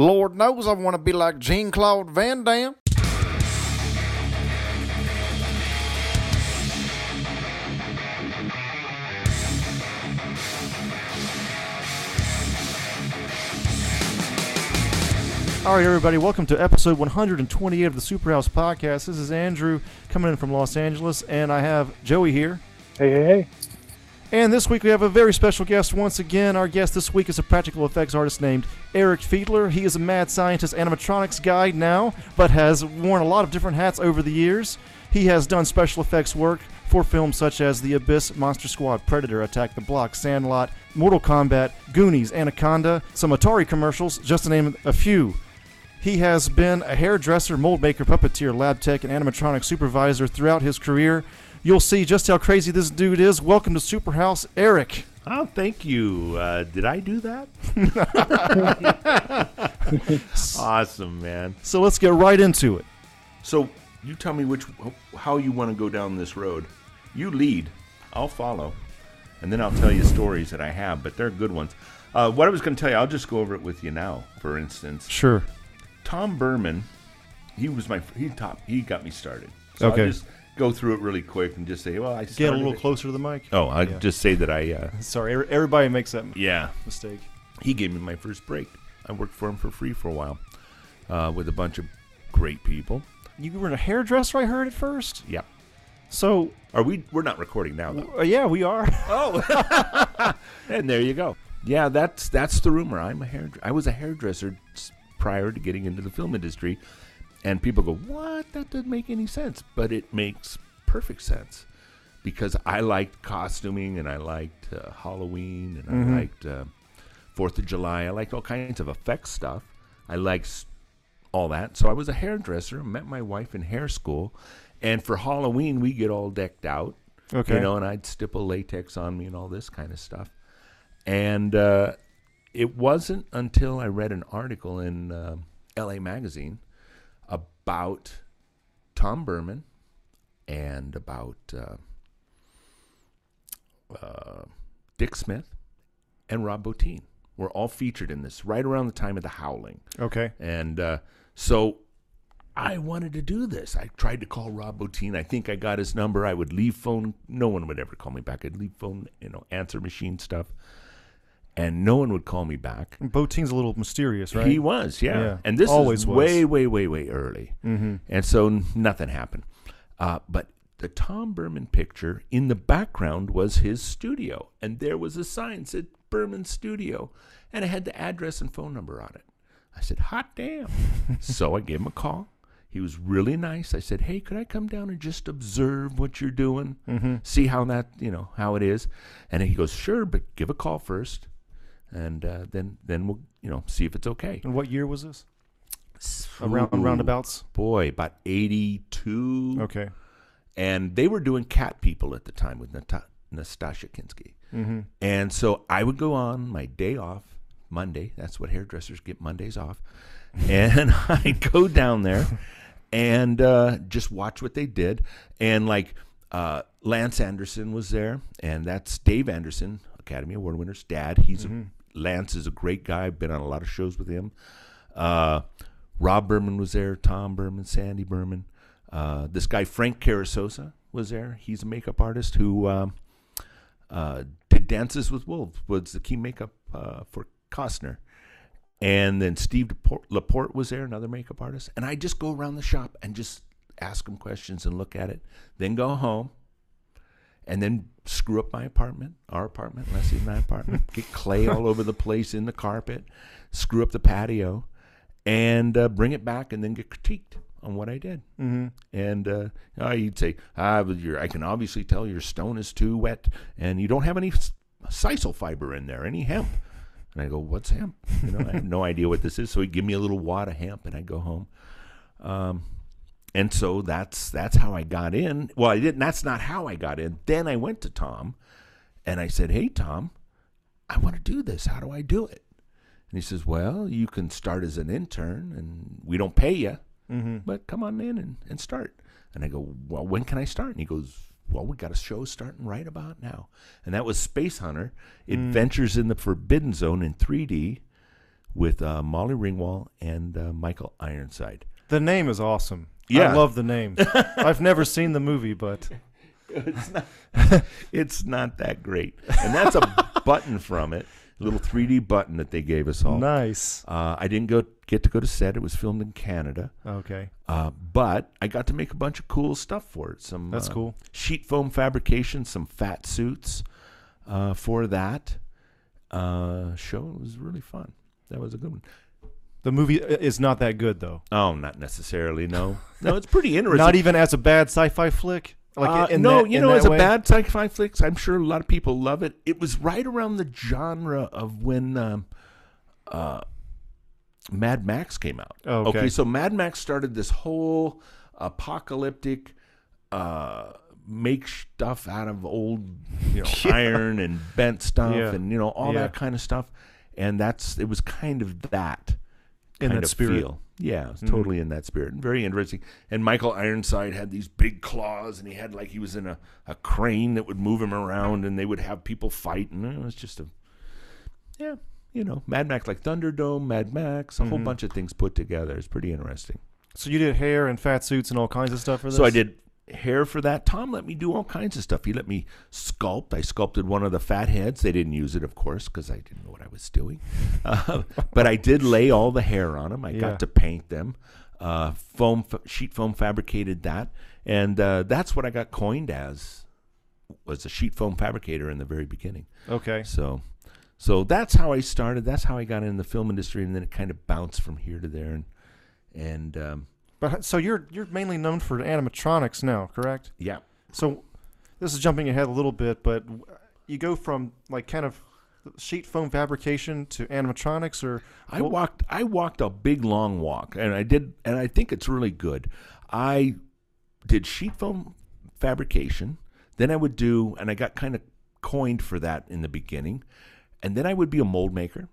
Lord knows I want to be like Jean Claude Van Damme. All right, everybody, welcome to episode 128 of the Superhouse Podcast. This is Andrew coming in from Los Angeles, and I have Joey here. Hey, hey, hey. And this week we have a very special guest once again. Our guest this week is a practical effects artist named Eric Fiedler. He is a mad scientist animatronics guy now, but has worn a lot of different hats over the years. He has done special effects work for films such as The Abyss, Monster Squad, Predator, Attack the Block, Sandlot, Mortal Kombat, Goonies, Anaconda, some Atari commercials, just to name a few. He has been a hairdresser, mold maker, puppeteer, lab tech, and animatronic supervisor throughout his career. You'll see just how crazy this dude is. Welcome to Superhouse, Eric. Oh, thank you. Uh, did I do that? awesome, man. So let's get right into it. So you tell me which how you want to go down this road. You lead. I'll follow, and then I'll tell you stories that I have, but they're good ones. Uh, what I was going to tell you, I'll just go over it with you now. For instance, Sure. Tom Berman, he was my he top he got me started. So Okay. I'll just go through it really quick and just say, well, I Get a little it. closer to the mic. Oh, I Yeah. just say that I uh, Sorry, everybody makes that yeah mistake. he gave me my first break. I worked for him for free for a while uh, with a bunch of great people. You were a hairdresser, I heard at first. Yeah. So, Are we? We're not recording now, though. uh, yeah, we are. Oh, and there you go. Yeah, that's that's the rumor. I'm a hair. I was a hairdresser prior to getting into the film industry, and people go, "What? That doesn't make any sense." But it makes perfect sense because I liked costuming and I liked uh, Halloween and Mhm. I liked uh, Fourth of July. I liked all kinds of effects stuff. I liked all that. So I was a hairdresser. Met my wife in hair school, and for Halloween we get all decked out. Okay. You know, and I'd stipple latex on me and all this kind of stuff. And uh, it wasn't until I read an article in uh, LA Magazine about Tom Berman and about uh, uh, Dick Smith and Rob Bottin were all featured in this right around the time of The Howling. okay. And uh, so I wanted to do this. I tried to call Rob Bottin. I think I got his number. I would leave phone. No one would ever call me back. I'd leave phone, you know, answer machine stuff. And no one would call me back. Bottin's a little mysterious, right? He was, yeah. Yeah, And this always is was. way, way, way, way early. mm-hmm. And so nothing happened. Uh, but the Tom Berman picture in the background was his studio. And there was a sign said Berman Studio. And it had the address and phone number on it. I said, hot damn. so I gave him a call. He was really nice. I said, hey, could I come down and just observe what you're doing? Mm-hmm. See how that, you know, how it is? And he goes, sure, but give a call first. And uh, then, then we'll, you know, see if it's okay. And what year was this? Around roundabouts. Boy, about 82 Okay. and they were doing cat people at the time with Nata- Nastasha Kinski. Mm-hmm. And so I would go on my day off, Monday. That's what hairdressers get Mondays off. And I'd go down there and uh, just watch what they did. And like uh, Lance Anderson was there, and that's Dave Anderson, Academy Award winner's dad. He's Mhm. a, Lance is a great guy. I've been on a lot of shows with him. Uh, Rob Berman was there, Tom Berman, Sandy Berman. Uh, this guy Frank Carrisosa was there. He's a makeup artist who um, uh, did Dances with Wolves. Was the key makeup uh, for Costner, and then Steve Depor- Laporte was there, another makeup artist. And I just go around the shop and just ask them questions and look at it. Then go home, and then screw up my apartment, our apartment, Leslie and my apartment. Get clay all over the place in the carpet, screw up the patio, and uh, bring it back, and then get critiqued on what I did. Mm-hmm. And uh, uh, you'd say, ah, I can obviously tell your stone is too wet, and you don't have any sisal fiber in there, any hemp. And I go, what's hemp? You know, I have no idea what this is. So he'd give me a little wad of hemp, and I'd go home. Um, and so that's that's how I got in. Well, I didn't. That's not how I got in. Then I went to Tom, and I said, "Hey, Tom, I want to do this. How do I do it?" And he says, "Well, you can start as an intern, and we don't pay you." Mm-hmm. but come on in and, and start. And I go, well, when can I start? And he goes, well, we got a show starting right about now. And that was Spacehunter, Mm. Adventures in the Forbidden Zone in 3D with uh, Molly Ringwald and uh, Michael Ironside. The name is awesome. Yeah. I love the name. I've never seen the movie, but it's not it's not that great. And that's a button from it, a little 3D button that they gave us all. nice. Uh, I didn't go get to go to set. It was filmed in Canada, Okay, uh, but I got to make a bunch of cool stuff for it. Some that's uh, cool. sheet foam fabrication, some fat suits uh, for that uh, show. It was really fun. That was a good one. The movie is not that good though. Oh, not necessarily. No, no, it's pretty interesting. Not even as a bad sci-fi flick. Like Uh, no, that- you know, as a bad sci-fi flicks, I'm sure a lot of people love it. It was right around the genre of when um, uh, Mad Max came out. Oh, okay. so Mad Max started this whole apocalyptic uh, make stuff out of old, you know, Yeah. iron and bent stuff, Yeah. and you know all Yeah. that kind of stuff. And that's it was kind of that In that spirit. feel. Yeah, Mhm. totally in that spirit. Very interesting. And Michael Ironside had these big claws, and he had like he was in a, a crane that would move him around, and they would have people fight, and it was just a yeah, you know, Mad Max like Thunderdome, Mad Max, a whole Mhm. bunch of things put together. It's pretty interesting. So you did hair and fat suits and all kinds of stuff for this. So I did hair for that. Tom let me do all kinds of stuff. He let me sculpt. I sculpted one of the fat heads. They didn't use it, of course, because I didn't know what I was doing. Uh, but I did lay all the hair on them. I Yeah. got to paint them. Uh, foam, f- sheet foam fabricated that, and uh, that's what I got coined as. Was a sheet foam fabricator in the very beginning. Okay. So, so that's how I started. That's how I got in the film industry, and then it kind of bounced from here to there, and and um, But so you're you're mainly known for animatronics now, correct? yeah. So this is jumping ahead a little bit, but you go from like kind of sheet foam fabrication to animatronics, or I Well- walked I walked a big long walk and I did and I think it's really good. I did sheet foam fabrication, then I would do and I got kind of coined for that in the beginning. And then I would be a mold maker.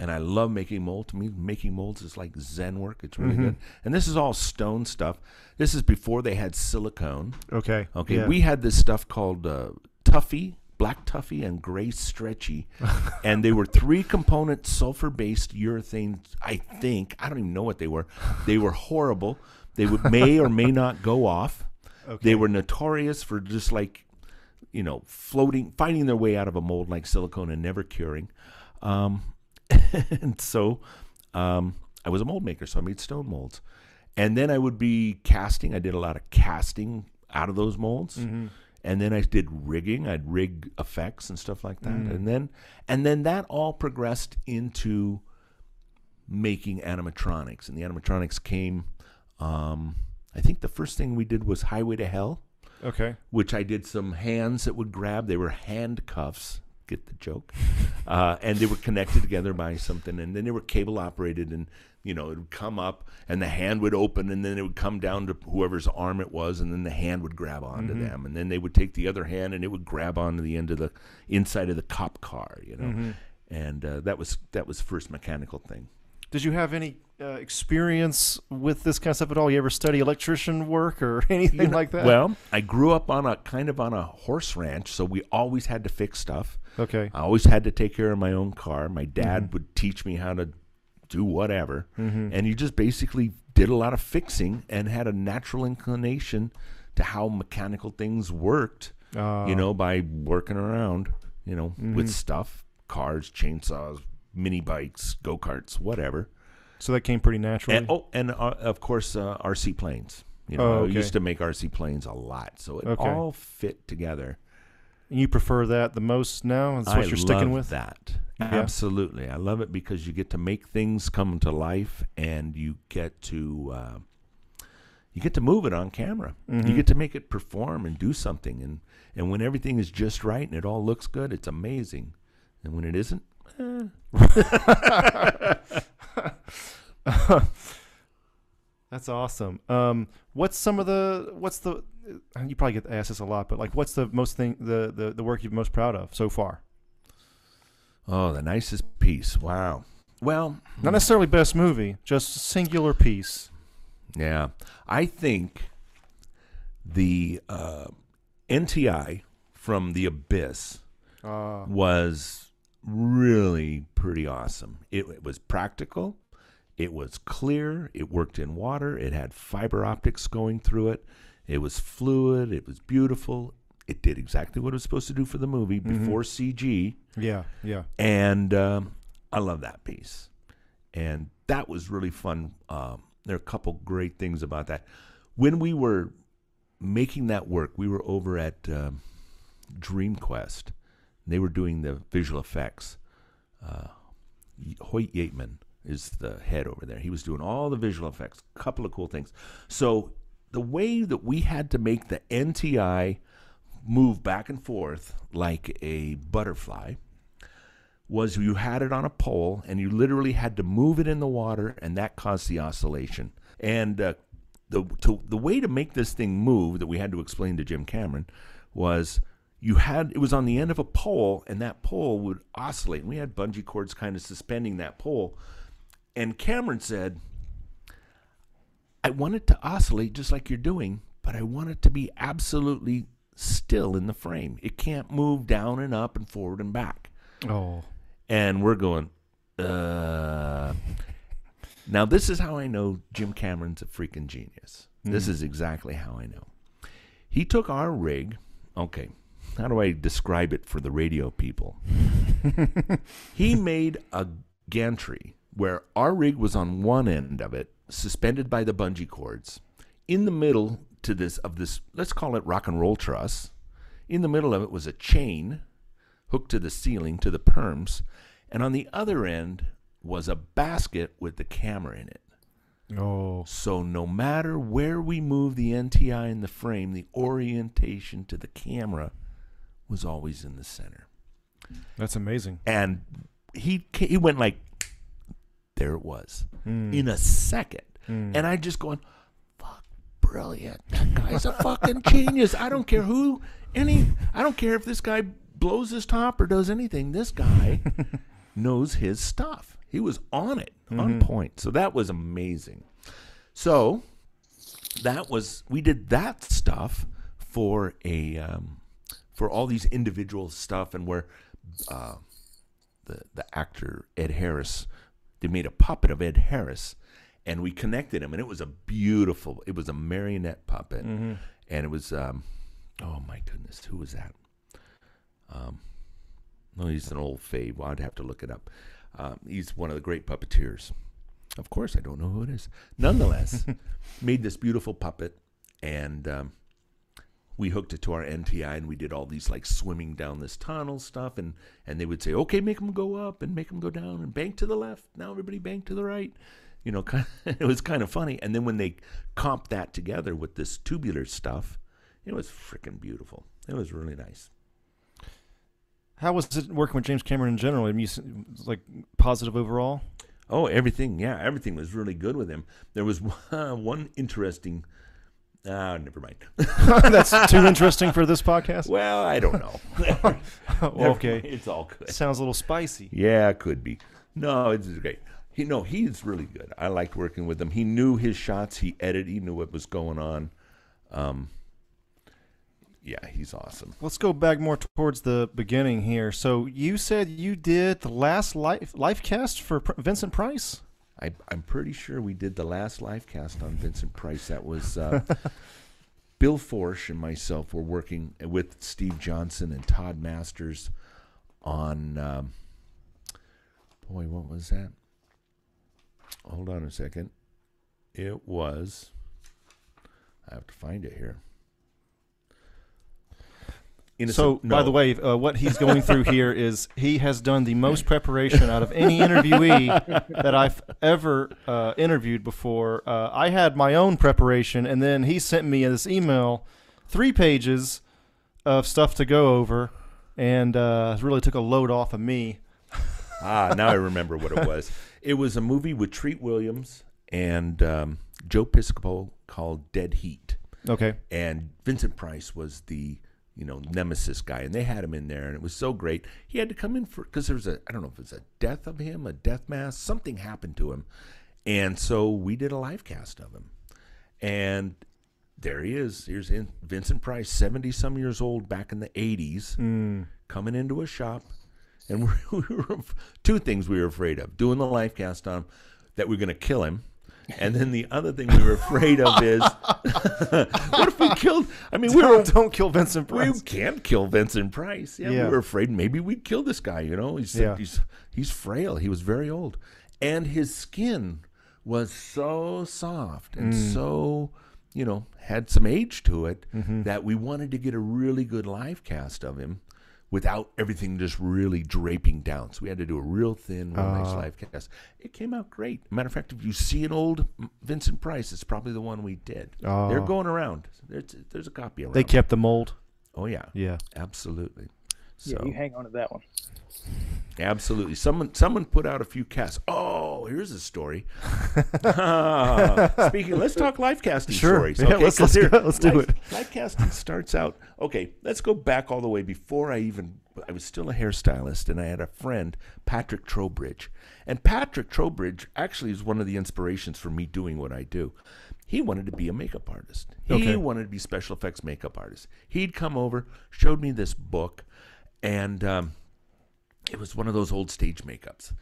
And I love making mold. To me, making molds is like zen work. It's really Mhm. good. And this is all stone stuff. This is before they had silicone. okay, Okay, yeah. we had this stuff called uh, Tuffy, Black Tuffy, and Gray Stretchy, and they were three component sulfur based urethane. I think I don't even know what they were. They were horrible. They would may or may not go off. okay. They were notorious for just like, you know, floating, finding their way out of a mold like silicone and never curing. Um, and so um, I was a mold maker, so I made stone molds. And then I would be casting. I did a lot of casting out of those molds. Mhm. And then I did rigging. I'd rig effects and stuff like that. Mm. And then and then that all progressed into making animatronics. And the animatronics came um, I think the first thing we did was Highway to Hell Okay. which I did some hands that would grab. They were handcuffs. Get the joke? Uh, and they were connected together by something, and then they were cable operated, and you know it would come up, and the hand would open, and then it would come down to whoever's arm it was, and then the hand would grab onto Mhm. them, and then they would take the other hand, and it would grab onto the end of the inside of the cop car, you know. Mhm. And uh, that was that was first mechanical thing. Did you have any uh, experience with this kind of stuff at all? You ever study electrician work or anything You know- like that? Well, I grew up on a kind of on a horse ranch, so we always had to fix stuff. Okay. I always had to take care of my own car. My dad Mhm. would teach me how to do whatever. Mm-hmm. And you just basically did a lot of fixing and had a natural inclination to how mechanical things worked, uh, you know, by working around, you know, Mhm. with stuff cars, chainsaws, mini bikes, go karts, whatever. so that came pretty naturally. And, oh, and uh, of course, uh, RC planes. You know, Oh, I okay. used to make RC planes a lot. So it Okay. all fit together. You prefer that the most now? That's what I you're sticking love with? that. Yeah. Absolutely, I love it because you get to make things come to life, and you get to uh, you get to move it on camera. Mhm. You get to make it perform and do something, and and when everything is just right and it all looks good, it's amazing. And when it isn't, eh, That's awesome. Um, what's some of the what's the uh, you probably get asked this a lot, but like what's the most thing the the, the work you're most proud of so far? oh, the nicest piece. Wow. Well, Not necessarily best movie, just singular piece. Yeah, I think the uh, NTI from the Abyss Uh, was really pretty awesome. It, it was practical. It was clear. It worked in water. It had fiber optics going through it. It was fluid. It was beautiful. It did exactly what it was supposed to do for the movie before CG. Yeah, yeah. And um, I love that piece. And that was really fun. Um, there are a couple great things about that. When we were making that work, we were over at um, DreamQuest. And they were doing the visual effects. Uh, Hoyt Yeatman is the head over there. He was doing all the visual effects. A couple of cool things. So the way that we had to make the NTI move back and forth like a butterfly was you had it on a pole and you literally had to move it in the water and that caused the oscillation. And uh, the to, the way to make this thing move that we had to explain to Jim Cameron was you had it was on the end of a pole and that pole would oscillate. And we had bungee cords kind of suspending that pole. And Cameron said, I want it to oscillate just like you're doing, but I want it to be absolutely still in the frame. It can't move down and up and forward and back. Oh, And we're going, uh. Now, this is how I know Jim Cameron's a freaking genius. This is exactly how I know. He took our rig. Okay, how do I describe it for the radio people? he made a gantry where our rig was on one end of it, suspended by the bungee cords. In the middle to this of this, let's call it rock and roll truss. In the middle of it was a chain hooked to the ceiling to the perms, and on the other end was a basket with the camera in it. oh, So no matter where we moved the NTI in the frame, the orientation to the camera was always in the center. that's amazing. And he he went like, there it was Mm. in a second, Mm. and I just going, fuck, brilliant. That guy's a fucking genius. I don't care who any. I don't care if this guy blows his top or does anything. This guy knows his stuff. He was on it, on point. So that was amazing. So that was we did that stuff for a um, for all these individual stuff and where uh, the the actor Ed Harris they made a puppet of Ed Harris and we connected him and it was a beautiful it was a marionette puppet. And it was um, oh my goodness who was that? Um, no he's an old fave. Well, I'd have to look it up. Um, he's one of the great puppeteers. Of course I don't know who it is. Nonetheless made this beautiful puppet and um, we hooked it to our NTI and we did all these like swimming down this tunnel stuff and and they would say okay make them go up and make them go down and bank to the left. Now everybody bank to the right. You know kind of, it was kind of funny. And then when they comped that together with this tubular stuff it was freaking beautiful. It was really nice. How was it working with James Cameron in general? I mean, you like positive overall. oh everything. Yeah everything was really good with him. There was one, one interesting ah never mind That's too interesting for this podcast. well I don't know okay, it's all good sounds a little spicy. Yeah, could be. No, it's great. He no, he's really good. I liked working with him. He knew his shots. He edited. He knew what was going on. Um, yeah, he's awesome. Let's go back more towards the beginning here. So you said you did the last life life cast for Pr- Vincent Price. I, I'm pretty sure we did the last live cast on Vincent Price. That was uh, Bill Forsche and myself were working with Steve Johnson and Todd Masters on. Um, boy, what was that? Hold on a second. It was. I have to find it here. Innocent- So, by the way, uh, what he's going through here is he has done the most preparation out of any interviewee that I've ever uh, interviewed before. Uh, I had my own preparation, and then he sent me this email, three pages of stuff to go over, and uh, really took a load off of me. ah, now I remember what it was. It was a movie with Treat Williams and um, Joe Piscopo called Dead Heat. Okay. and Vincent Price was the you know nemesis guy, and they had him in there, and it was so great. He had to come in for because there was a I don't know if it was a death of him, a death mass, something happened to him, and so we did a live cast of him, and there he is. Here's in Vincent Price, seventy some years old, back in the eighties, Mm. coming into a shop, and we were two things we were afraid of: doing the live cast on him, that we are going to kill him, and then the other thing we were afraid of is what if we killed? I mean, we were Don't, don't kill Vincent Price. we can't kill Vincent Price. Yeah, Yeah. we were afraid maybe we'd kill this guy. You know, he's Yeah. he's he's frail. He was very old, and his skin was so soft and Mm. so you know had some age to it Mm-hmm. that we wanted to get a really good live cast of him without everything just really draping down. So we had to do a real thin, real nice Ah. live cast. It came out great. Matter of fact, if you see an old Vincent Price, it's probably the one we did. They're Ah. going around. There's, there's a copy around. They kept the mold. Oh yeah, Yeah. absolutely. So Yeah, you hang on to that one. absolutely. Someone someone put out a few casts. Oh, here's a story. Speaking, let's talk live casting Sure. stories. Yeah, let's- let's here- go- let's do it. Live casting starts out. Okay, let's go back all the way before I even. I was still a hairstylist, and I had a friend, Patrick Trowbridge, and Patrick Trowbridge actually is one of the inspirations for me doing what I do. He wanted to be a makeup artist. He Okay. wanted to be special effects makeup artist. He'd come over, showed me this book, and um, it was one of those old stage makeups.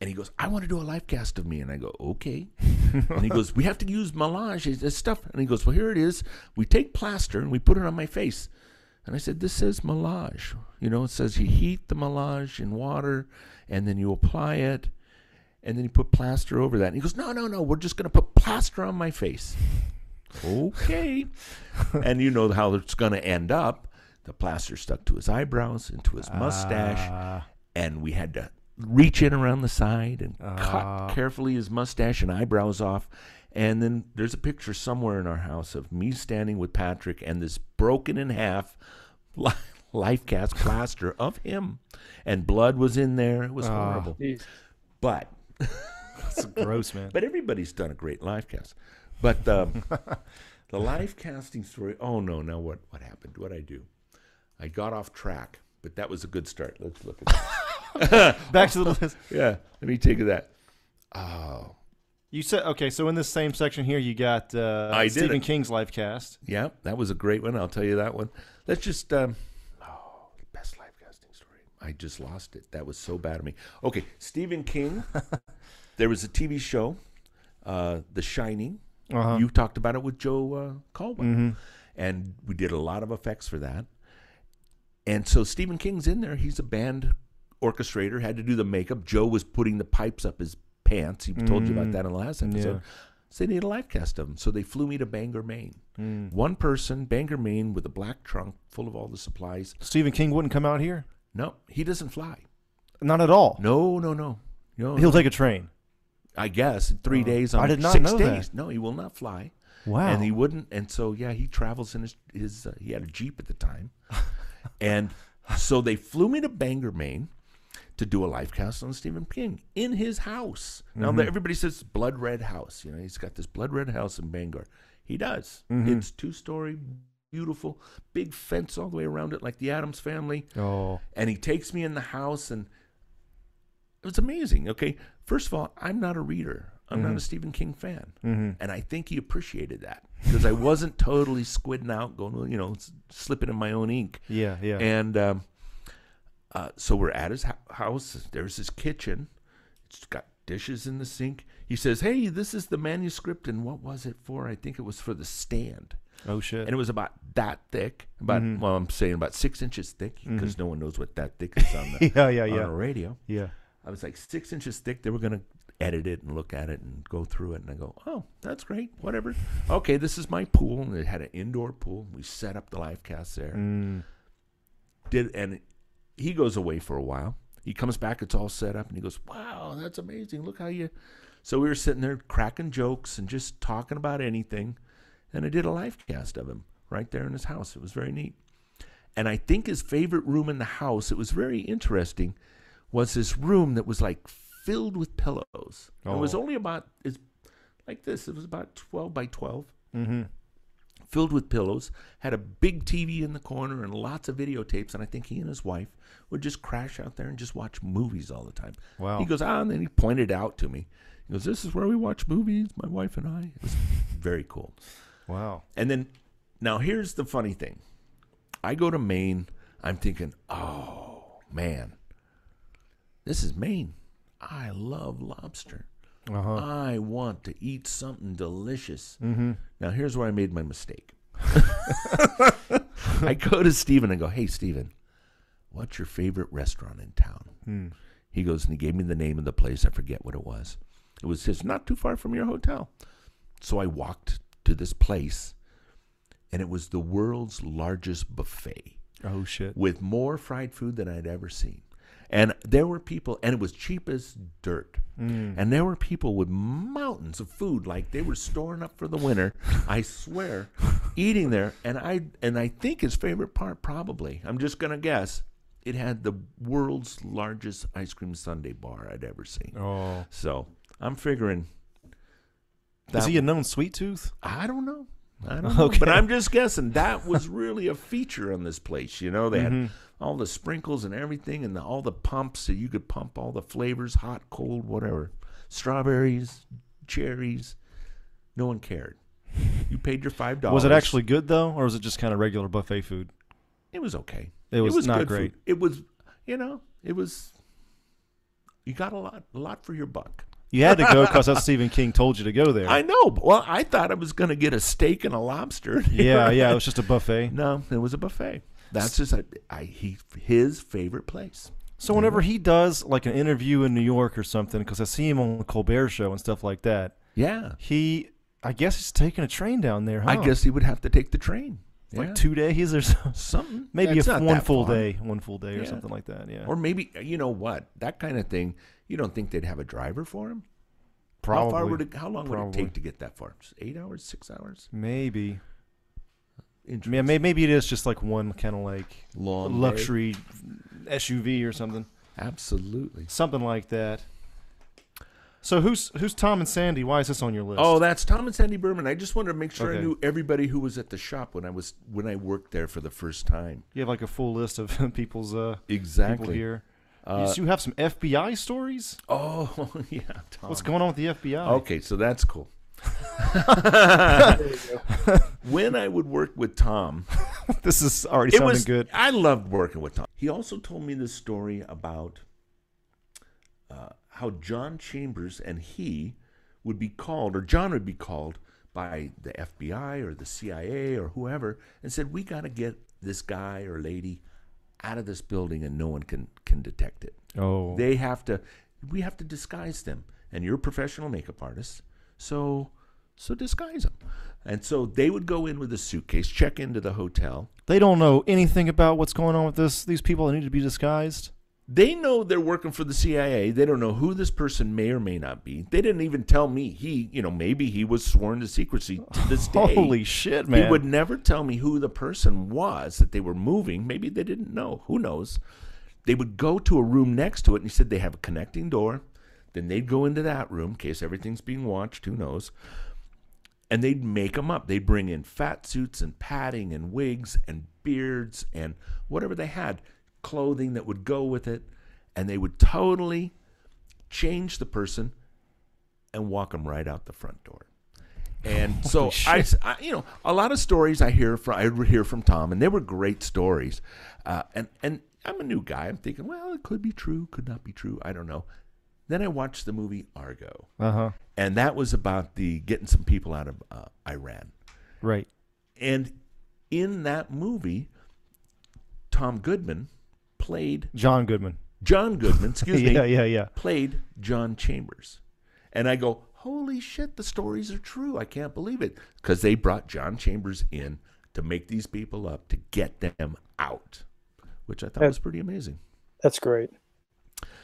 And he goes, I want to do a live cast of me. And I go, okay. and he goes, we have to use moulage, this stuff. And he goes, well, here it is. We take plaster and we put it on my face. And I said, this says moulage. You know, it says you heat the moulage in water and then you apply it and then you put plaster over that. And he goes, no, no, no, we're just going to put plaster on my face. okay. and you know how it's going to end up. The plaster stuck to his eyebrows, into his mustache Ah. and we had to reach in around the side and Ah. cut carefully his mustache and eyebrows off. And then there's a picture somewhere in our house of me standing with Patrick and this broken in half life cast plaster of him. And blood was in there. It was Ah. horrible. Jeez. But That's gross, man. but everybody's done a great life cast. But um, the life casting story. Oh no! Now what? What happened? What I do? I got off track, but that was a good start. Let's look at that. Back to the list. yeah, let me take that. Oh, You said okay. So in this same section here, you got uh, I Stephen it. King's live cast. yeah, that was a great one. I'll tell you that one. Let's just. Um, oh, best live casting story. I just lost it. That was so bad of me. Okay, Stephen King. there was a TV show, uh, The Shining. Uh-huh. You talked about it with Joe uh, Caldwell, Mhm. and we did a lot of effects for that. And so Stephen King's in there. He's a band orchestrator. Had to do the makeup. Joe was putting the pipes up his pants. He told you about Mm. that in the last episode. Yeah. So they need a live cast of him. So they flew me to Bangor, Maine. Mm. One person, Bangor, Maine, with a black trunk full of all the supplies. Stephen King wouldn't come out here. No, he doesn't fly. Not at all. No, no, no. No, He'll take a train. I guess three Oh. days I did not six know that. No, he will not fly. Wow. and he wouldn't and so yeah he travels in his his uh, he had a jeep at the time and so they flew me to bangor maine to do a live cast on stephen king in his house. Now Mm-hmm. everybody says blood red house you know he's got this blood red house in bangor. He does. Mhm. it's two story beautiful big fence all the way around it like the Addams family. Oh. and he takes me in the house and it was amazing okay? First of all i'm not a reader. I'm not Mhm. a stephen king fan. Hmm and I think he appreciated that because I wasn't totally squidding out, going, you know, slipping in my own ink. Yeah. Yeah. And um, uh, so we're at his hou- house. There's his kitchen. It's got dishes in the sink. He says, "Hey, this is the manuscript, and what was it for? I think it was for the stand, oh shit. and it was about that thick. About Mhm. well, I'm saying about six inches thick because no one knows what that thick is on the yeah. Yeah. on Yeah. a radio. Yeah. I was like six inches thick. They were gonna edit it and look at it and go through it. And I go, oh, that's great. Whatever. Okay, this is my pool. And it had an indoor pool. We set up the live cast there. Mm. Did and he goes away for a while. He comes back. It's all set up, and he goes, wow, that's amazing. Look how you. So we were sitting there cracking jokes and just talking about anything. And I did a live cast of him right there in his house. It was very neat. And I think his favorite room in the house, it was very interesting, was this room that was like filled with pillows. It was Oh. only about it's like this. It was about twelve by twelve, Mm-hmm. filled with pillows. Had a big TV in the corner and lots of videotapes. And I think he and his wife would just crash out there and just watch movies all the time. Wow. He goes, ah, and then he pointed out to me. He goes, "This is where we watch movies, my wife and I." It was very cool. wow. And then, now here's the funny thing. I go to Maine. I'm thinking, oh man, This is Maine. I love lobster. Uh-huh. I want to eat something delicious. Mm-hmm. Now, here's where I made my mistake. I go to Steven and go, Hey, Steven, what's your favorite restaurant in town? Hmm. He goes and he gave me the name of the place. I forget what it was. It was just not too far from your hotel. So I walked to this place, and it was the world's largest buffet Oh shit. with more fried food than I'd ever seen. And there were people, and it was cheap as dirt. Mm. And there were people with mountains of food, like they were storing up for the winter. I swear, eating there. And I and I think his favorite part, probably, I'm just gonna guess, it had the world's largest ice cream sundae bar I'd ever seen. Oh. So I'm figuring. Is he a known sweet tooth? I don't know. I don't know. Okay. But I'm just guessing that was really a feature on this place. You know, they Mhm. had all the sprinkles and everything and the, all the pumps so you could pump all the flavors, hot, cold, whatever. Strawberries, cherries. No one cared. You paid your five dollars. Was it actually good though, or was it just kind of regular buffet food? It was okay. It was, not good great. food. It was, you know, it was. You got a lot, a lot for your buck. You had to go because that Stephen King told you to go there. I know. Well, I thought I was going to get a steak and a lobster. yeah, yeah. It was just a buffet. No, it was a buffet. That's just I, I he his favorite place. So whenever he does like an interview in New York or something, because I see him on the Colbert Show and stuff like that, Yeah, he, I guess he's taking a train down there. Huh? I guess he would have to take the train. like Yeah. two days or so. something. Maybe It's a one full far. day, one full day or Yeah. something like that. Yeah, or maybe you know what that kind of thing. You don't think they'd have a driver for him? probably. How far would it? How long would it take to get that far? Just eight hours, six hours. maybe. Yeah, maybe, maybe it is just like one kind of like Long day. luxury SUV or something, Absolutely. something like that. So who's who's Tom and Sandy? Why is this on your list? Oh, that's Tom and Sandy Berman. I just wanted to make sure I knew everybody who was at the shop when I was when I worked there for the first time. you have like a full list of people's uh people Exactly. here. Uh, you have some FBI stories. oh yeah, Tom. What's going on with the FBI? Okay, so that's cool. when I would work with Tom, this is already it sounding was good. I loved working with Tom. He also told me this story about uh, how John Chambers and he would be called, or John would be called by the FBI or the CIA or whoever, and said, "We got to get this guy or lady out of this building, and no one can can detect it. Oh, They have to. We have to disguise them, and you're a professional makeup artist, so." So disguise them. And so they would go in with a suitcase, check into the hotel, they don't know anything about what's going on with this. These people that need to be disguised. They know they're working for the CIA. They don't know who this person may or may not be. They didn't even tell me. He, you know, maybe he was sworn to secrecy to this day. Holy shit, man! He would never tell me who the person was that they were moving. Maybe they didn't know. Who knows? They would go to a room next to it, and he said they have a connecting door. Then they'd go into that room in case everything's being watched. Who knows? And they'd make them up. They'd bring in fat suits and padding and wigs and beards and whatever they had, clothing that would go with it, and they would totally change the person and walk them right out the front door. And so I, I, you know, a lot of stories I hear from I hear from Tom, and they were great stories. Uh, and and I'm a new guy. I'm thinking, well, it could be true, could not be true. I don't know. Then I watched the movie Argo, Uh huh. and that was about the getting some people out of uh, Iran. Right. And in that movie, Tom Goodman played John Goodman. John Goodman. Excuse yeah, me. yeah, yeah. Yeah. Played John Chambers. And I go, holy shit, the stories are true. I can't believe it. Because they brought John Chambers in to make these people up, to get them out, which I thought Yeah. was pretty amazing. That's great.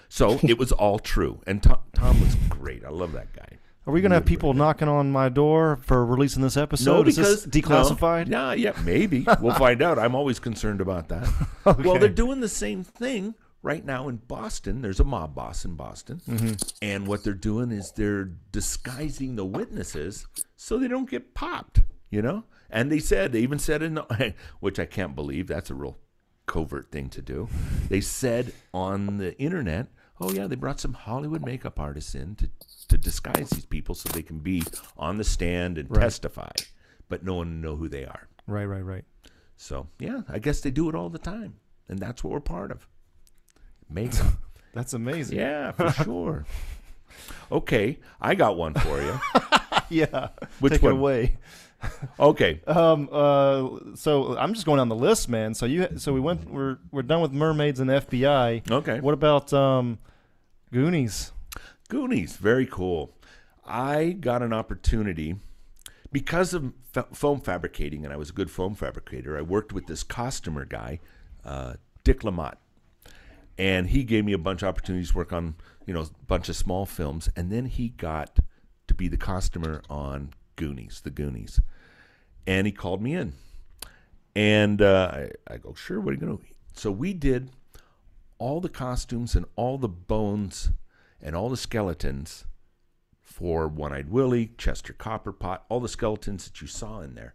So it was all true. And Tom, Tom was great. I love that guy. Are we gonna have people knocking on my door for releasing this episode? no, Is because this declassified? No, yeah, yeah, maybe we'll find out. I'm always concerned about that. Well, they're doing the same thing right now in Boston. There's a mob boss in Boston, Mm-hmm. and what they're doing is they're disguising the witnesses so they don't get popped. You know, and they said they even said in the, which I can't believe that's a real covert thing to do. They said on the internet, "Oh yeah, they brought some Hollywood makeup artists in to to disguise these people so they can be on the stand and Right. testify, but no one know who they are." Right, right, right. So yeah, I guess they do it all the time, and that's what we're part of. Makeup. That's amazing. Yeah, for sure. Okay, I got one for you. yeah. Which Take one? it away. Okay, Um. Uh. So I'm just going down the list, man. So you. So we went. We're we're done with mermaids and FBI. okay. What about um, Goonies? Goonies, very cool. I got an opportunity because of f- foam fabricating, and I was a good foam fabricator. I worked with this costumer guy, uh, Dick Lamotte, and he gave me a bunch of opportunities to work on, you know, a bunch of small films, and then he got to be the costumer on Goonies, the Goonies, and he called me in, and uh, I, I go, sure, what are you gonna? do? So we did all the costumes and all the bones and all the skeletons for One Eyed Willie, Chester Copperpot, all the skeletons that you saw in there.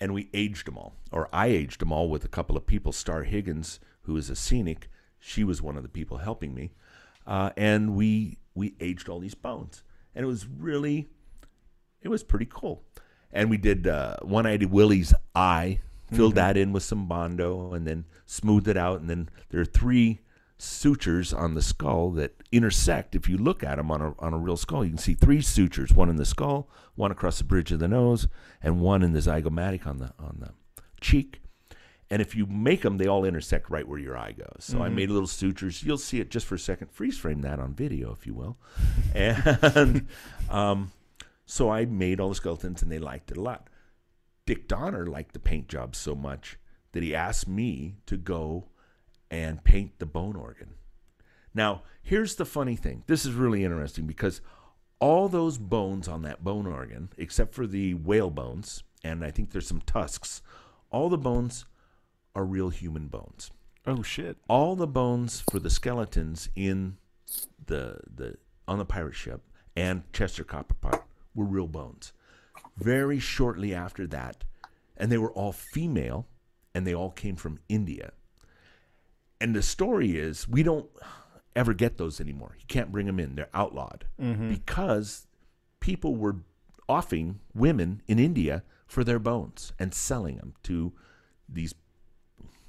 And we aged them all, or I aged them all with a couple of people. Star Higgins, who is a scenic, she was one of the people helping me. Uh, and we we aged all these bones. And it was really, it was pretty cool. And we did uh, One Eyed Willie's eye, filled that in with some Bondo, and then smoothed it out. And then there are three sutures on the skull that intersect. If you look at them on a, on a real skull, you can see three sutures: one in the skull, one across the bridge of the nose, and one in the zygomatic on the on the cheek. And if you make them, they all intersect right where your eye goes. So I made little sutures. You'll see it just for a second. Freeze frame that on video, if you will. And um, so I made all the skeletons, and they liked it a lot. Dick Donner liked the paint job so much that he asked me to go and paint the bone organ. Now, here's the funny thing. This is really interesting because all those bones on that bone organ, except for the whale bones, and I think there's some tusks, all the bones are real human bones. Oh shit. All the bones for the skeletons in the the on the pirate ship and Chester Copperpot were real bones. Very shortly after that, and they were all female, and they all came from India. And the story is we don't ever get those anymore. You can't bring them in; they're outlawed because people were offing women in India for their bones and selling them to these.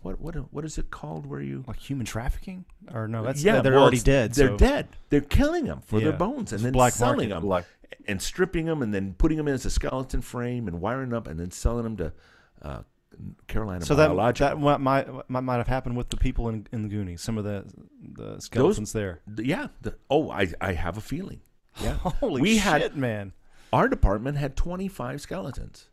What what what is it called? Where you Like human trafficking? Or no? That's yeah, They're well, already dead. They're so- dead. They're killing them for their bones and It's then black selling market, them black- and stripping them and then putting them in as a skeleton frame and wiring them up and then selling them to uh, Carolina So that Biological. that what might might might have happened with the people in in the Goonies. Some of the the skeletons there. The- yeah. The, oh, I I have a feeling. Yeah. Holy We shit, had- man! Our department had 25 skeletons.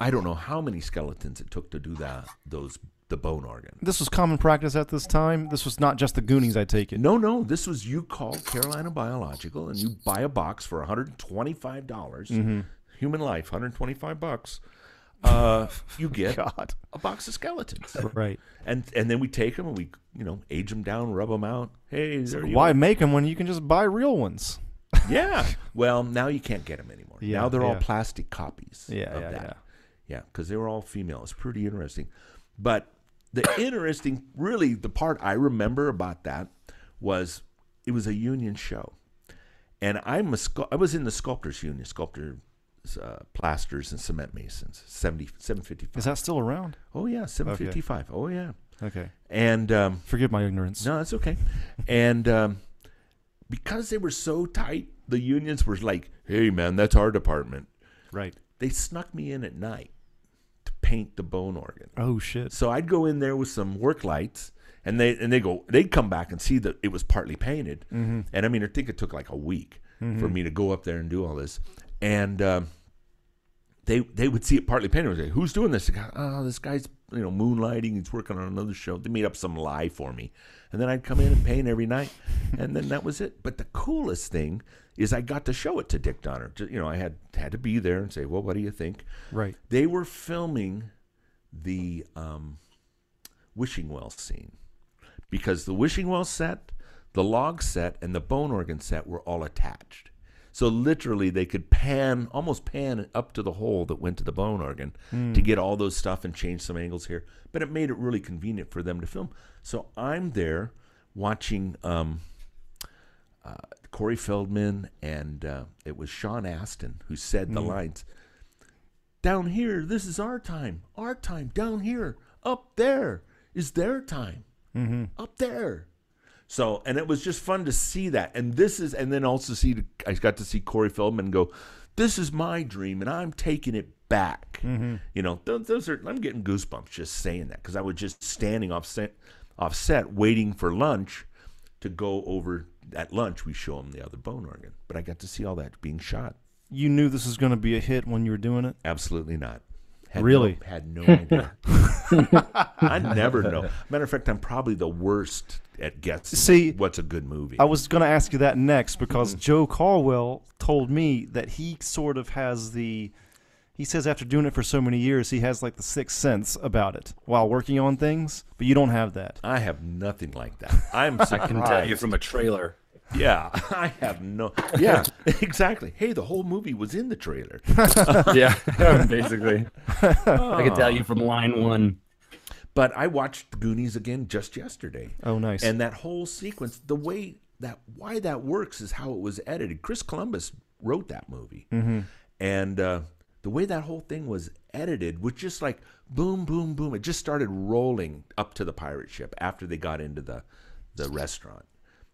I don't know how many skeletons it took to do that. Those the bone organ. This was common practice at this time. This was not just the Goonies. I take it. No, no. This was you call Carolina Biological and you buy a box for 125 dollars. Mm-hmm. Human life, 125 bucks. Uh, you get God. a box of skeletons, Right. and and then we take them and we you know age them down, rub them out. Hey, there Why go. make them when you can just buy real ones? Yeah. Well, now you can't get them anymore. Yeah, now they're all plastic copies. Yeah, of yeah, that. yeah. Yeah, because they were all female. It's pretty interesting. But the interesting, really, the part I remember about that was it was a union show, and I'm a scu- I was in the sculptors union, sculptors, uh, plasters, and cement masons. 70, 755. Is that still around? oh yeah, seven fifty five. Oh yeah, Okay. and um, Forgive my ignorance. no, that's okay. And um, because they were so tight, the unions were like, "Hey, man, that's our department." Right. They snuck me in at night to paint the bone organ. Oh shit. So I'd go in there with some work lights, and they and they go, they'd come back and see that it was partly painted. Mm-hmm. And I mean, I think it took like a week for me to go up there and do all this. And um, they they would see it partly painted. They would say, "Who's doing this?" "Oh, this guy's you know moonlighting. He's working on another show." They made up some lie for me, and then I'd come in and paint every night, and then that was it. But the coolest thing is I got to show it to Dick Donner. You know, I had had to be there and say, "Well, what do you think?" Right. They were filming the um, wishing well scene because the wishing well set, the log set, and the bone organ set were all attached. So literally, they could pan, almost pan up to the hole that went to the bone organ to get all those stuff and change some angles here. But it made it really convenient for them to film. So I'm there watching um, uh, Corey Feldman, and uh, it was Sean Astin who said the lines down here, this is our time. Our time. Down here. Up there is their time. Mm-hmm. Up there. So, and it was just fun to see that. And this is, and then also see, I got to see Corey Feldman go, "This is my dream, and I'm taking it back." Mm-hmm. You know, those, those are. I'm getting goosebumps just saying that because I was just standing off set, off set, waiting for lunch to go over. At lunch, we show him the other bone organ, but I got to see all that being shot. You knew this was going to be a hit when you were doing it. Absolutely not. Had Really? No, had no idea. I never know. Matter of fact, I'm probably the worst at guessing. See, what's a good movie? I was going to ask you that next because Mm-hmm. Joe Caldwell told me that he sort of has the. He says after doing it for so many years, he has like the sixth sense about it while working on things, but you don't have that. I have nothing like that. I'm I can tell you from a trailer. Yeah, I have no. Yeah, exactly. Hey, the whole movie was in the trailer. yeah, basically. I can tell you from line one. But I watched The Goonies again just yesterday. Oh, nice. And that whole sequence, the way that why that works is how it was edited. Chris Columbus wrote that movie, Mm-hmm. and uh, the way that whole thing was edited was just like boom, boom, boom. It just started rolling up to the pirate ship after they got into the the restaurant,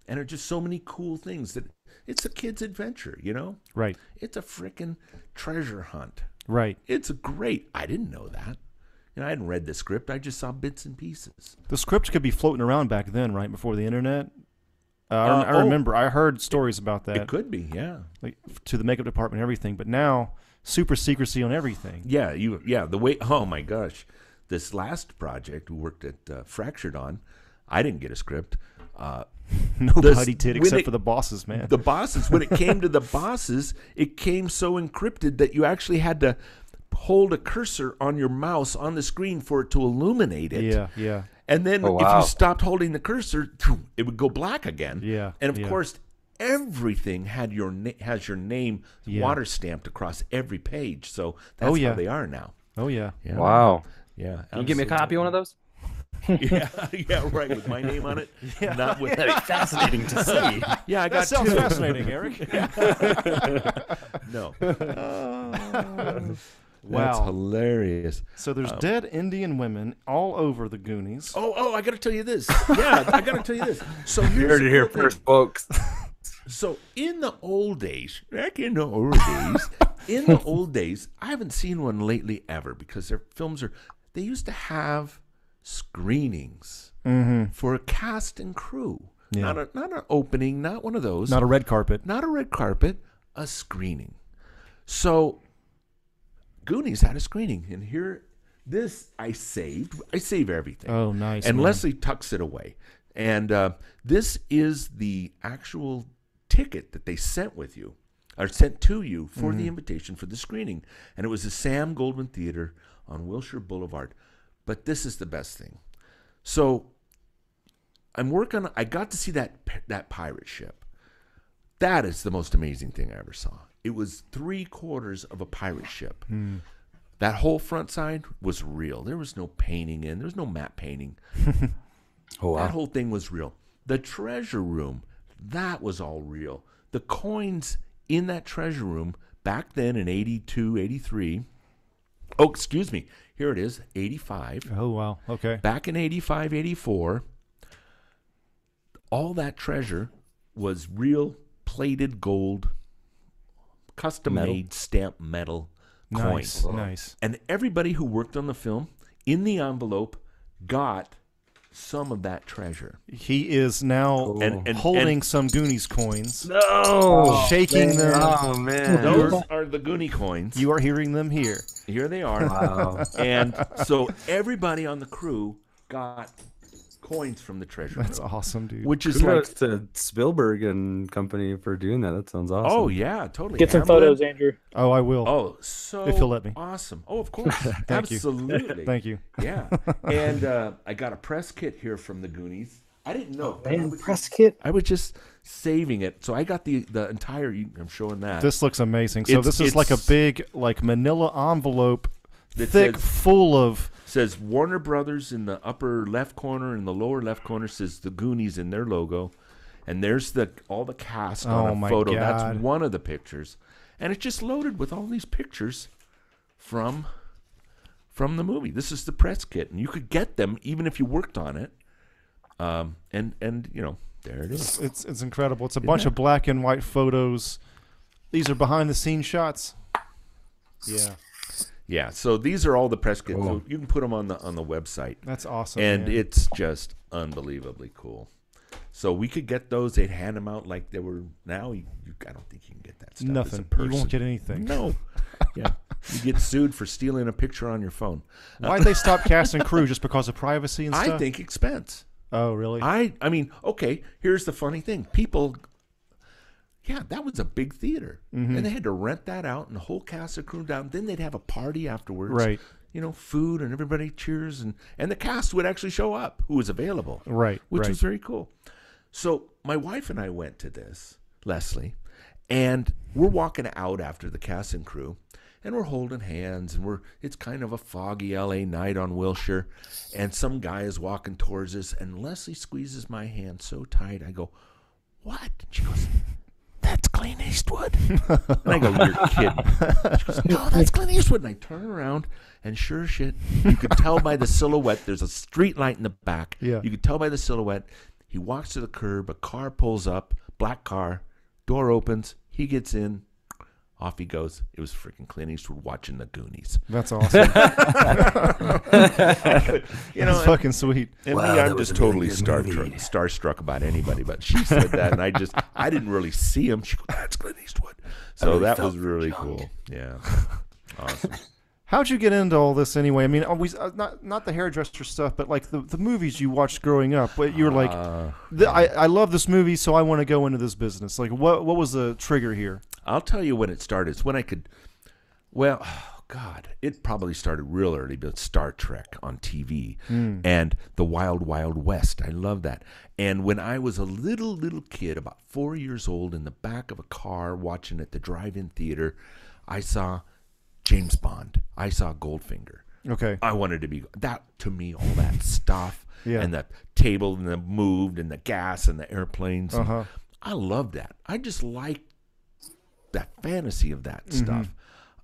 and are just so many cool things that it's a kid's adventure. You know, right, it's a freaking treasure hunt. right. It's great. I didn't know that. You know, I hadn't read the script. I just saw bits and pieces. The script could be floating around back then, right before the internet. Uh, I, Uh, I oh. remember I heard stories about that, It could be, yeah. like to the makeup department and everything. But now, super secrecy on everything. Yeah, you. Yeah, the way. Oh my gosh, this last project we worked at uh, Fractured on, I didn't get a script. Nobody did except it- for the bosses, man. the bosses, when it came to the bosses, it came so encrypted that you actually had to hold a cursor on your mouse on the screen for it to illuminate it. yeah, yeah. And then Oh, if you stopped holding the cursor, it would go black again. Yeah, And of yeah. course, everything had your na- has your name Yeah. water stamped across every page. So oh, that's Oh, yeah. how they are now. Oh yeah. Yeah. Wow. Yeah. Can you give me a copy of one of those? yeah, yeah, right. With my name on it. Not with. That'd fascinating to see. Yeah, I That got sounds two. fascinating, Eric. No. Wow. That's hilarious. So there's um, dead Indian women all over the Goonies. Oh, oh, I got to tell you this. Yeah, I got to tell you this. So You heard it here cool thing. first, folks. So in the old days, back in the old days, in the old days, I haven't seen one lately ever because their films are. They used to have screenings for a cast and crew. Yeah. Not a not an opening, not one of those. Not a red carpet. not a red carpet, a screening. So Goonies had a screening, and here this I saved. I save everything. Oh, nice. And man. Leslie tucks it away. And uh, this is the actual ticket that they sent with you, or sent to you for Mm-hmm. the invitation for the screening. And it was the Sam Goldwyn Theater on Wilshire Boulevard. But this is the best thing. So I'm working. I got to see that that pirate ship. That is the most amazing thing I ever saw. It was three quarters of a pirate ship. Hmm. That whole front side was real. There was no painting in. There was no matte painting. Oh, wow. That whole thing was real. The treasure room, that was all real. The coins in that treasure room back then in 82, 83. Oh, excuse me. Here it is, 85. Oh wow. Okay. Back in 85, 84, all that treasure was real plated gold, custom Metal. made stamped metal Nice. coins. Nice. And everybody who worked on the film in the envelope got some of that treasure. He is now And- and- holding and- some Goonies coins, No. shaking oh, them. Oh man. Those are the Goonie coins. You are hearing them here. Here they are. Wow. And so everybody on the crew got coins from the treasure That's room, awesome, dude. which is like, Kudos to Spielberg and company for doing that. That sounds awesome. oh yeah, totally. Get some Hamlin- photos, Andrew. oh, I will. Oh, so If you'll let me. Awesome. Oh, of course. Thank you. Absolutely. Thank you. Yeah. And uh, I got a press kit here from the Goonies. I didn't know. I Man, was, press kit. I was just saving it. So I got the the entire. I'm showing that. This looks amazing. So It's- this is like a big, like Manila envelope, That thick, says- full of. says Warner Brothers in the upper left corner, and the lower left corner says the Goonies in their logo, and there's the all the cast Oh on a photo. God. That's one of the pictures, and it's just loaded with all these pictures from from the movie. This is the press kit, and you could get them even if you worked on it. Um, and and you know, There it is. It's it's incredible. It's a bunch of black and white photos. These are behind the scenes shots. Yeah, Yeah. So these are all the press kits. Cool. So you can put them on the on the website, that's awesome. and man. it's just unbelievably cool. So we could get those. They'd hand them out like they were. Now you, you I don't think you can get that stuff. as a nothing. You won't get anything. No. yeah. You get sued for stealing a picture on your phone. Why'd they stop casting crew just because of privacy and stuff? I think expense. Oh, really? I I mean, okay, here's the funny thing. People yeah, that was a big theater. Mm-hmm. And they had to rent that out and the whole cast and crew down. Then they'd have a party afterwards. Right. You know, food and everybody cheers and and the cast would actually show up who was available. right. Which right. was very cool. So my wife and I went to this, Leslie, and we're walking out after the cast and crew, and we're holding hands, and we're it's kind of a foggy LA night on Wilshire, and some guy is walking towards us, and Leslie squeezes my hand so tight, I go, "What?" And she goes, "That's Clint Eastwood." and I go, "You're kidding." She goes, "No, that's Clint Eastwood." And I turn around, and sure shit, you could tell by the silhouette. There's a street light in the back. Yeah. You could tell by the silhouette. He walks to the curb. A car pulls up. Black car. Door opens. He gets in. Off he goes. It was freaking Clint Eastwood watching the Goonies. That's awesome. You know, That's fucking sweet. and Wow, me, I'm just a really totally good star movie. starstruck about anybody. But she said that, and I just I didn't really see him. She goes, "That's Clint Eastwood." So really that was really young. cool. Yeah, awesome. How'd you get into all this anyway? I mean, always uh, not not the hairdresser stuff, but like the, the movies you watched growing up. But you were like, Uh, "Th- I, I love this movie, so I want to go into this business. Like, what what was the trigger here? I'll tell you when it started. It's when I could. Well, oh God, it probably started real early, but Star Trek on TV and the Wild Wild West. I love that. And when I was a little little kid, about four years old, in the back of a car watching at the drive-in theater, I saw James Bond. I saw Goldfinger. Okay, I wanted to be that to me all that stuff Yeah. and the table and the moved and the gas and the airplanes. and Uh-huh. I love that. I just like that fantasy of that Mm-hmm. stuff.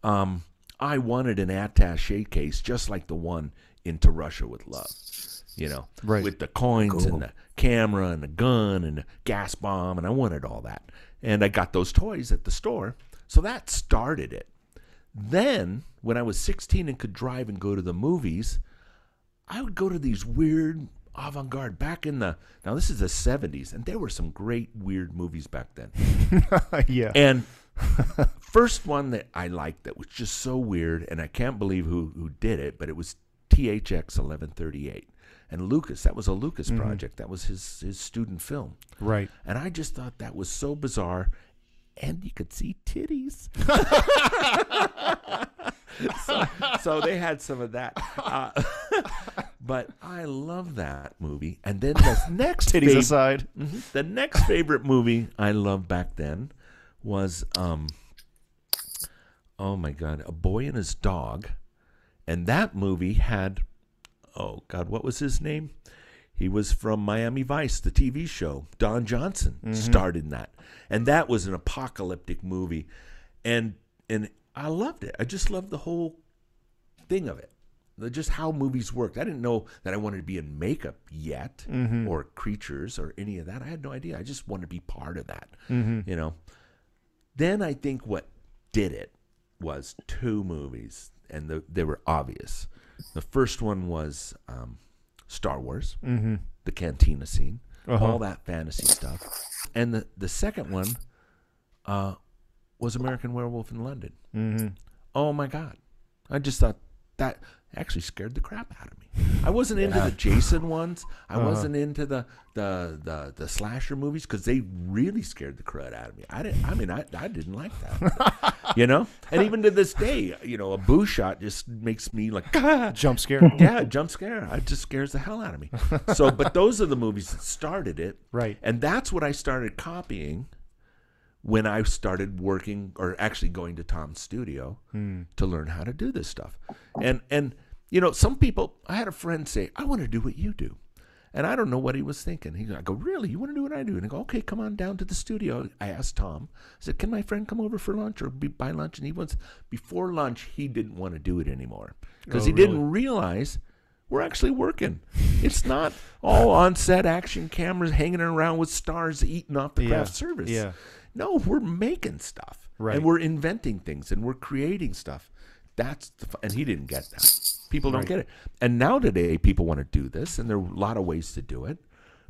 Um, I wanted an attaché case just like the one into Russia with Love. You know, Right. with the coins Cool. and the camera and the gun and the gas bomb, and I wanted all that. And I got those toys at the store, so that started it. Then, when I was 16 and could drive and go to the movies, I would go to these weird avant garde back in the now this is the 70s and there were some great weird movies back then. Yeah, and first one that i liked that was just so weird and i can't believe who who did it but it was thx 1138 and lucas that was a lucas mm-hmm. project. That was his his student film. Right. and I just thought that was so bizarre. And you could see titties. so, so they had some of that. Uh, but I love that movie. And then the next Titties fav- aside, Mhm. the next favorite movie I loved back then was um oh my god, A Boy and His Dog. And that movie had oh god, what was his name? He was from Miami Vice, the TV show. Don Johnson mm-hmm. starred in that. And that was an apocalyptic movie. And and I loved it. I just loved the whole thing of it. Just how movies worked. I didn't know that I wanted to be in makeup yet mm-hmm. or creatures or any of that. I had no idea. I just wanted to be part of that. Mm-hmm. You know. Then I think what did it was two movies, and the, they were obvious. The first one was um, Star Wars, mm-hmm. the cantina scene, Uh-huh. all that fantasy stuff, and the the second one uh, was American Werewolf in London. Mm-hmm. Oh my god! I just thought that actually scared the crap out of me. I wasn't into the Jason ones. I Uh-huh. wasn't into the the the, the slasher movies because they really scared the crud out of me. I didn't. I mean, I I didn't like that. you know, and even to this day, you know, a boo shot just makes me like. jump scare. Yeah, jump scare. It just scares the hell out of me. So, but those are the movies that started it. Right. And that's what I started copying when I started working or actually going to Tom's studio to learn how to do this stuff. And and you know, some people I had a friend say, I want to do what you do. And I don't know what he was thinking. He I go, Really? You want to do what I do? And I go, Okay, come on down to the studio. I asked Tom, I said, Can my friend come over for lunch or be, buy lunch? And he wants before lunch he didn't want to do it anymore. Because Oh, he didn't realize we're actually working. It's not all on set action cameras hanging around with stars eating off the Yeah. craft service. Yeah. No, we're making stuff. Right. And we're inventing things and we're creating stuff. That's the and he didn't get that. People don't Right. get it. And now today people want to do this and there are a lot of ways to do it.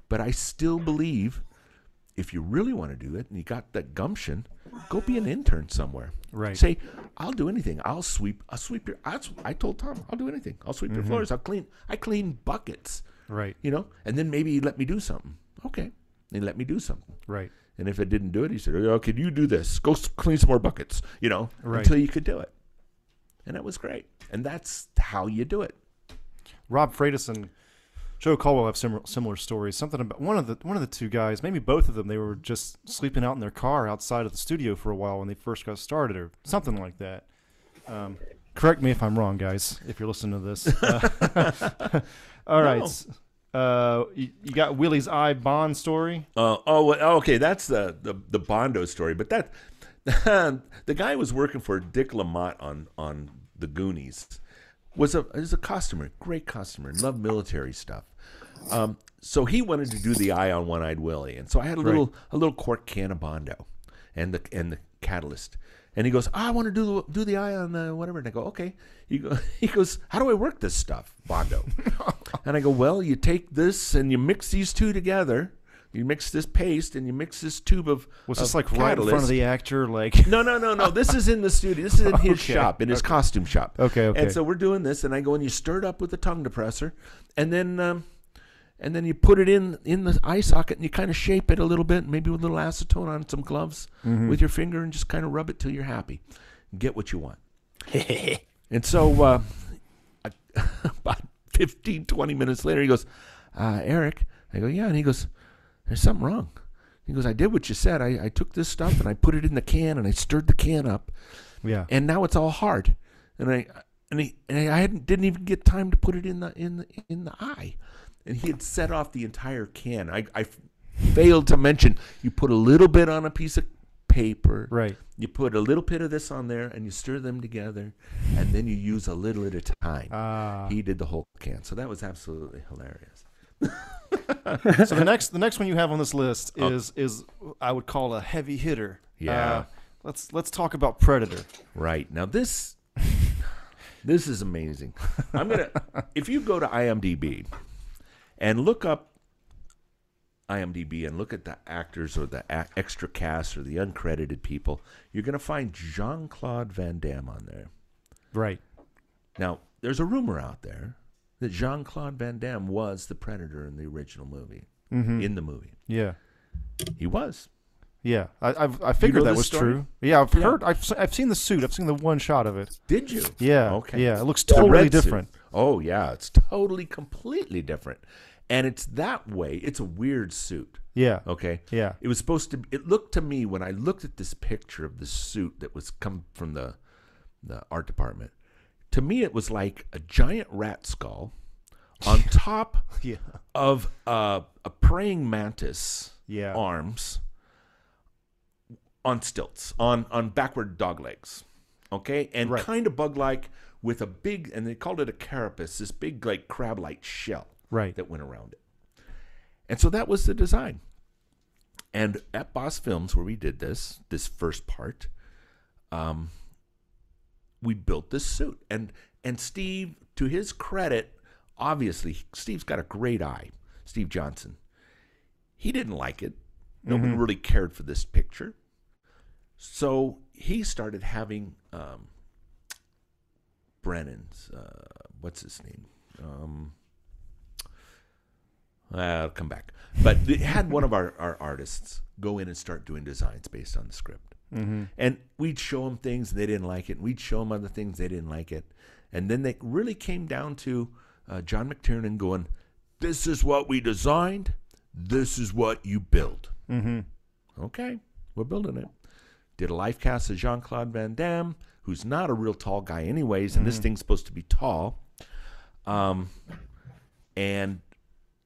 But I still believe if you really want to do it and you got that gumption, go be an intern somewhere. Right. Say, I'll do anything. I'll sweep. I'll sweep your. S- I told Tom, I'll do anything. I'll sweep Mm-hmm. your floors. I'll clean. I clean buckets. Right. You know. And then maybe he let me do something. Okay. And he let me do something. Right. And if I didn't do it, he said, "Oh, can you do this? Go clean some more buckets." You know, Right. until you could do it. And that was great. And that's how you do it. Rob Freitas and Joe Caldwell have similar similar stories. Something about one of the one of the two guys, maybe both of them, they were just sleeping out in their car outside of the studio for a while when they first got started, or something like that. Um, correct me if I'm wrong, guys. If you're listening to this. Uh, all right. No. Uh, you, you got Willie's Eye Bond story. Uh, oh, well, okay, that's the, the the Bondo story. But that the guy was working for Dick Lamont on on the Goonies was a is a customer, great customer, loved military stuff. Um, so he wanted to do the eye on One Eyed Willie, and so I had a little a little quart can of Bondo, and the and the catalyst. And he goes, "Ah, I want to do the, do the eye on uh, whatever. And I go, okay. He, go, he goes, how do I work this stuff, Bondo? and I go, well, you take this and you mix these two together. You mix this paste and you mix this tube of Was of this like right in front of the actor? Like, No, no, no, no. This is in the studio. This is in his Okay, shop, in his costume shop. Okay, okay. And so we're doing this, and I go and you stir it up with the tongue depressor, and then um, and then you put it in in the eye socket, and you kind of shape it a little bit, maybe with a little acetone on some gloves Mm-hmm. with your finger, and just kind of rub it till you're happy, get what you want. and so uh, about 15, 20 minutes later, he goes, uh, Eric. I go, yeah, and he goes, there's something wrong. He goes, I did what you said. I, I took this stuff and I put it in the can and I stirred the can up yeah. and now it's all hard. And I and, he, and I hadn't didn't even get time to put it in the in the in the eye, and he had set off the entire can. I, I failed to mention you put a little bit on a piece of paper, Right. You put a little bit of this on there, and you stir them together, and then you use a little at a time. Ah. he did the whole can, so that was absolutely hilarious. so the next the next one you have on this list is is I would call a heavy hitter. Yeah. Uh, let's let's talk about Predator. Right now, this this is amazing. I'm gonna if you go to IMDb and look up IMDb and look at the actors or the a- extra cast or the uncredited people, you're gonna find Jean Claude Van Damme on there. Right. Now, there's a rumor out there that Jean Claude Van Damme was the Predator in the original movie. Mm-hmm. In the movie, Yeah. he was. Yeah. I I've, I figured know that was story? true. Yeah. I've Yeah. heard. I've I've seen the suit. I've seen the one shot of it. Did you? Yeah. Okay. Yeah. It looks totally red suit. different. Oh yeah, it's totally completely different. And it's that way. It's a weird suit. Yeah. Okay. Yeah. It was supposed to it looked to me when I looked at this picture of the suit that was come from the the art department. To me it was like a giant rat skull on top Yeah. of uh, a praying mantis Yeah. arms on stilts, on on backward dog legs. Okay? And Right. kind of bug like with a big and they called it a carapace, this big like crab like shell Right. that went around it. And so that was the design. And at Boss Films, where we did this, this first part, um, we built this suit. And and Steve, to his credit, obviously Steve's got a great eye. Steve Johnson. He didn't like it. No one really cared for this picture. So he started having um, Brennan's, uh, what's his name? Um, I'll come back. But they had one of our, our artists go in and start doing designs based on the script. Mm-hmm. And we'd show them things and they didn't like it. And we'd show them other things they didn't like it. And then they really came down to uh, John McTiernan going, This is what we designed. This is what you build. Mm-hmm. Okay, we're building it. Did a life cast of Jean Claude Van Damme, who's not a real tall guy, anyways, and this thing's supposed to be tall. Um, and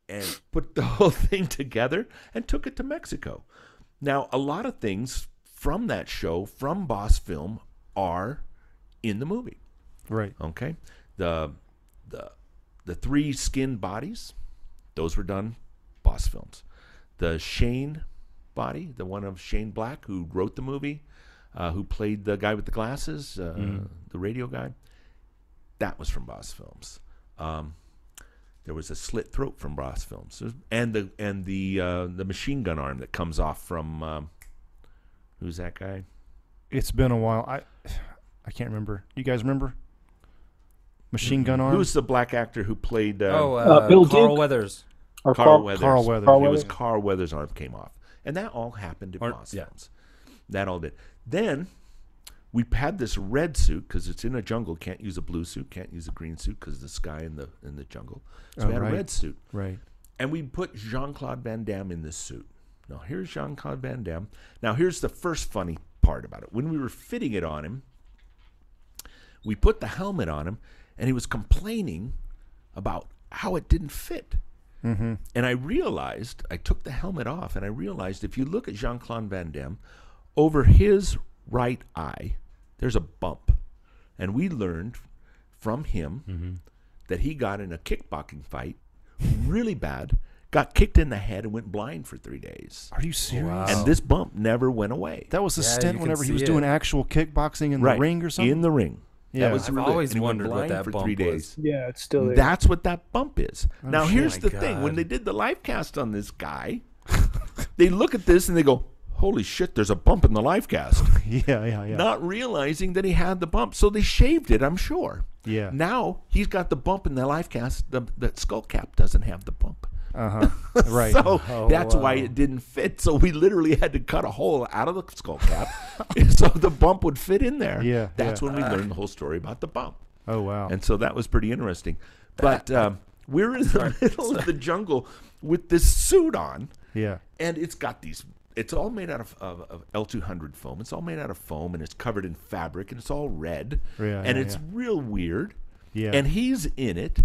and put the whole thing together and took it to Mexico. Now, a lot of things from that show, from Boss Film, are in the movie. Right. Okay, the the the three skinned bodies, those were done Boss Films. The Shane body, the one of Shane Black who wrote the movie, uh, who played the guy with the glasses, uh, the radio guy, that was from Boss Films. Um, there was a slit throat from Boss Films, and the and the uh, the machine gun arm that comes off from um, who's that guy? It's been a while. I I can't remember. You guys remember? Machine gun arm. Who's the black actor who played? Uh, Oh, uh, Uh, Bill Carl Duke? Weathers. Or Carl Carl- Weathers. Carl Weathers. Carl it was Carl Weathers' arm came off, and that all happened in Or- Boss yeah. That all did. Then we had this red suit because it's in a jungle. Can't use a blue suit. Can't use a green suit because the sky in the in the jungle. So Oh, we had right. a red suit, right. and we put Jean Claude Van Damme in this suit. Now here's Jean Claude Van Damme. Now here's the first funny part about it. When we were fitting it on him, we put the helmet on him, and he was complaining about how it didn't fit. Mm-hmm. And I realized, I took the helmet off, and I realized if you look at Jean Claude Van Damme, over his right eye, there's a bump. And we learned from him mm-hmm. that he got in a kickboxing fight really bad, got kicked in the head, and went blind for three days. Are you serious? And this bump never went away. That was a Yeah, stint whenever he was it. doing actual kickboxing in right. the ring or something. In the ring. Yeah. That was I've always and he went wondered what that for bump three was. days. Yeah, it's still there. That's what that bump is. Oh, now, shit. here's My the thing: when they did the life cast on this guy, they look at this and they go, "Holy shit! There's a bump in the life cast," yeah, yeah, yeah. not realizing that he had the bump. So they shaved it. I'm sure. Yeah. Now he's got the bump in the life cast. The, the skull cap doesn't have the bump. Uh huh. right. So Oh, that's why it didn't fit. So we literally had to cut a hole out of the skull cap so the bump would fit in there. Yeah, That's yeah. when we learned the whole story about the bump. oh wow. And so that was pretty interesting. But um, we're in the middle of the jungle with this suit on, yeah. and it's got these. It's all made out of, of, of L200 foam. It's all made out of foam, and it's covered in fabric, and it's all red. Yeah, and yeah, it's yeah. real weird. Yeah. And he's in it,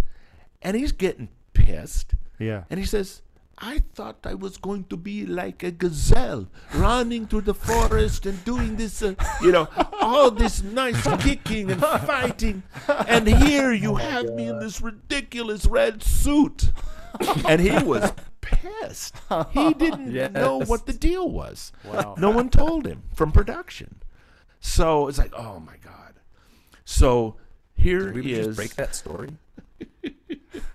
and he's getting pissed. Yeah. And he says, I thought I was going to be like a gazelle running through the forest and doing this, uh, you know, all this nice kicking and fighting. And here you have me in this ridiculous red suit. And he was pissed. He didn't Yes. know what the deal was. Wow. No one told him from production. So it's like, oh my God. So here Did we he just is. break that story?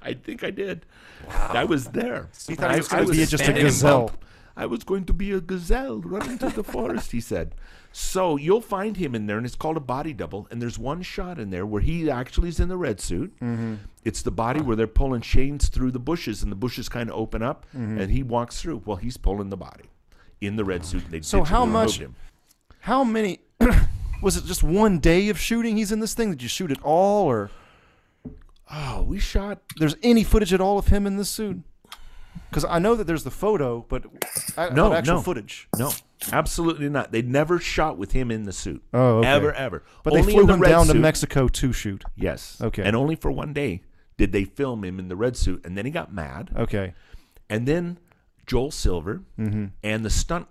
I think I did. I was there. He thought he was going to be just a gazelle. I was going to be a gazelle running through the forest, he said. So you'll find him in there, and it's called a body double. And there's one shot in there where he actually is in the red suit. Mm-hmm. It's the body where they're pulling chains through the bushes, and the bushes kind of open up, Mm-hmm. and he walks through. Well, he's pulling the body in the red suit. They So how much- Him. How many? was it just one day of shooting? He's in this thing. Did you shoot it all, or Oh, we shot. there's any footage at all of him in this suit? Because I know that there's the photo, but I, No, actual no. footage. No, absolutely not. They never shot with him in the suit. Oh, okay. Ever, ever. But Only they flew the him down to. Mexico to shoot. Yes. Okay. And only for one day did they film him in the red suit, and then he got mad. Okay. And then Joel Silver Mm-hmm. and the stunt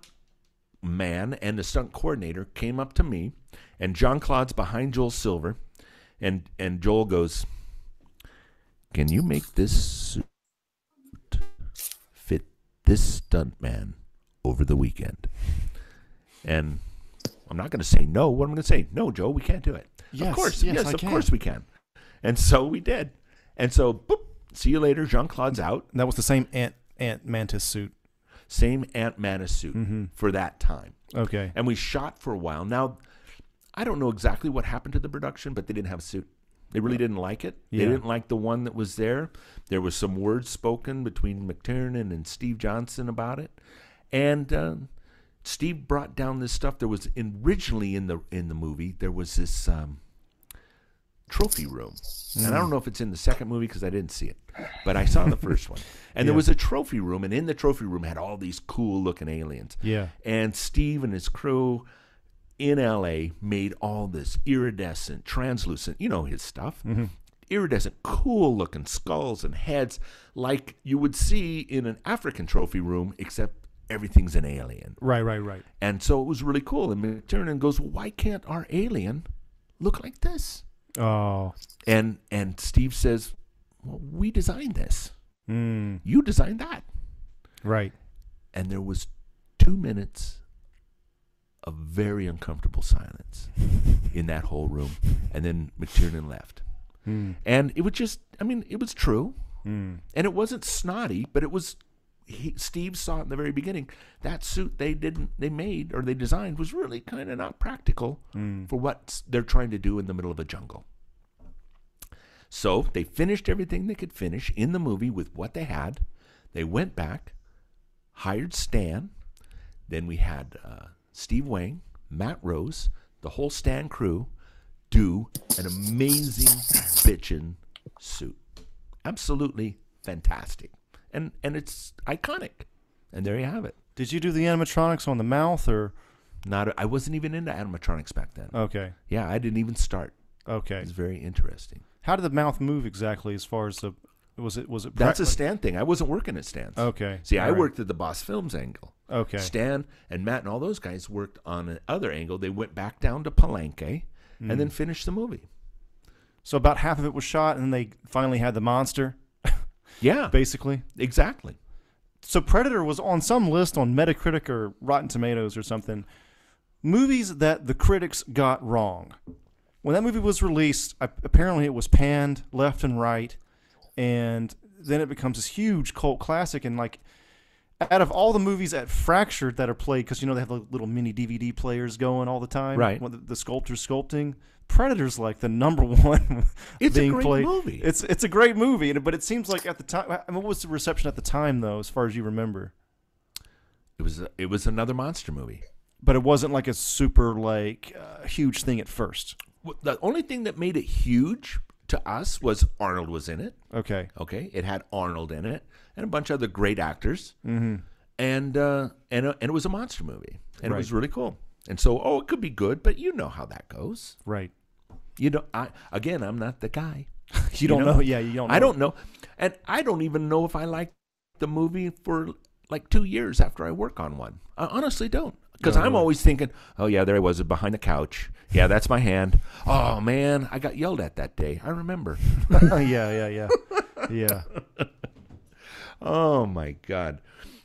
man and the stunt coordinator came up to me, and Jean Claude's behind Joel Silver, and and Joel goes, "Can you make this suit fit this stunt man over the weekend?" And I'm not going to say no. What am I going to say? No, Joe, we can't do it. Yes, of course, yes, yes, of can. course we can. And so we did. And so, boop, see you later. Jean Claude's out. And that was the same ant ant mantis suit. Same Ant Mantis suit Mm-hmm. for that time. Okay. And we shot for a while. Now, I don't know exactly what happened to the production, but they didn't have a suit. They really didn't like it. They Yeah. didn't like the one that was there. There was some words spoken between McTiernan and Steve Johnson about it, and um, Steve brought down this stuff. There was originally in the in the movie there was this um, trophy room, and I don't know if it's in the second movie because I didn't see it, but I saw the first one. And there was a trophy room, and in the trophy room had all these cool looking aliens. Yeah. And Steve and his crew in LA made all this iridescent, translucent, you know his stuff. Iridescent, cool looking skulls and heads like you would see in an African trophy room, except everything's an alien. Right. Right. Right. And so it was really cool. And McTiernan goes, Why can't our alien look like this? Oh. And and Steve says, well, we designed this. Mm, You designed that. right. And there was two minutes of very uncomfortable silence in that whole room. And then McTiernan left. Mm, And it was just, I mean, it was true. mm, And it wasn't snotty, but it was. He, Steve saw it in the very beginning. That suit they didn't, they made or they designed was really kind of not practical mm. for what they're trying to do in the middle of a jungle. So they finished everything they could finish in the movie with what they had. They went back, hired Stan. Then we had uh, Steve Wang, Matt Rose, the whole Stan crew do an amazing bitchin' suit. Absolutely fantastic. And and it's iconic. And there you have it. Did you do the animatronics on the mouth or? Not I wasn't even into animatronics back then. Okay. Yeah, I didn't even start. Okay. It's very interesting. How did the mouth move exactly? As far as the was it was it? That's a Stan thing. I wasn't working at Stan's. Okay. See, I all right. worked at the Boss Films angle. Okay. Stan and Matt and all those guys worked on another angle. They went back down to Palenque and Mm. then finished the movie. So about half of it was shot, and then they finally had the monster, Yeah, basically. exactly. So Predator was on some list on Metacritic or Rotten Tomatoes or something. Movies that the critics got wrong. When that movie was released, apparently it was panned left and right, and then it becomes this huge cult classic. And like, out of all the movies at Fractured that are played, because you know they have the little mini DVD players going all the time, Right. The, the sculptor's sculpting. Predator's like the number one It's a being great played. movie. It's it's a great movie, but it seems like at the time, I mean, what was the reception at the time though, as far as you remember? It was it was another monster movie. But it wasn't like a super like uh, huge thing at first. The only thing that made it huge to us was Arnold was in it. Okay. Okay, it had Arnold in it and a bunch of other great actors, Mm-hmm. and uh, and uh, and it was a monster movie, and it was really cool. And so, oh, it could be good, but you know how that goes. Right. You know, I again, I'm not the guy. You don't know? know. Yeah, you don't. Know. I don't know, and I don't even know if I like the movie for like two years after I work on one. I honestly don't, because I'm always thinking, oh yeah, there I was behind the couch. Yeah, that's my hand. Oh man, I got yelled at that day. I remember. yeah, yeah, yeah, yeah. Oh my god.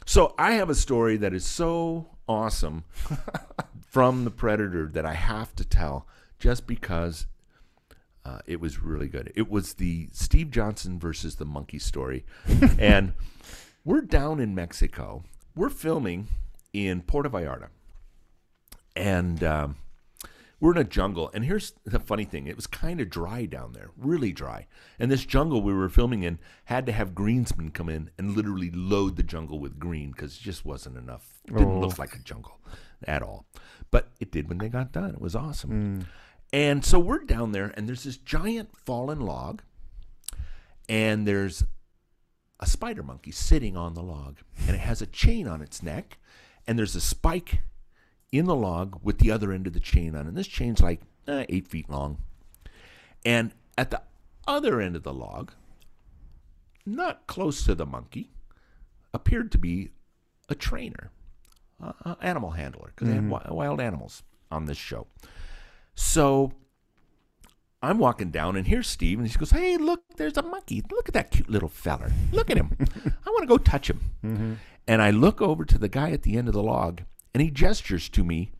So I have a story that is so awesome from the Predator that I have to tell just because uh, it was really good. It was the Steve Johnson versus the monkey story. and we're down in Mexico. We're filming in Puerto Vallarta. And um, we're in a jungle. And here's the funny thing it was kind of dry down there, really dry. And this jungle we were filming in had to have greensmen come in and literally load the jungle with green because it just wasn't enough. It didn't Oh. look like a jungle at all. But it did when they got done. It was awesome. Mm. And so we're down there, and there's this giant fallen log, and there's a spider monkey sitting on the log, and it has a chain on its neck, and there's a spike in the log with the other end of the chain on, and this chain's like eh, eight feet long. And at the other end of the log, not close to the monkey, appeared to be a trainer, animal handler, because they had wild animals on this show. So I'm walking down, and here's Steve, and he goes, "Hey, look, there's a monkey. Look at that cute little feller. Look at him. I want to go touch him." And I look over to the guy at the end of the log, and he gestures to me.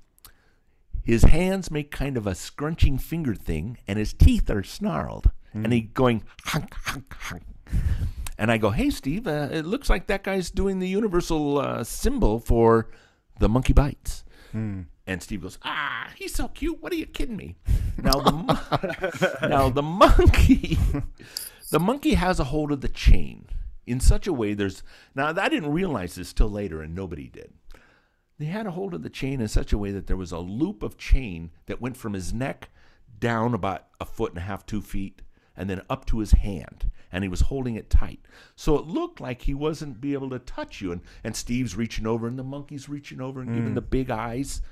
His hands make kind of a scrunching finger thing, and his teeth are snarled, and he going hunk hunk hunk. And I go, "Hey, Steve, uh, it looks like that guy's doing the universal uh, symbol for the monkey bites." And Steve goes, "Ah, he's so cute. What are you kidding me?" Now the mon- now the monkey, the monkey has a hold of the chain in such a way. There's now I didn't realize this till later, and nobody did. They had a hold of the chain in such a way that there was a loop of chain that went from his neck down about a foot and a half, two feet, and then up to his hand. And he was holding it tight. So it looked like he wasn't be able to touch you. And, and Steve's reaching over, and the monkey's reaching over and giving mm. the big eyes.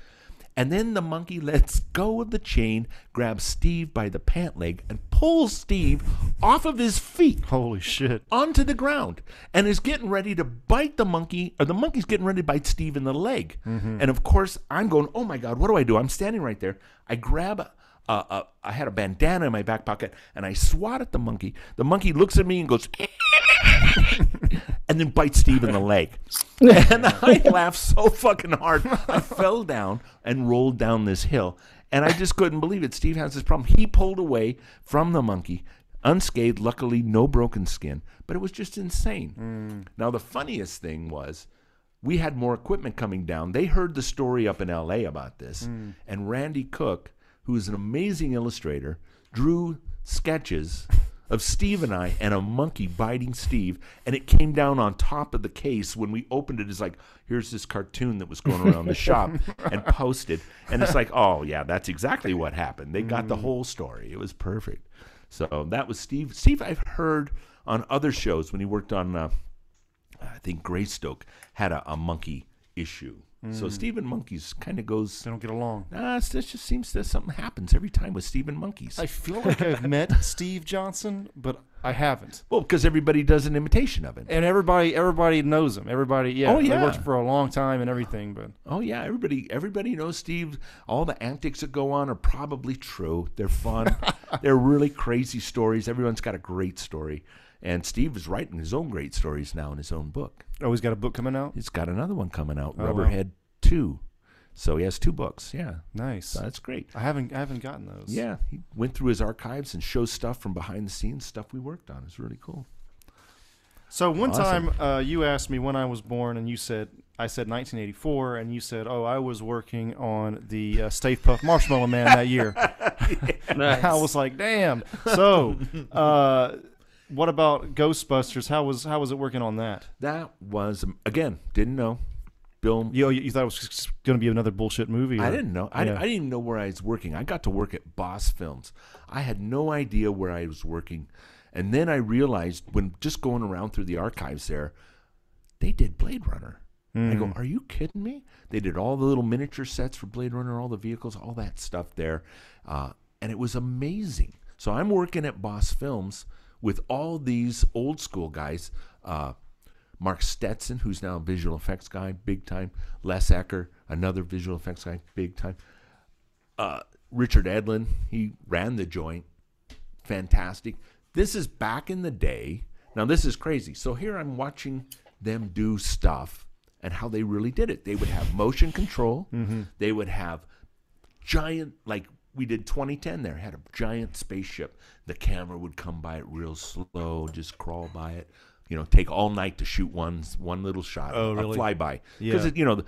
And then the monkey lets go of the chain, grabs Steve by the pant leg, and pulls Steve off of his feet Holy shit. onto the ground and is getting ready to bite the monkey, or the monkey's getting ready to bite Steve in the leg. And of course, I'm going, oh my God, what do I do? I'm standing right there. I grab a, uh, uh, I had a bandana in my back pocket, and I swat at the monkey. The monkey looks at me and goes, and then bite Steve in the leg. And I laughed so fucking hard, I fell down and rolled down this hill. And I just couldn't believe it. Steve has this problem. He pulled away from the monkey, unscathed, luckily, no broken skin, but it was just insane. Mm. Now, the funniest thing was we had more equipment coming down. They heard the story up in LA about this. Mm. And Randy Cook, who is an amazing illustrator, drew sketches of Steve and I and a monkey biting Steve. And it came down on top of the case when we opened it. It's like, here's this cartoon that was going around the shop and posted. And it's like, oh, yeah, that's exactly what happened. They got the whole story. It was perfect. So that was Steve. Steve, I've heard on other shows when he worked on. Uh, I think Greystoke had a, a monkey issue. So mm. Stephen Monkeys kind of goes. They don't get along. Nah, it's- it just seems that something happens every time with Stephen Monkeys. I feel like I've met Steve Johnson, but I haven't. well, because everybody does an imitation of it. And everybody, everybody knows him. Everybody, yeah, Oh, They yeah. worked for a long time and everything. But Oh yeah, everybody everybody knows Steve. All the antics that go on are probably true. They're fun. They're really crazy stories. Everyone's got a great story. And Steve is writing his own great stories now in his own book. oh, he's got a book coming out. He's got another one coming out, Oh, wow. Rubberhead 2. So he has two books. Yeah. Nice. So that's great. I haven't, I haven't gotten those. Yeah, he went through his archives and shows stuff from behind the scenes, stuff we worked on. It's really cool. So one Awesome. time, uh, you asked me when I was born, and you said I said 1984, and you said, "Oh, I was working on the uh, Stay Puft Marshmallow Man that year." Nice. I was like, "Damn!" So, uh, what about Ghostbusters? How was how was it working on that? That was again didn't know. Bill, You you thought it was going to be another bullshit movie? I didn't know. I, Yeah. I didn't even know where I was working. I got to work at Boss Films. I had no idea where I was working, and then I realized when just going around through the archives there, they did Blade Runner. I Mm. go, are you kidding me? They did all the little miniature sets for Blade Runner, all the vehicles, all that stuff there, uh, and it was amazing. So I'm working at Boss Films with all these old school guys. Uh, Mark Stetson, who's now a visual effects guy, big time. Les Ecker, another visual effects guy, big time. Uh, Richard Edlund, he ran the joint. Fantastic. This is back in the day. Now, this is crazy. So here I'm watching them do stuff and how they really did it. They would have motion control, they would have giant, like we did 2010 there, had a giant spaceship. The camera would come by it real slow, just crawl by it. You know, take all night to shoot one one little shot, Oh, really? a flyby, because Yeah. you know the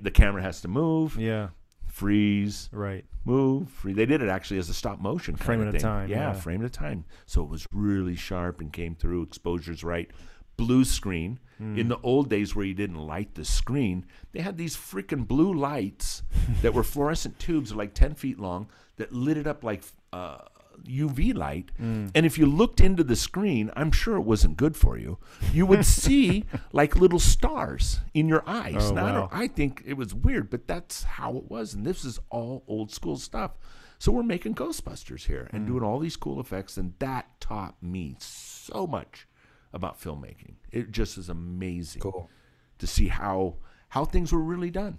the camera has to move, Yeah. freeze, Right. move, free. They did it actually as a stop motion Frame at a time, Yeah, yeah. frame at a time. So it was really sharp and came through. Exposures right. Blue screen. Hmm. In the old days where you didn't light the screen, they had these freaking blue lights that were fluorescent tubes like ten feet long that lit it up like uh, UV light. Hmm. And if you looked into the screen, I'm sure it wasn't good for you. You would see like little stars in your eyes. Oh, Now, I don't- wow. I think it was weird, but that's how it was. And this is all old school stuff. So we're making Ghostbusters here and doing all these cool effects. And that taught me so much about filmmaking. It just is amazing Cool. to see how how things were really done.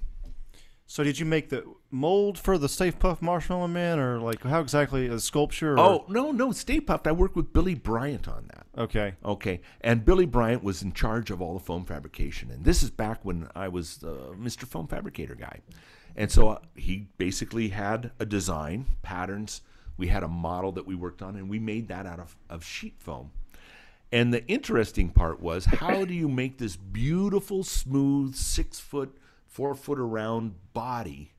So did you make the mold for the Stay Puft Marshmallow Man, or like how exactly a sculpture? Or? Oh, no, no, Stay Puft. I worked with Billy Bryan on that. okay. Okay, and Billy Bryan was in charge of all the foam fabrication, and this is back when I was uh, Mr. Foam Fabricator guy, and so uh, he basically had a design, patterns. We had a model that we worked on, and we made that out of, of sheet foam. And the interesting part was, how do you make this beautiful, smooth, six foot, four foot around body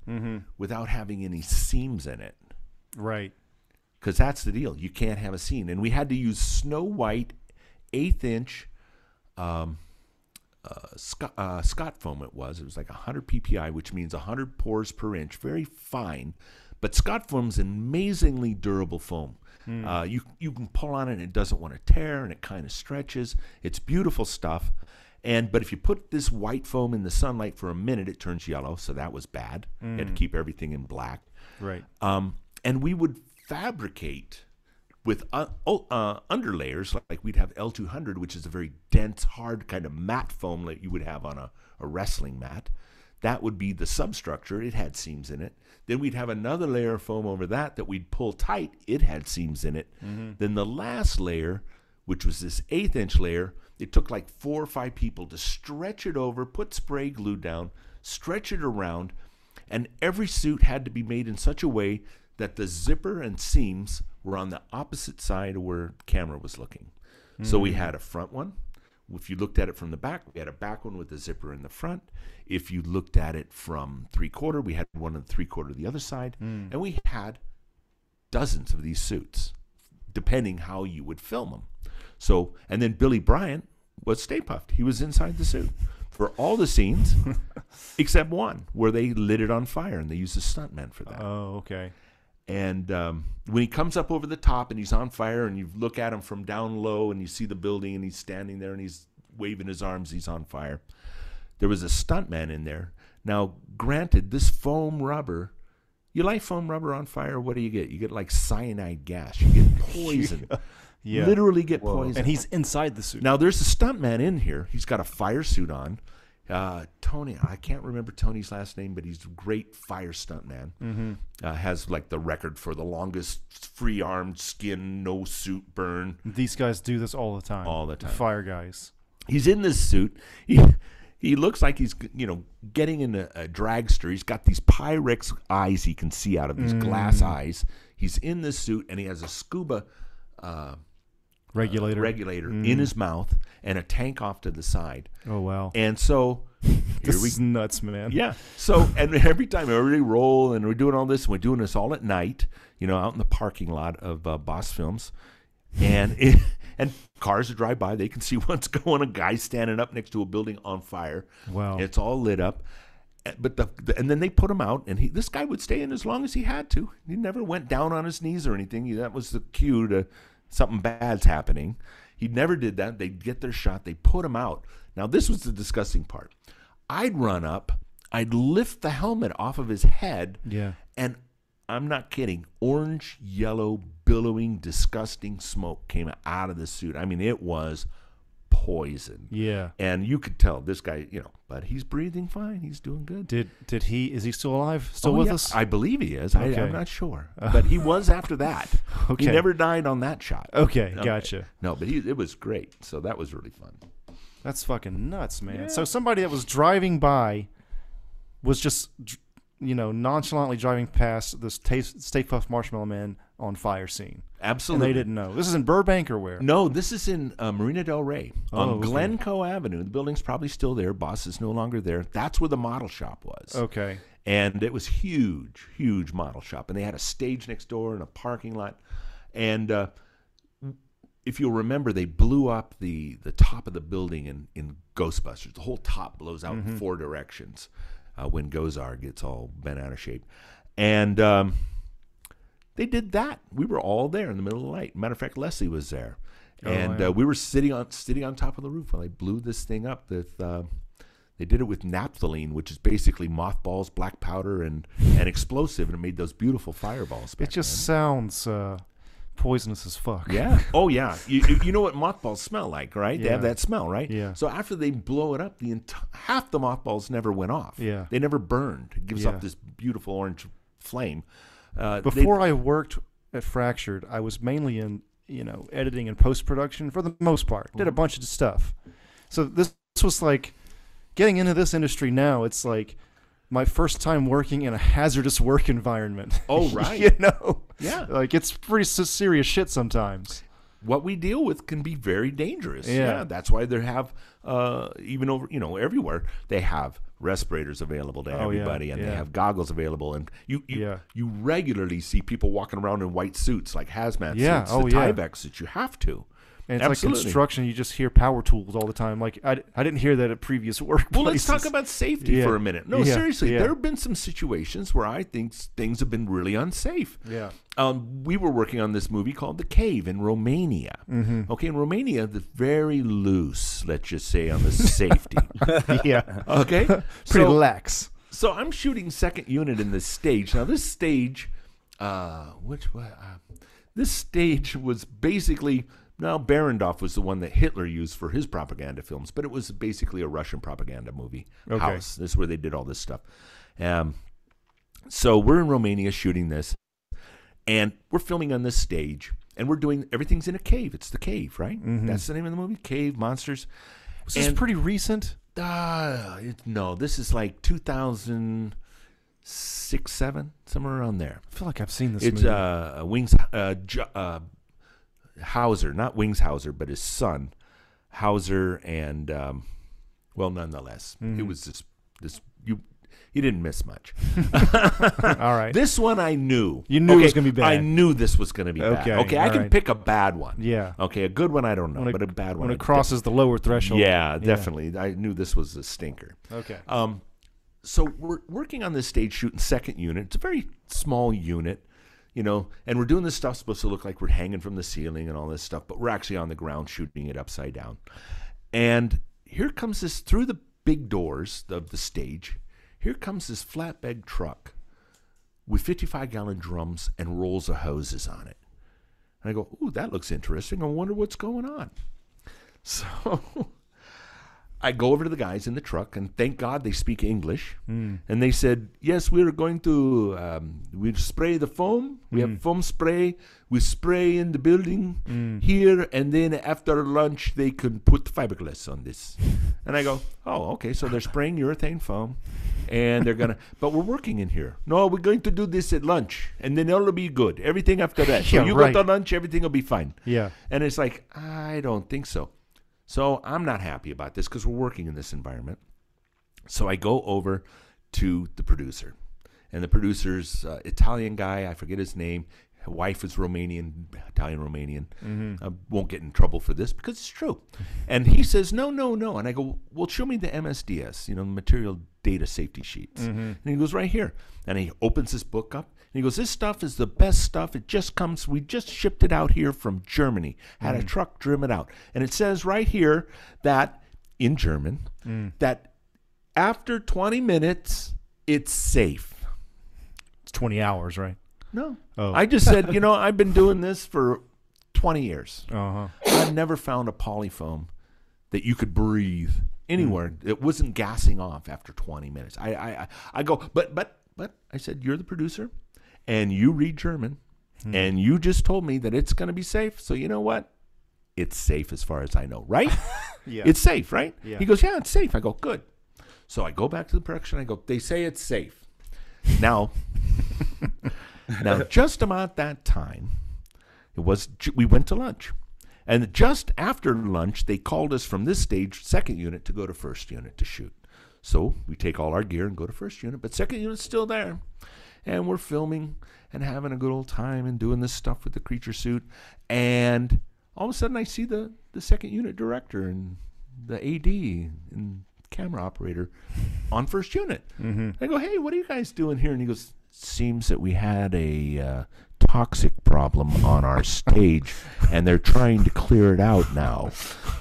without having any seams in it? Right. because that's the deal. You can't have a seam. and we had to use Snow White, eighth inch, um, uh, Scott, uh, Scott foam. It was. It was like 100 ppi, which means 100 pores per inch, very fine. But Scott foam's an amazingly durable foam. Uh, you you can pull on it and it doesn't want to tear, and it kind of stretches. It's beautiful stuff. And but if you put this white foam in the sunlight for a minute, it turns yellow. So that was bad. You had to keep everything in black. Right. Um, and we would fabricate with uh, oh, uh, underlayers, like we'd have L200, which is a very dense, hard kind of matte foam that you would have on a, a wrestling mat. That would be the substructure. It had seams in it. Then we'd have another layer of foam over that that we'd pull tight. It had seams in it. Then the last layer, which was this eighth inch layer, it took like four or five people to stretch it over, put spray glue down, stretch it around, and every suit had to be made in such a way that the zipper and seams were on the opposite side of where the camera was looking. So we hmm. had a front one. If you looked at it from the back, we had a back one with the zipper in the front. If you looked at it from three quarter, we had one on the three quarter the other side. Hmm. And we had dozens of these suits, depending how you would film them. So, and then Billy Bryan was Stay Puft. He was inside the suit for all the scenes, except one where they lit it on fire and they used a stuntman for that. Oh, okay. And um, when he comes up over the top and he's on fire, and you look at him from down low, and you see the building, and he's standing there and he's waving his arms, he's on fire. There was a stuntman in there. Now, granted, this foam rubber, you light foam rubber on fire, what do you get? You get like cyanide gas. You get poison. Yeah. Literally get poisoned, And he's inside the suit. Now there's a stuntman in here. He's got a fire suit on. Uh, Tony, I can't remember Tony's last name, but he's a great fire stuntman. Mm-hmm. Uh, has like the record for the longest free armed skin, no suit burn. These guys do this all the time. All the time. Fire guys. He's in this suit. He he looks like he's you know getting in a, a dragster. He's got these Pyrex eyes he can see out of these glass eyes. He's in this suit and he has a scuba uh, Regulator. regulator in his mouth and a tank off to the side. oh, wow. And so this here we is nuts, man. yeah. So and every time everybody roll and we're doing all this, and we're doing this all at night, you know, out in the parking lot of uh, Boss Films, and it, and cars drive by, they can see what's going. A guy standing up next to a building on fire. Wow. It's all lit up. Uh, But the, the and then they put him out, and he this guy would stay in as long as he had to. He never went down on his knees or anything. That was the cue to something bad's happening. He never did that. They'd get their shot. They put him out. Now this was the disgusting part. I'd run up. I'd lift the helmet off of his head. Yeah. And I'm not kidding. Orange, yellow, billowing, disgusting smoke came out of the suit. I mean, it was poison. Yeah. And you could tell this guy, you know, but he's breathing fine. He's doing good. Did did he? Is he still alive? Still Oh, with yeah, us? I believe he is. I, Okay. I'm not sure. But he was after that. Okay. He never died on that shot. okay, gotcha. No, but he, it was great. So that was really fun. That's fucking nuts, man. So somebody that was driving by was just, you know, nonchalantly driving past this taste, Stay Puft Marshmallow Man on fire scene, and Absolutely. they didn't know. This is in Burbank or where? No, this is in uh, Marina Del Rey Oh, on okay. Glencoe Avenue. The building's probably still there. Boss is no longer there. That's where the model shop was. Okay. And it was huge, huge model shop. And they had a stage next door and a parking lot. And uh, if you'll remember, they blew up the, the top of the building in, in Ghostbusters. The whole top blows out in four directions uh, when Gozer gets all bent out of shape. And um, they did that. We were all there in the middle of the night. Matter of fact, Leslie was there, and yeah. uh, we were sitting on sitting on top of the roof while they blew this thing up. With uh, they did it with naphthalene, which is basically mothballs, black powder, and and explosive, and it made those beautiful fireballs. It just sounds uh, poisonous as fuck. yeah. Oh yeah. You, you- know what mothballs smell like, right? They have that smell, right? Yeah. So after they blow it up, the ent- half the mothballs never went off. Yeah. They never burned. It gives Yeah. off this beautiful orange flame. Uh, they- Before I worked at Fractured, I was mainly in you know editing and post production for the most part. Did a bunch of stuff. So this, this was like getting into this industry now. It's like my first time working in a hazardous work environment. Oh, right. you know. Yeah. Like it's pretty serious shit sometimes. what we deal with can be very dangerous. Yeah. that's why they have uh, even over you know everywhere they have respirators available to Oh, yeah, everybody, and they have goggles available, and you you, Yeah. you regularly see people walking around in white suits like hazmat Yeah, suits, oh, the yeah. Tyvek that you have to. And it's Absolutely. like construction. You just hear power tools all the time. Like I, I didn't hear that at previous workplaces. Well, let's talk about safety Yeah. for a minute. No, Yeah, seriously, yeah. there have been some situations where I think things have been really unsafe. Yeah. Um, we were working on this movie called The Cave in Romania. Mm-hmm. Okay, in Romania, they're very loose, let's just say, on the safety. yeah. Okay, Pretty so, lax. so I'm shooting second unit in this stage. Now this stage, uh, which uh, this stage was basically Now, Barendorf was the one that Hitler used for his propaganda films, but it was basically a Russian propaganda movie Okay. house. This is where they did all this stuff. Um, so we're in Romania shooting this, and we're filming on this stage, and we're doing everything's in a cave. It's the cave, right? That's the name of the movie, Cave Monsters. Was this And- pretty recent? Uh, it, no, this is like 2006, 7, somewhere around there. I feel like I've seen this It's movie. uh, Wings uh, Ju- uh, Hauser, not Wings Hauser, but his son Hauser, and um, well, nonetheless, Mm-hmm. it was this this you. You didn't miss much. All right. This one I knew. You knew it was gonna be bad. I knew this was going to be Okay, bad. Okay, I can right. pick a bad one. yeah. Okay, a good one I don't know, it- but a bad one. When I it crosses the lower threshold. Yeah, definitely. I knew this was a stinker. Okay. Um, so we're working on this stage shooting second unit. It's a very small unit, you know, and we're doing this stuff supposed to look like we're hanging from the ceiling and all this stuff, but we're actually on the ground shooting it upside down. And here comes this through the big doors of the stage. Here comes this flatbed truck with 55 gallon drums and rolls of hoses on it. And I go, ooh, that looks interesting. I wonder what's going on. So I go over to the guys in the truck, and thank God they speak English. Hmm. And they said, "Yes, we are going to um, we spray the foam. We have hmm. foam spray. We spray in the building hmm. here, and then after lunch they can put fiberglass on this." And I go, "Oh, okay. So they're spraying urethane foam, and they're gonna. But we're working in here. No, we're going to do this at lunch, and then it'll be good. Everything after that. So Yeah, you right. go to lunch, everything will be fine." Yeah. And it's like, I don't think so. So I'm not happy about this because we're working in this environment. So I go over to the producer, and the producer's uh, Italian guy. I forget his name. Her wife is Romanian, Italian Romanian. I won't get in trouble for this because it's true. And he says, no, no, no. And I go, well, show me the MSDS, you know, the material data safety sheets. Mm-hmm. And he goes, right here. And he opens this book up. And he goes, this stuff is the best stuff. It just comes, we just shipped it out here from Germany. Had a mm. truck driven it out. And it says right here that, in German, mm. that after 20 minutes, it's safe. It's 20 hours, right? No. Oh. I just said, you know, I've been doing this for 20 years. Uh huh. I've never found a polyfoam that you could breathe anywhere. Mm. It wasn't gassing off after 20 minutes. I, I, I- I go, but, but, but I said, you're the producer and you read German hmm. and you just told me that it's going to be safe. So you know what? It's safe as far as I know, right? Yeah. It's safe, right? Yeah. He goes, yeah, it's safe. I go, good. So I go back to the production. I go, they say it's safe. Now, now just about that time, it was we went to lunch, and just after lunch, they called us from this stage, second unit, to go to first unit to shoot. So we take all our gear and go to first unit, but second unit's still there, and we're filming and having a good old time and doing this stuff with the creature suit, and all of a sudden I see the the second unit director and the AD and camera operator on first unit. Mm-hmm. I go, hey, what are you guys doing here? And he goes, seems that we had a uh, toxic problem on our stage, and they're trying to clear it out now.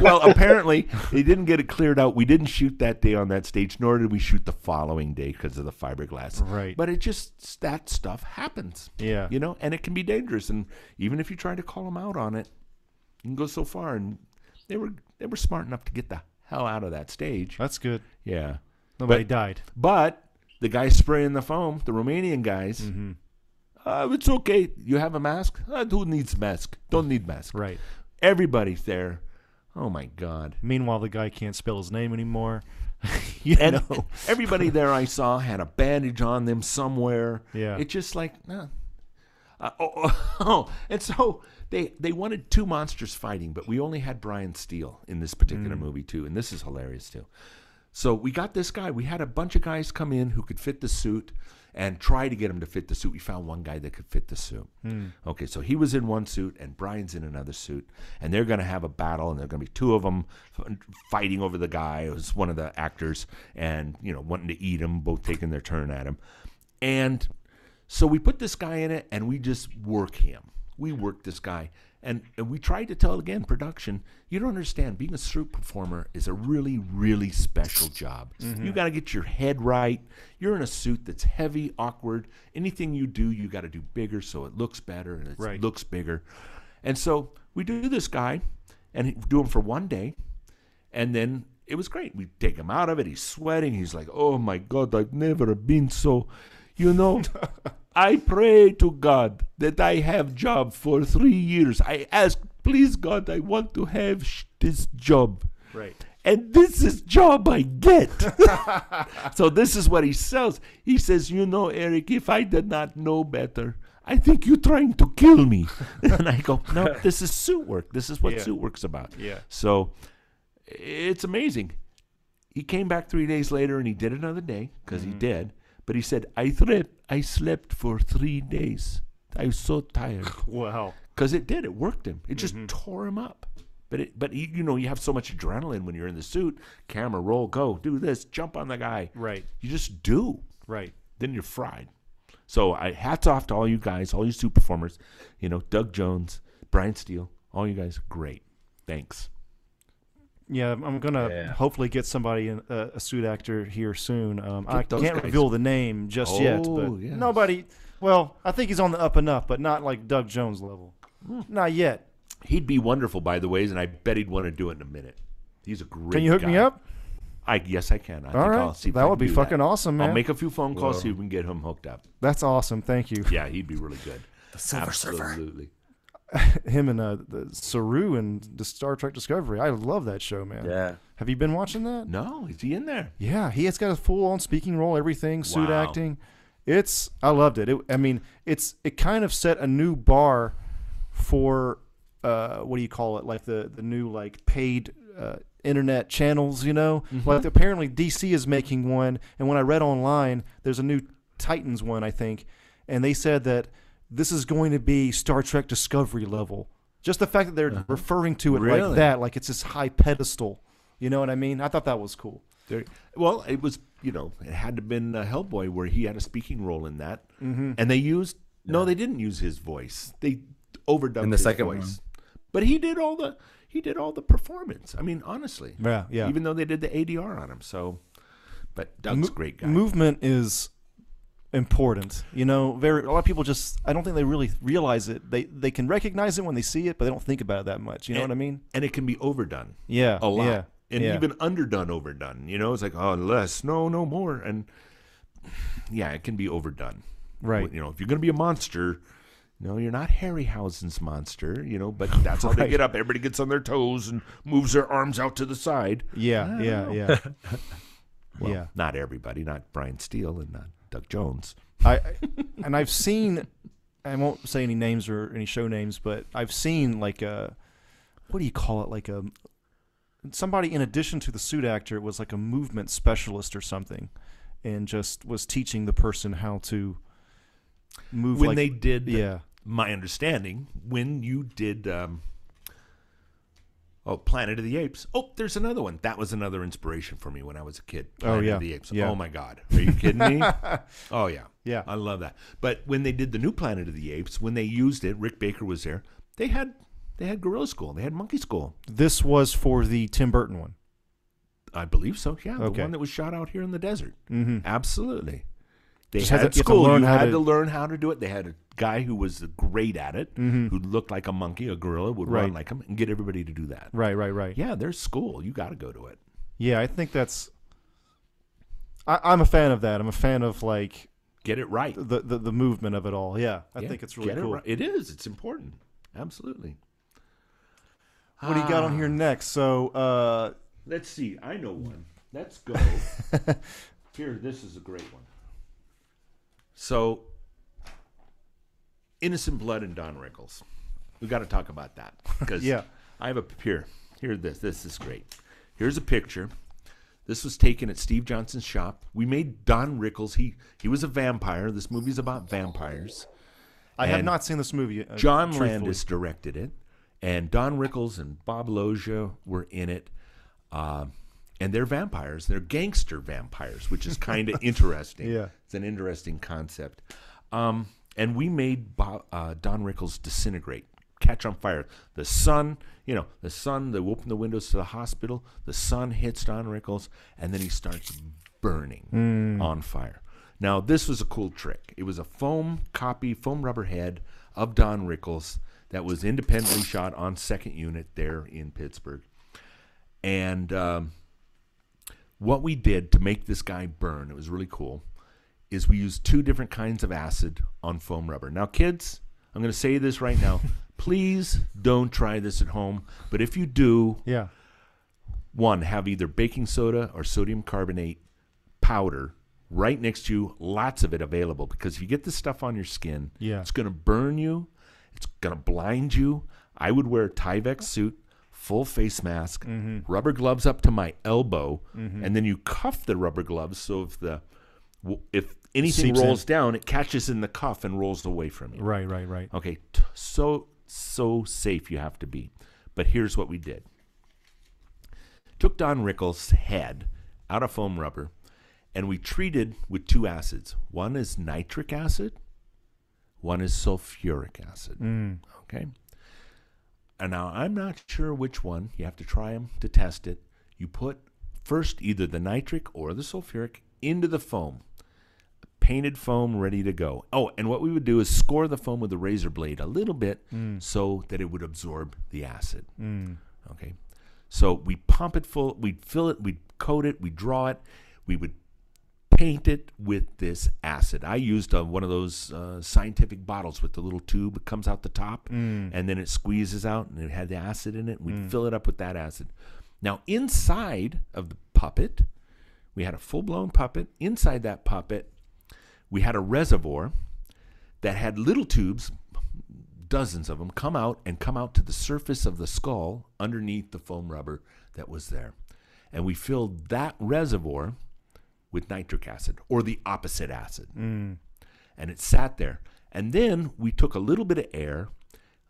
well, apparently they didn't get it cleared out. We didn't shoot that day on that stage, nor did we shoot the following day because of the fiberglass. Right. But it just that stuff happens. Yeah. You know, and it can be dangerous. And even if you try to call them out on it, you can go so far. And they were they were smart enough to get the hell out of that stage. That's good. Yeah. Nobody But- died. But the guy spraying the foam, the Romanian guys, Mm-hmm. uh, it's okay. You have a mask? Uh, who needs mask? Don't need mask. Right. Everybody's there. Oh my God. Meanwhile, the guy can't spell his name anymore. you And know. everybody there I saw had a bandage on them somewhere. Yeah. It's just like, nah. Uh, oh, oh, oh, and so they they wanted two monsters fighting, but we only had Brian Steele in this particular Mm. movie too, and this is hilarious too. So we got this guy. We had a bunch of guys come in who could fit the suit and try to get him to fit the suit. We found one guy that could fit the suit. Hmm. Okay, so he was in one suit and Brian's in another suit, and they're going to have a battle, and there are going to be two of them fighting over the guy who's one of the actors, and you know wanting to eat him, both taking their turn at him, and so we put this guy in it, and we just work him. We work this guy, and, and we tried to tell again production. You don't understand. Being a suit performer is a really, really special job. Mm-hmm. You got to get your head right. You're in a suit that's heavy, awkward. Anything you do, you got to do bigger so it looks better and it Right. looks bigger. And so we do this guy, and do him for one day, and then it was great. We take him out of it. He's sweating. He's like, "Oh my God, I've never been so." You know, I pray to God that I have job for three years. I ask, please God, I want to have sh- this job. Right. And this is job I get. so this is what he sells. He says, you know, Eric, if I did not know better, I think you're trying to kill me. and I go, no, this is suit work. This is what Yeah. suit work's about. Yeah. So it's amazing. He came back three days later and he did another day because Mm-hmm. he did. But he said, I slept, I slept for three days. I was so tired Wow. because it did. It worked him. It Mm-hmm. just tore him up. But it, but you, you know, you have so much adrenaline when you're in the suit. Camera roll, go, do this, jump on the guy. Right. You just do. Right. Then you're fried. So I hats off to all you guys, all you suit performers. You know, Doug Jones, Brian Steele, all you guys, great. Thanks. Yeah, I'm gonna Yeah. hopefully get somebody in, uh, a suit actor here soon. Um, I can't guys. reveal the name just yet, Oh, but yes. nobody. Well, I think he's on the up and up, but not like Doug Jones level. Hmm. Not yet. He'd be wonderful, by the ways, and I bet he'd want to do it in a minute. He's a great. Can you hook me up? I yes, I can. I All think right, I'll see that I would be fucking that. awesome, man. I'll make a few phone calls, see if we can get him hooked up. That's awesome. Thank you. Yeah, he'd be really good. The Silver Surfer. Absolutely. Him and uh, the Saru and the Star Trek Discovery. I love that show, man. Yeah. Have you been watching that? No, is he in there? Yeah, he has got a full on speaking role, everything, suit Wow. acting. It's I loved it. it. I mean, it's it kind of set a new bar for uh, what do you call it? Like the the new like paid uh, internet channels, you know? Like apparently DC is making one, and when I read online, there's a new Titans one, I think, and they said that this is going to be Star Trek Discovery level. Just the fact that they're referring to it like that, like it's this high pedestal. You know what I mean? I thought that was cool. There, well, it was you know it had to have been uh, Hellboy where he had a speaking role in that, mm-hmm. and they used no, they didn't use his voice. They overdubbed In the his second voice, but he did all the he did all the performance. I mean, honestly, Yeah, yeah. Even though they did the ADR on him, so but Doug's Mo- great guy. Movement is important. You know, very a lot of people just I don't think they really realize it. They they can recognize it when they see it, but they don't think about it that much. You know and, what I mean? And it can be overdone. Yeah, a lot. yeah, and yeah. even underdone, overdone. You know, it's like oh, less, no, no more, and yeah, it can be overdone. Right. You know, if you're gonna be a monster, No, you're not Harryhausen's monster. You know, but that's how they get up. Everybody gets on their toes and moves their arms out to the side. Yeah, yeah, yeah, Well, yeah. not everybody, not Brian Steele and not Doug Jones. I I- and I've seen. I won't say any names or any show names, but I've seen like a what do you call it? Like a somebody in addition to the suit actor was like a movement specialist or something, and just was teaching the person how to move. When like, they did, yeah, my understanding, when you did, um, oh, Planet of the Apes. Oh, there's another one. That was another inspiration for me when I was a kid. Oh, yeah. of the Apes. Yeah. Oh my God, are you kidding me? oh yeah, Yeah. I love that. But when they did the new Planet of the Apes, when they used it, Rick Baker was there. They had they had Gorilla School. They had Monkey School. This was for the Tim Burton one. I believe so. Yeah, the one that was shot out here in the desert. Mm-hmm. Absolutely. They Just had has to- you school. learn you had to- to learn how to do it. They had a guy who was great at it, Mm-hmm. who looked like a monkey, a gorilla, would run like him, and get everybody to do that. Right, right, right. Yeah, there's school. You got to go to it. Yeah, I think that's. I, I'm a fan of that. I'm a fan of like Get it right. the the, the movement of it all. Yeah, I Yeah, think it's really cool. It, right. it is. It's important. Absolutely. What do you got on Ah. here next? So, uh, Let's see. I know one. Let's go. Here, this is a great one. So, Innocent Blood and Don Rickles. We got to talk about that because Yeah. I have a here. Here, this this is great. Here's a picture. This was taken at Steve Johnson's shop. We made Don Rickles. He he was a vampire. This movie's about vampires. I have not seen this movie. Uh, John truthfully. Landis directed it, and Don Rickles and Bob Loggia were in it. Uh, and they're vampires. They're gangster vampires, which is kind of interesting. Yeah. It's an interesting concept. Um, and we made Bob, uh, Don Rickles disintegrate, catch on fire. The sun, you know, the sun, they open the windows to the hospital. The sun hits Don Rickles, and then he starts burning on fire. Now, this was a cool trick. It was a foam copy, foam rubber head of Don Rickles that was independently shot on second unit there in Pittsburgh. And um, what we did to make this guy burn, it was really cool, is we used two different kinds of acid on foam rubber. Now, kids, I'm going to say this right now. Please don't try this at home. But if you do, Yeah. one, have either baking soda or sodium carbonate powder right next to you, lots of it available. Because if you get this stuff on your skin, Yeah. it's going to burn you, it's going to blind you. I would wear a Tyvek suit, full face mask, Mm-hmm. rubber gloves up to my elbow, and then you cuff the rubber gloves so if the if anything Seeps in. rolls down, it catches in the cuff and rolls away from you. Right, right, right. Okay, t- so so safe you have to be. But here's what we did. Took Don Rickles' head out of foam rubber and we treated with two acids. One is nitric acid, one is sulfuric acid. Okay? And now I'm not sure which one. You have to try them to test it. You put first either the nitric or the sulfuric into the foam painted foam ready to go. Oh, and what we would do is score the foam with a razor blade a little bit mm. so that it would absorb the acid. Mm. Okay. So we pump it full, we'd fill it, we'd coat it, we'd draw it, we would paint it with this acid. I used uh, one of those uh, scientific bottles with the little tube that comes out the top and then it squeezes out and it had the acid in it. We'd fill it up with that acid. Now, inside of the puppet, we had a full blown puppet. Inside that puppet, we had a reservoir that had little tubes, dozens of them, come out and come out to the surface of the skull underneath the foam rubber that was there. And we filled that reservoir with nitric acid or the opposite acid. Mm. And it sat there. And then we took a little bit of air,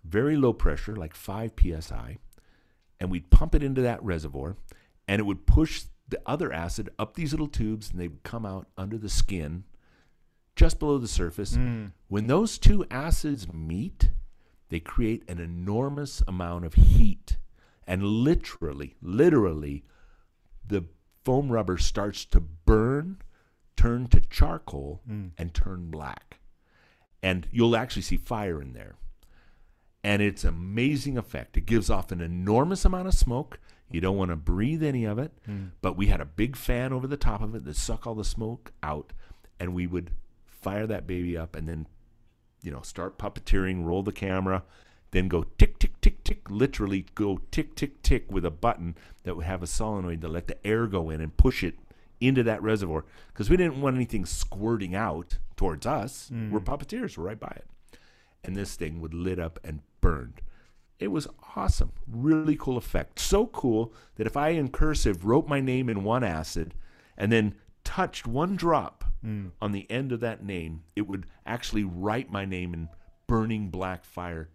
very low pressure, like 5 psi, and we'd pump it into that reservoir, and it would push the other acid up these little tubes, and they would come out under the skin, just below the surface. Mm. When those two acids meet, they create an enormous amount of heat, and literally, literally, the foam rubber starts to burn, turn to charcoal, mm. and turn black. And you'll actually see fire in there and it's amazing effect. It gives off an enormous amount of smoke. You don't want to breathe any of it, mm. but we had a big fan over the top of it that suck all the smoke out, and we would fire that baby up, and then, you know, start puppeteering, roll the camera, then go tick tick tick tick, literally go tick tick tick with a button that would have a solenoid to let the air go in and push it into that reservoir because we didn't want anything squirting out towards us. Mm. We're puppeteers, we're right by it and this thing would lit up and burned. It was awesome. Really cool effect. So cool that if I in cursive wrote my name in one acid and then touched one drop mm. on the end of that name, it would actually write my name in burning black fire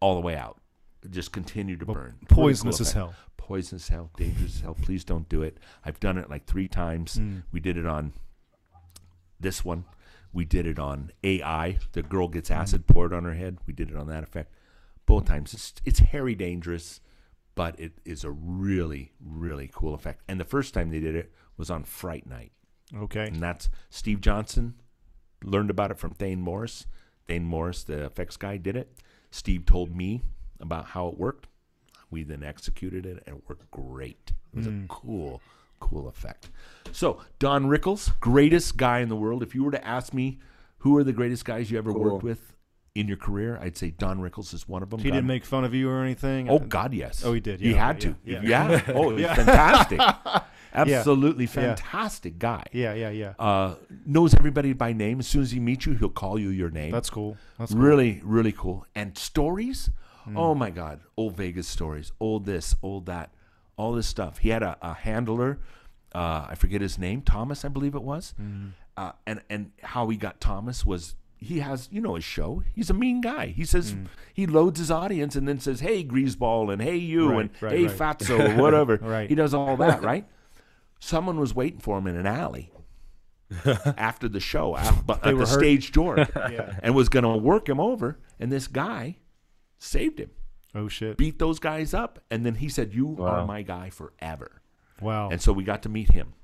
all the way out. Just continue to burn. Really cool Poisonous as hell. Poisonous as hell, dangerous as hell. Please don't do it. I've done it like three times. Hmm. We did it on this one. We did it on AI. The girl gets hmm. acid poured on her head. We did it on that effect. Both times. It's it's hairy dangerous, but it is a really really cool effect. And the first time they did it was on Fright Night, Okay. and that's Steve Johnson learned about it from Thaine Morris. Thaine Morris, the effects guy, did it. Steve told me about how it worked. We then executed it, and it worked great. It was a mm. cool, cool effect. So Don Rickles, greatest guy in the world. If you were to ask me who are the greatest guys you ever worked with in your career, I'd say Don Rickles is one of them. He God- didn't make fun of you or anything. Oh God, yes. Oh, he did. he had okay, to. yeah, oh, Yeah. Oh, it was fantastic. Absolutely Yeah. fantastic guy. Yeah, yeah, yeah. Uh, knows everybody by name. As soon as he meets you, he'll call you your name. That's cool. That's cool. really, really cool. And stories. Hmm. Oh my God, old Vegas stories. Old this, old that, all this stuff. He had a, a handler. Uh, I forget his name. Thomas, I believe it was. Hmm. Uh, and and how he got Thomas was he has you know his show. He's a mean guy. He says Hmm. he loads his audience and then says, "Hey, greaseball," and "Hey, you," Right, and right, "Hey, right. fatso," or whatever. Right. He does all that, right? Someone was waiting for him in an alley after the show at, but at were the hurt. stage door and was going to work him over. And this guy saved him, Oh shit. beat those guys up. And then he said, You are my guy forever. Wow. And so we got to meet him.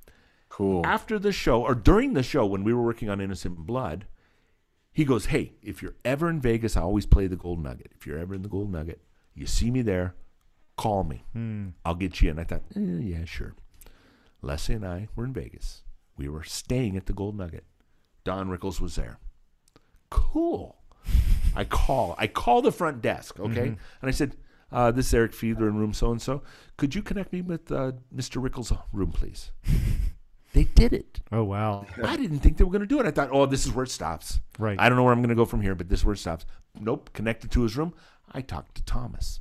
Cool. After the show, or during the show, when we were working on Innocent Blood, He goes, Hey, if you're ever in Vegas, I always play the Gold Nugget. If you're ever in the Gold Nugget, you see me there, call me. I'll get you in. I thought, eh, Yeah, sure. Leslie and I were in Vegas. We were staying at the Gold Nugget. Don Rickles was there. Cool. I call. I call the front desk, okay? And I said, uh, "This is Eric Fiedler in room so and so. Could you connect me with uh, Mr. Rickles' room, please?" they did it. Oh wow. I didn't think they were going to do it. I thought, "Oh, this is where it stops." Right. I don't know where I'm going to go from here, but this is where it stops. Nope. Connected to his room. I talked to Thomas.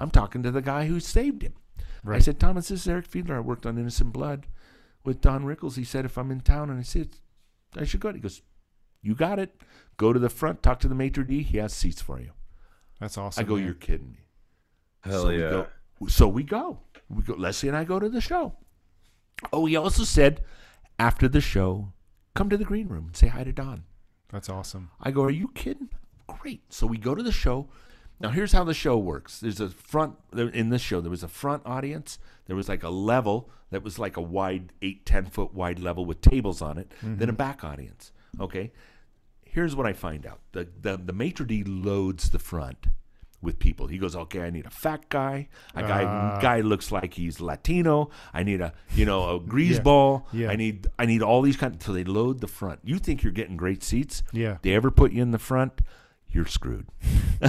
I'm talking to the guy who saved him. I said, Thomas, this is Eric Fiedler. I worked on Innocent Blood with Don Rickles. He said, if I'm in town, and I see it, I should go. He goes, you got it. Go to the front, talk to the maitre d'. He has seats for you. That's awesome. I go, man. you're kidding me. Hell so yeah. We go, so we go. We go. Leslie and I go to the show. Oh, he also said, after the show, come to the green room and say hi to Don. That's awesome. I go, are you kidding? Great. So we go to the show. Now here's how the show works. There's a front in this show. There was a front audience. There was like a level that was like a wide eight ten foot wide level with tables on it. Then a mm-hmm. back audience. Okay. Here's what I find out. The the the maitre d loads the front with people. He goes, okay, I need a fat guy. A guy ah. guy looks like he's Latino. I need a you know a greaseball. Yeah. I need I need all these kind. Of, so they load the front. You think you're getting great seats? Yeah. They ever put you in the front, you're screwed.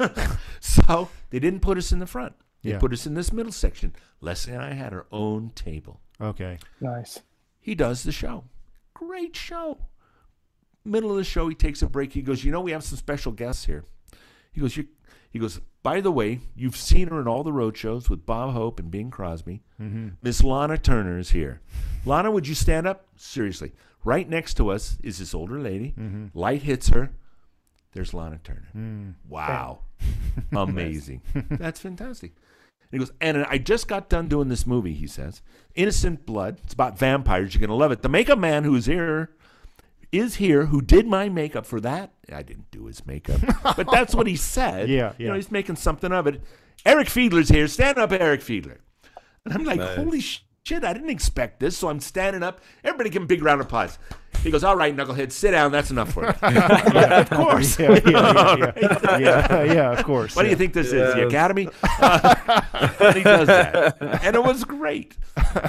so they didn't put us in the front. They Yeah. put us in this middle section. Leslie and I had our own table. Okay. Nice. He does the show. Great show. Middle of the show, he takes a break. He goes, "You know, we have some special guests here." He goes, you, "He goes, by the way, you've seen her in all the road shows with Bob Hope and Bing Crosby. Mm-hmm. Miss Lana Turner is here. Lana, would you stand up? Seriously, right next to us is this older lady. Mm-hmm. Light hits her. There's Lana Turner. Hmm. Wow, amazing. That's fantastic." And he goes, and I just got done doing this movie, he says. Innocent Blood. It's about vampires. You're going to love it. The makeup man who's here is here who did my makeup for that. I didn't do his makeup, but that's what he said. Yeah, You know, he's making something of it. Eric Fiedler's here. Stand up, Eric Fiedler. And I'm like, Nice. holy shit, I didn't expect this. So I'm standing up. Everybody give him a big round of applause. He goes, all right, knucklehead, sit down. That's enough for you. yeah, of course. Yeah, yeah, yeah, yeah, yeah, yeah, of course. What do you think this is? The Academy? Uh, and he does that. And it was great.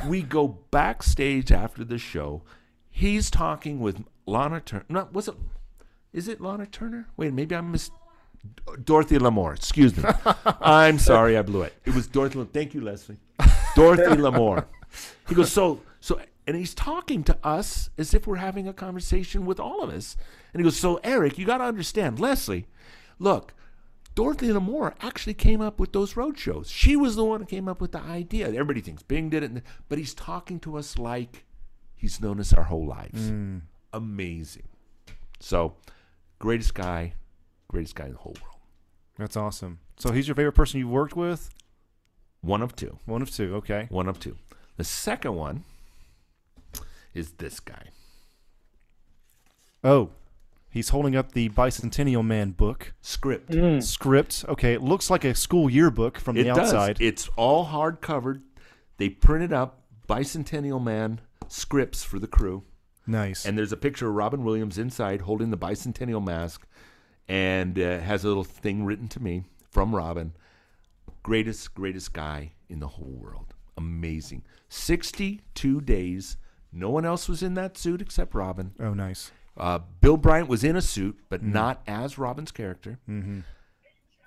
We go backstage after the show. He's talking with Lana Turner. No, was it? Is it Lana Turner? Wait, maybe I missed. Dorothy Lamour. Excuse me. I'm sorry, I blew it. It was Dorothy. Thank you, Leslie. Dorothy Lamour. He goes, so, so, and he's talking to us as if we're having a conversation with all of us. And he goes, so Eric, you got to understand, Leslie. Look, Dorothy Lamour actually came up with those road shows. She was the one who came up with the idea. Everybody thinks Bing did it, but he's talking to us like he's known us our whole lives. Mm. Amazing. So, greatest guy, greatest guy in the whole world. That's awesome. So he's your favorite person you've worked with? One of two. One of two. Okay. One of two. The second one is this guy. Oh, he's holding up the Bicentennial Man book Script. script. Okay, it looks like a school yearbook from It the does. outside. It's all hard covered. They printed up Bicentennial Man scripts for the crew. nice. And there's a picture of Robin Williams inside holding the bicentennial mask and uh, has a little thing written to me from Robin. Greatest, greatest guy in the whole world. Amazing. 62 days. No one else was in that suit except Robin. oh, nice. Uh, Bill Bryan was in a suit, but not as Robin's character.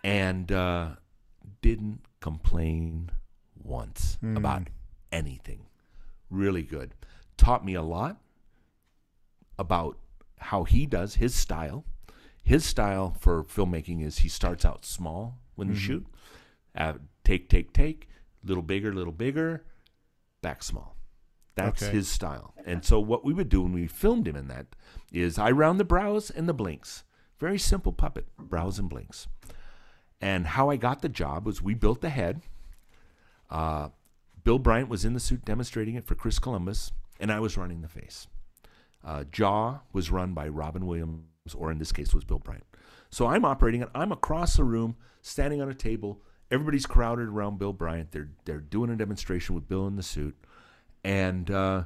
And uh, didn't complain once about anything. Really good. Taught me a lot about how he does his style. His style for filmmaking is he starts out small when you shoot, uh, take, take, take, little bigger, little bigger, back small. That's Okay. his style. And so what we would do when we filmed him in that is I round the brows and the blinks. Very simple puppet, brows and blinks. And how I got the job was we built the head. Uh, Bill Bryan was in the suit demonstrating it for Chris Columbus, and I was running the face. Uh, Jaw was run by Robin Williams, or in this case was Bill Bryan. So I'm operating it. I'm across the room, standing on a table. Everybody's crowded around Bill Bryan. They're they're doing a demonstration with Bill in the suit, and uh,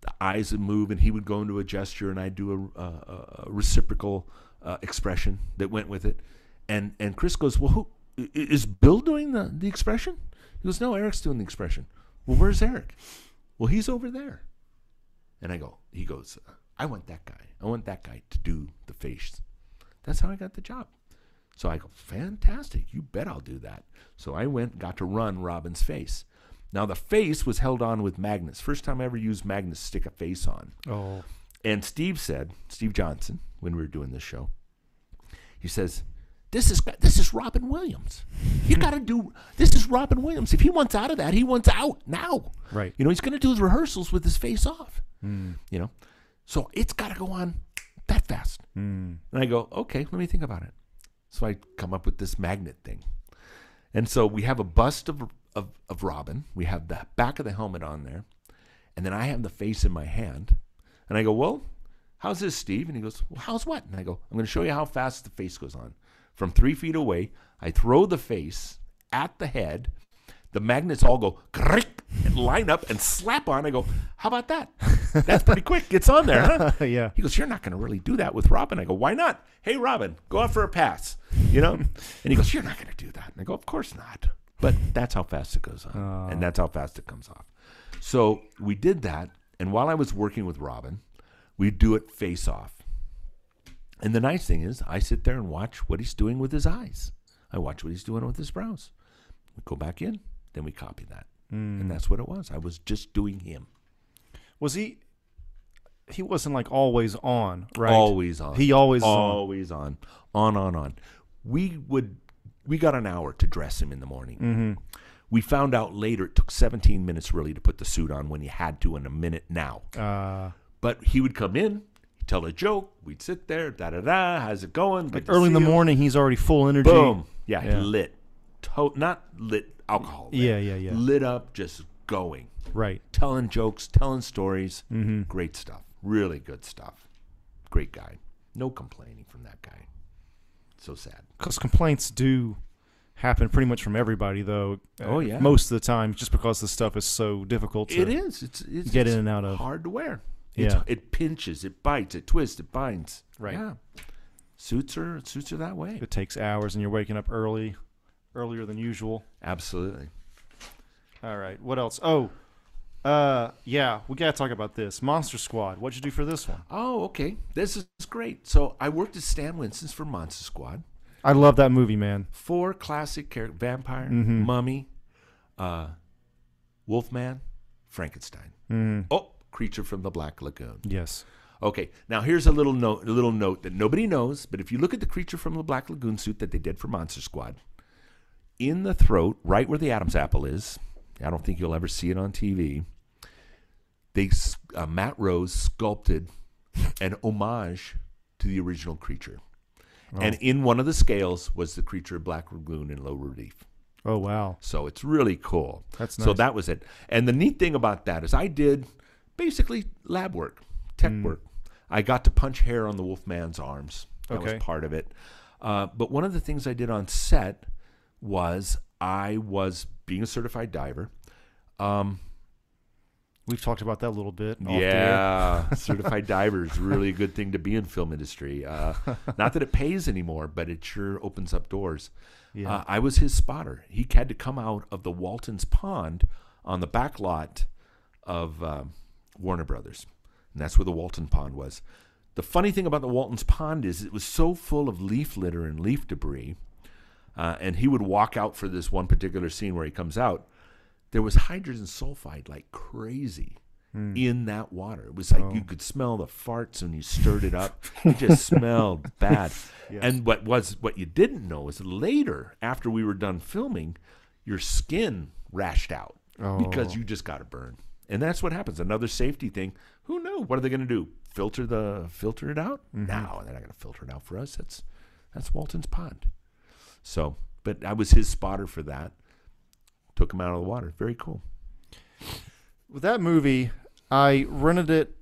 the eyes would move, and he would go into a gesture, and I'd do a, a, a reciprocal uh, expression that went with it. And and Chris goes, "Well, who is Bill doing the the expression?" He goes, "No, Eric's doing the expression." Well, where's Eric? Well, he's over there. And I go, he goes, I want that guy. I want that guy to do the face. That's how I got the job. So I go, fantastic. You bet I'll do that. So I went, and got to run Robin's face. Now the face was held on with magnets. First time I ever used magnets to stick a face on. Oh, And Steve said, Steve Johnson, when we were doing this show, he says, "This is this is Robin Williams. You got to do this is Robin Williams. If he wants out of that, he wants out now. Right. You know, he's going to do his rehearsals with his face off. Hmm. You know, so it's got to go on that fast. Hmm. And I go, okay, let me think about it. So I come up with this magnet thing. And so we have a bust of, of, of Robin. We have the back of the helmet on there. And then I have the face in my hand. And I go, well, how's this, Steve? And he goes, well, how's what? And I go, I'm going to show you how fast the face goes on. From three feet away, I throw the face at the head. The magnets all go crick and line up and slap on. I go, how about that? That's pretty quick. It's on there, huh? yeah. He goes, You're not going to really do that with Robin. I go, Why not? Hey, Robin, go out for a pass. You know? and he goes, You're not going to do that. And I go, Of course not. But that's how fast it goes on. And that's how fast it comes off. So we did that. And while I was working with Robin, we do it face off. And the nice thing is, I sit there and watch what he's doing with his eyes. I watch what he's doing with his brows. We go back in, then we copy that. And that's what it was. I was just doing him. Was he? He wasn't like always on, right? Always on. He always is on. always on. On, on, on. We would we got an hour to dress him in the morning. Mm-hmm. We found out later it took 17 minutes really to put the suit on when he had to in a minute now. Uh, But he would come in, he'd tell a joke, we'd sit there, da da da, how's it going? like Good early in the you. morning, he's already full energy. Boom. Yeah, Yeah. lit. To- not lit alcohol. lit. Yeah, yeah, yeah. Lit up, just going. Right. Telling jokes, telling stories. Mm-hmm. Great stuff. Really good stuff. Great guy. No complaining from that guy. So sad. Because complaints do happen pretty much from everybody, though. uh, Oh, yeah. Most of the time, just because the stuff is so difficult to It is. It's, it's get it's in and out of. hard to wear. It's, Yeah. It pinches, it bites, it twists, it binds. Right. Yeah. Suits are suits her that way. It takes hours, and you're waking up early, earlier than usual. Absolutely. All right. What else? Oh, uh, yeah, we gotta talk about this. Monster Squad. What'd you do for this one? Oh, okay. This is great. So I worked at Stan Winston's for Monster Squad. I love that movie, man. Four classic characters: vampire, Mhm. mummy, uh, Wolfman, Frankenstein. Mm, Oh, creature from the Black Lagoon. yes. Okay, now here's a little note, a little note that nobody knows, but if you look at the creature from the Black Lagoon suit that they did for Monster Squad, in the throat, right where the Adam's apple is, I don't think you'll ever see it on TV. They uh, Matt Rose sculpted an homage to the original creature, and in one of the scales was the creature of Black Lagoon in low relief. Oh wow. So it's really cool. That's So that was it. And the neat thing about that is I did basically lab work, tech Mm. work. I got to punch hair on the Wolfman's arms. That Okay. was part of it. Uh, but one of the things I did on set was I was being a certified diver. Um, We've talked about that a little bit. off the air. yeah, certified diver is really a good thing to be in film industry. Uh, not that it pays anymore, but it sure opens up doors. Yeah. Uh, I was his spotter. He had to come out of the Walton's Pond on the back lot of um, Warner Brothers, and that's where the Walton Pond was. The funny thing about the Walton's Pond is it was so full of leaf litter and leaf debris, uh, and he would walk out for this one particular scene where he comes out. There was hydrogen sulfide like crazy in that water. It was like you could smell the farts when you stirred it up. It just smelled bad. And what was what you didn't know is later, after we were done filming, your skin rashed out because Oh. you just got a burn. And that's what happens. Another safety thing. Who knew? What are they going to do? Filter the filter it out? No, they're not going to filter it out for us. That's that's Walton's Pond. So, but I was his spotter for that. Took him out of the water. Very cool. With that movie, I rented it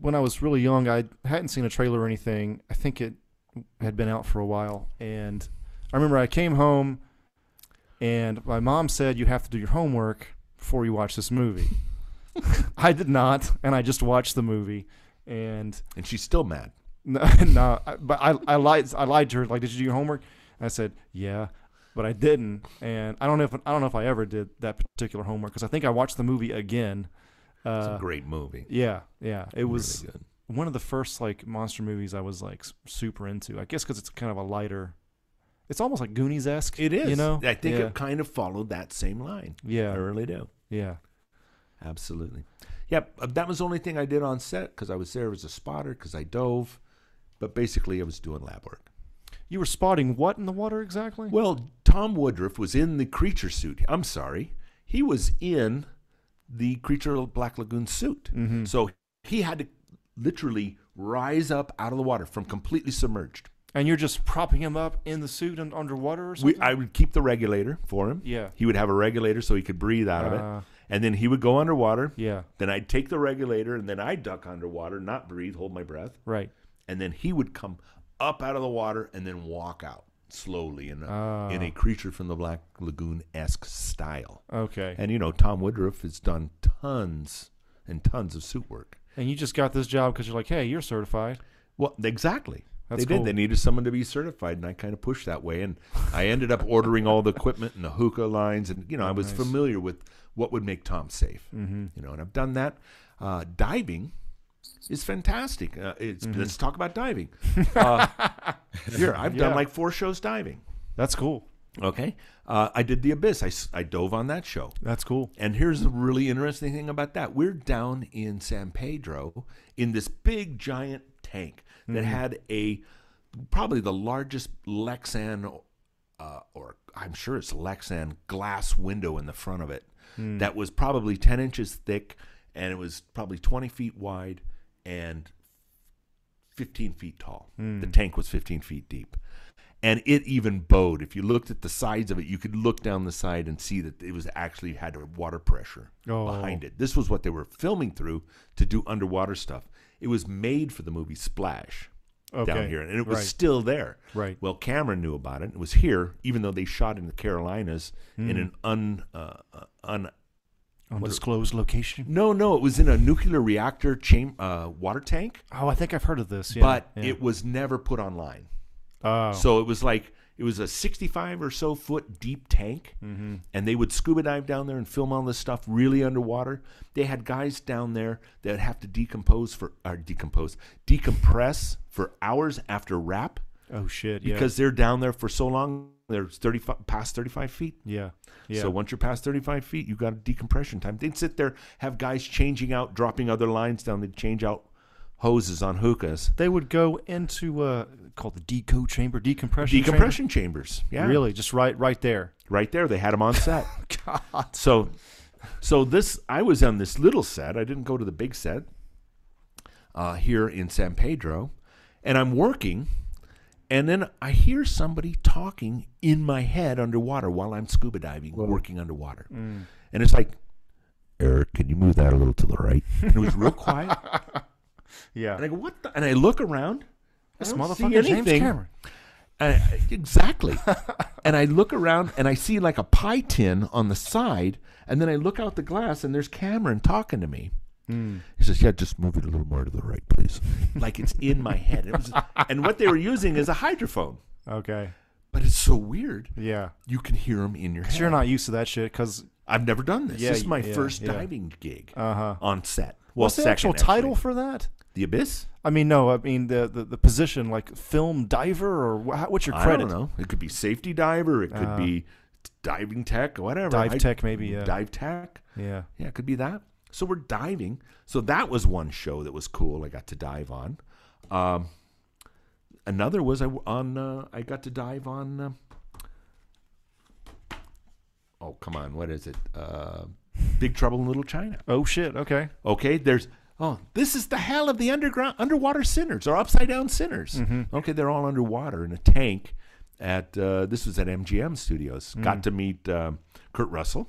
when I was really young. I hadn't seen a trailer or anything. I think it had been out for a while. And I remember I came home and my mom said, You have to do your homework before you watch this movie. I did not, and I just watched the movie, and and she's still mad. no, no but I I lied I lied to her. Like, did you do your homework? I said, yeah, but I didn't, and I don't know if I don't know if I ever did that particular homework because I think I watched the movie again. It's Uh, a great movie. yeah, yeah, it was Really one of the first like monster movies I was like super into. I guess because it's kind of a lighter. It's almost like Goonies esque. It is. You know. I think Yeah. it kind of followed that same line. Yeah, I really do. Yeah. Absolutely. Yep. uh, That was the only thing I did on set because I was there as a spotter because I dove. But basically, I was doing lab work. You were spotting what in the water exactly? Well, Tom Woodruff was in the creature suit. I'm sorry. He was in the Creature Black Lagoon suit. Mm-hmm. So he had to literally rise up out of the water from completely submerged. And you're just propping him up in the suit and underwater or something? We, I would keep the regulator for him. Yeah. He would have a regulator so he could breathe out of Uh, it. And then he would go underwater. yeah. Then I'd take the regulator and then I'd duck underwater, not breathe, hold my breath. Right. And then he would come up out of the water and then walk out slowly in a, Ah. in a creature from the Black Lagoon esque style. Okay. And you know, Tom Woodruff has done tons and tons of suit work. And you just got this job because you're like, hey, you're certified. Well, exactly. That's they cool. did. They needed someone to be certified, and I kind of pushed that way. And I ended up ordering all the equipment and the hookah lines, and you know, I was Nice. familiar with what would make Tom safe. Mm-hmm. You know, and I've done that. Uh, diving is fantastic. Uh, it's, Mm-hmm. Let's talk about diving. Uh, here, I've Yeah. done like four shows diving. That's cool. Okay, uh, I did the Abyss. I, I dove on that show. That's cool. And here's the really interesting thing about that. We're down in San Pedro in this big giant tank that had a probably the largest Lexan uh, or I'm sure it's Lexan glass window in the front of it that was probably 10 inches thick and it was probably 20 feet wide and 15 feet tall. The tank was 15 feet deep. And it even bowed. If you looked at the sides of it, you could look down the side and see that it was actually had a water pressure Oh. behind it. This was what they were filming through to do underwater stuff. It was made for the movie Splash down here, and it was Right. still there. Right. Well, Cameron knew about it. It was here, even though they shot in the Carolinas in Hmm. an un uh, uh, un. Undisclosed location. No, no, it was in a nuclear reactor cham- uh, water tank, Oh, I think I've heard of this. Yeah. but yeah. it was never put online. Oh. So it was like it was a 65 or so foot deep tank, Mm-hmm. and they would scuba dive down there and film all this stuff really underwater. They had guys down there that have to decompose for or decompose, decompress for hours after wrap oh shit. Yeah. because they're down there for so long. They're 35 past 35 feet. yeah. Yeah. So once you're past 35 feet, you got a decompression time. They'd sit there, have guys changing out, dropping other lines down. They'd change out hoses on hookahs. they would go into uh called the deco chamber, decompression. chamber? Decompression chambers. Yeah. Really, just right, right there. right there. They had them on set. God. so, so this I was on this little set. I didn't go to the big set uh, here in San Pedro, and I'm working, and then I hear somebody talking in my head underwater while I'm scuba diving, working underwater, Mm. and it's like, Eric, can you move that a little to the right? And it was real quiet, Yeah. and I go, what? The? And I look around. This see motherfucker James anything. Cameron. And I- exactly. and I look around and I see like a pie tin on the side, and then I look out the glass and there's Cameron talking to me. He says, "Yeah, just move it a little more to the right, please." like it's in my head. It was, and what they were using is a hydrophone, Okay. but it's so weird. Yeah. You can hear them in your head. So you're not used to that shit because I've never done this. Yeah, this is my yeah, first yeah. diving gig uh huh. on set. Well, What's the second, actual actually. title for that? The Abyss? I mean, no. I mean the the, the position, like film diver, or wha- what's your credit? I don't know. It could be safety diver. It could Uh, be diving tech, or whatever. Dive I- tech, maybe. Yeah. Dive tech. Yeah. Yeah, it could be that. So we're diving. So that was one show that was cool. I got to dive on. Um, another was I on. Uh, I got to dive on. Uh, oh come on, what is it? Uh, Big Trouble in Little China. Oh shit. Okay. Okay, there's. Oh, this is the hell of the underground underwater sinners or upside down sinners. Okay, they're all underwater in a tank. At uh, this was at MGM Studios. Got to meet um Kurt Russell.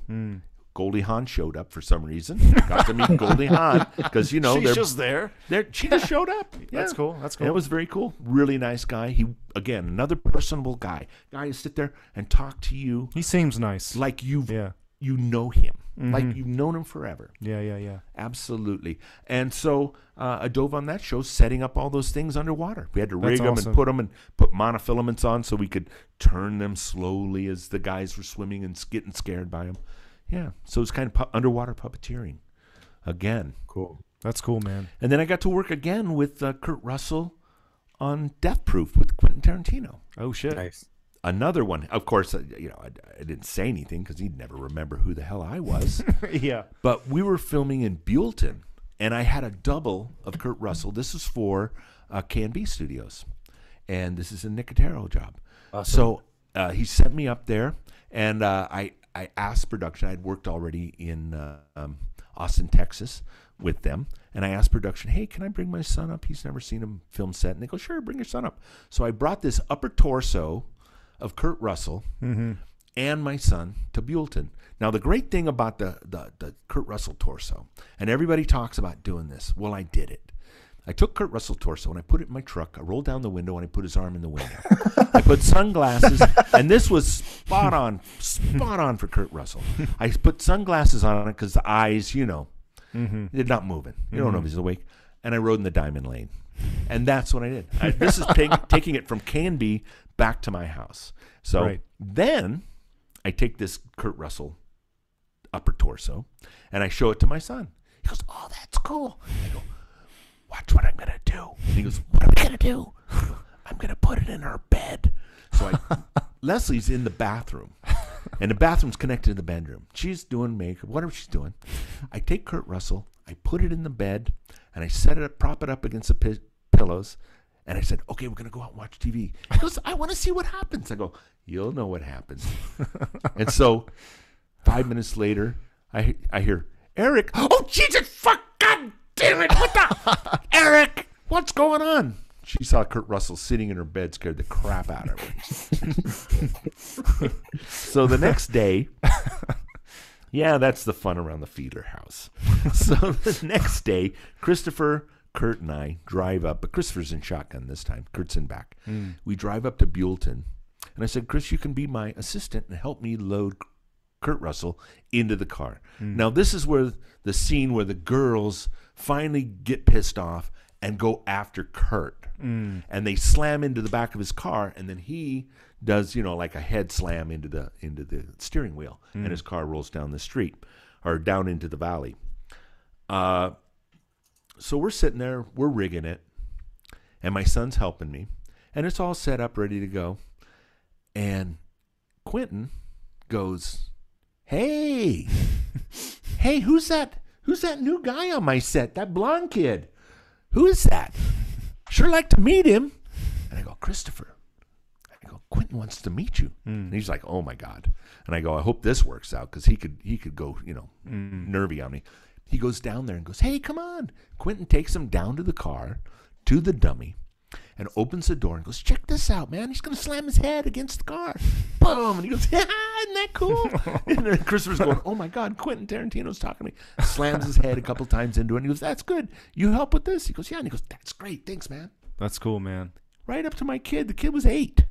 Goldie Hawn showed up for some reason. Got to meet Goldie Hawn because you know She's they're, just there. they're she just showed up. That's cool. That's And It was very cool. Really nice guy. He again another personable guy. Guy to sit there and talk to you He seems nice. like you Yeah. you know him. like you've known him forever. Yeah, yeah, yeah. Absolutely. And so uh, I dove on that show, setting up all those things underwater. We had to rig That's them awesome. and put them and put monofilaments on so we could turn them slowly as the guys were swimming and getting scared by them. Yeah. So it's kind of pu- underwater puppeteering again. Cool. That's cool, man. And then I got to work again with uh, Kurt Russell on Death Proof with Quentin Tarantino. Oh shit. Nice. Another one. Of course, uh, you know, I, I didn't say anything because he'd never remember who the hell I was. yeah. But we were filming in Buellton, and I had a double of Kurt Russell. This is for uh, KNB Studios, and this is a Nicotero job. So uh, he sent me up there, and uh, I I asked production. I'd worked already in uh, um, Austin, Texas, with them, and I asked production, "Hey, can I bring my son up? He's never seen a film set." And they go, "Sure, bring your son up." So I brought this upper torso of Kurt Russell and my son to Buellton. Now, the great thing about the, the, the Kurt Russell torso, and everybody talks about doing this, well, I did it. I took Kurt Russell torso and I put it in my truck. I rolled down the window and I put his arm in the window. I put sunglasses, and this was spot on, spot on for Kurt Russell. I put sunglasses on it because the eyes, you know, mm-hmm. they're not moving. You don't know if mm-hmm. he's awake. And I rode in the diamond lane. And that's what I did. I, this is take, taking it from KNB back to my house. So Right. then I take this Kurt Russell upper torso and I show it to my son. He goes, Oh, that's cool. I go, Watch what I'm going to do. And he goes, What am I going to do? I'm going to put it in her bed. So I, Leslie's in the bathroom, and the bathroom's connected to the bedroom. She's doing makeup, whatever she's doing. I take Kurt Russell, I put it in the bed, and I set it up, prop it up against the pi- pillows. And I said, okay, we're going to go out and watch TV. He goes, I want to see what happens. I go, you'll know what happens. and so five minutes later, I, I hear, Eric, oh, Jesus, fuck, God damn it. What the? Eric, what's going on? She saw Kurt Russell sitting in her bed, scared the crap out of her. so the next day, yeah, that's the fun around the Fiedler house. so the next day, Christopher, Kurt, and I drive up, but Christopher's in shotgun this time. Kurt's in back. Hmm. We drive up to Buellton, and I said, Chris, you can be my assistant and help me load Kurt Russell into the car. Hmm. Now, this is where the scene where the girls finally get pissed off and go after Kurt. And they slam into the back of his car, and then he does, you know, like a head slam into the into the steering wheel, and his car rolls down the street or down into the valley. Uh, so we're sitting there, we're rigging it, and my son's helping me, and it's all set up, ready to go. And Quentin goes, "Hey, hey, who's that? Who's that new guy on my set? That blonde kid? Who is that? Sure like to meet him." And I go, "Christopher." I go, "Quentin wants to meet you." Hmm. And he's like, "Oh my god!" And I go, "I hope this works out because he could he could go you know hmm. nervy on me." He goes down there and goes, "Hey, come on!" Quentin takes him down to the car, to the dummy, and opens the door and goes, "Check this out, man! He's gonna slam his head against the car." Boom! And he goes, "Yeah, isn't that cool?" and then Christopher's going, "Oh my God, Quentin Tarantino's talking to me." Slams his head a couple times into it. And he goes, "That's good. You help with this?" He goes, "Yeah." And he goes, "That's great. Thanks, man." That's cool, man. Right up to my kid. The kid was eight,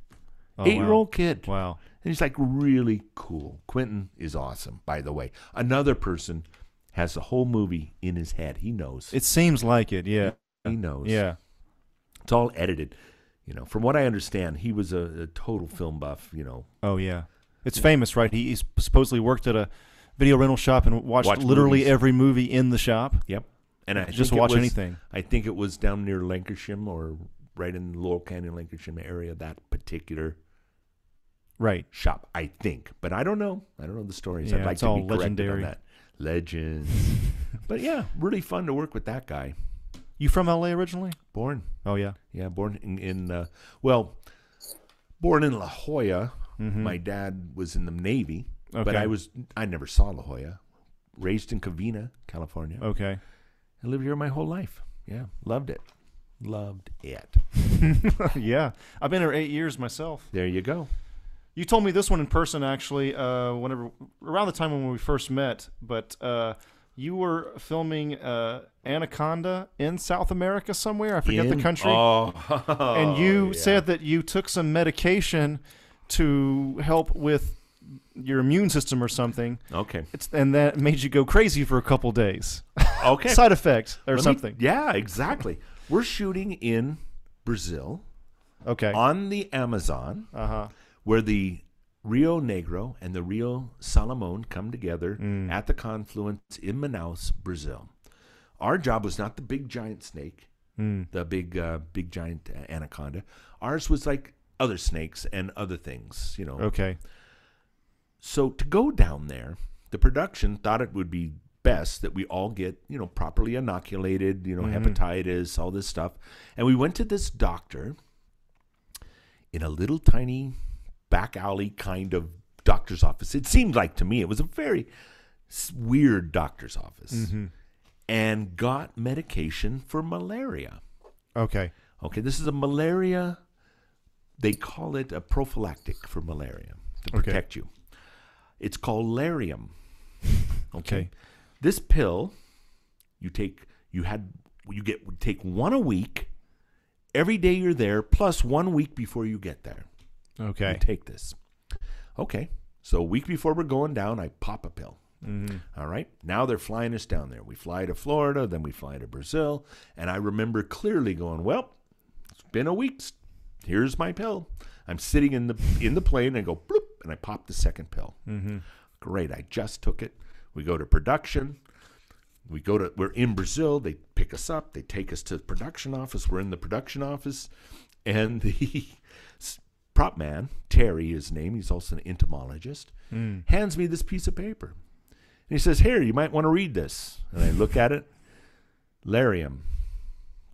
Oh, eight-year-old kid. Wow. And he's like really cool. Quentin is awesome, by the way. Another person has the whole movie in his head. He knows. It seems like it. Yeah. he knows. Yeah. It's all edited. You know, from what I understand, he was a, a total film buff. You know, Oh yeah. It's famous, right? He, he's supposedly worked at a video rental shop and watched Watch literally movies. every movie in the shop. Yep. And I Just watch was- anything. I think it was down near Lankershim or right in the Laurel Canyon, Lankershim area. That particular Right. shop, I think, but I don't know. I don't know the stories. Yeah, I'd like it's to all be legendary. on that. Legends. but yeah, really fun to work with that guy. You from LA originally? Born, Oh yeah. yeah, born in, in uh, well, born in La Jolla. Mhm. My dad was in the Navy, but I was I never saw La Jolla. Raised in Covina, California. Okay. I lived here my whole life. Yeah, loved it. Loved it. yeah. I've been here eight years myself. There you go. You told me this one in person actually, uh, whenever around the time when we first met, but uh, you were filming uh, Anaconda in South America somewhere. I forget In- the country. Oh, and you yeah. said that you took some medication to help with your immune system or something. Okay. It's and that made you go crazy for a couple days. Okay. Side effects or Let me- something. yeah, exactly. We're shooting in Brazil okay. on the Amazon, Uh huh. where the Rio Negro and the Rio Salomon come together Mm. at the confluence in Manaus, Brazil. Our job was not the big giant snake, Mm. the big uh, big giant anaconda. Ours was like other snakes and other things, you know. Okay. So to go down there, the production thought it would be best that we all get, you know, properly inoculated, you know, hepatitis, all this stuff. And we went to this doctor in a little tiny back alley kind of doctor's office. It seemed like to me it was a very weird doctor's office. Mm-hmm. And got medication for malaria. Okay. Okay, this is a malaria. They call it a prophylactic for malaria to Okay. protect you. It's called Lariam. Okay. This pill, you take. You had. You get take one a week. Every day you're there, plus one week before you get there. Okay. You take this. Okay. So a week before we're going down, I pop a pill. All right. Now they're flying us down there. We fly to Florida, then we fly to Brazil, and I remember clearly going, "Well, it's been a week. Here's my pill." I'm sitting in the in the plane and I go bloop, and I pop the second pill. Mm-hmm. Great. I just took it. We go to production. We go to we're in Brazil. They pick us up. They take us to the production office. We're in the production office, and the prop man Terry, his name. He's also an entomologist. Hmm. Hands me this piece of paper, and he says, "Here, you might want to read this." And I look at it. Lariam.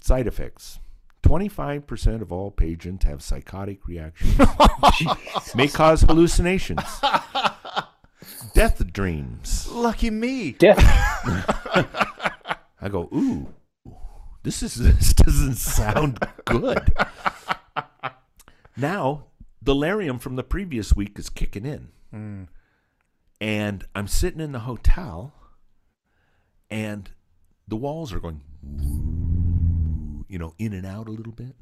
Side effects. 25% of all patients have psychotic reactions. May cause hallucinations. Death dreams. Lucky me. Death. I go, ooh, this is this doesn't sound good. Now, the lariam from the previous week is kicking in, and I'm sitting in the hotel, and the walls are going, you know, in and out a little bit.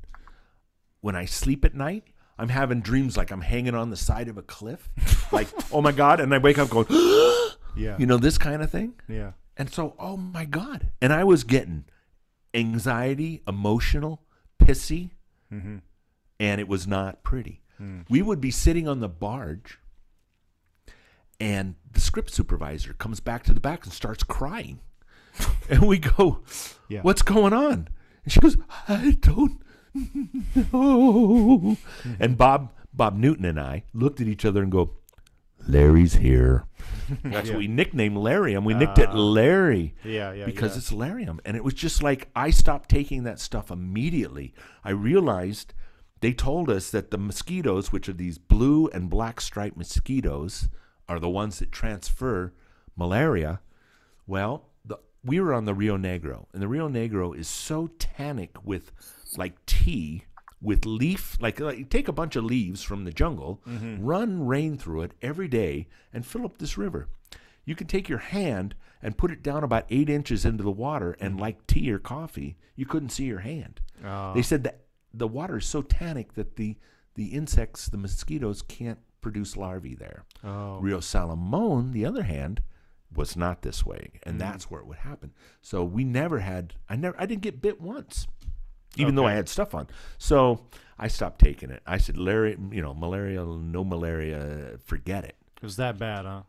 When I sleep at night, I'm having dreams like I'm hanging on the side of a cliff, like oh my god, and I wake up going, Yeah. you know, this kind of thing. Yeah. And so, oh my God. And I was getting anxiety, emotional, pissy, mm-hmm. And it was not pretty. Hmm. We would be sitting on the barge, and the script supervisor comes back to the back and starts crying. and we go, Yeah. What's going on? And she goes, I don't know. Hmm. And Bob, Bob Newton and I looked at each other and go, Larry's here. That's what we nicknamed Lariam. We ah. nicked it Larry Yeah. Yeah. because yeah. it's Lariam. And it was just like I stopped taking that stuff immediately. I realized they told us that the mosquitoes, which are these blue and black striped mosquitoes, are the ones that transfer malaria. Well, the, we were on the Rio Negro, and the Rio Negro is so tannic with like tea with leaf like, like you take a bunch of leaves from the jungle, mm-hmm. run rain through it every day, and fill up this river. You can take your hand and put it down about eight inches into the water, and mm-hmm. like tea or coffee, you couldn't see your hand. Ah. They said that the water is so tannic that the the insects, the mosquitoes, can't produce larvae there. Oh. Rio Salomon, the other hand, was not this way, and mm. that's where it would happen. So we never had. I never. I didn't get bit once, even though I had stuff on. So I stopped taking it. I said, Larry, you know, malaria, no malaria, forget it. It was that bad, huh?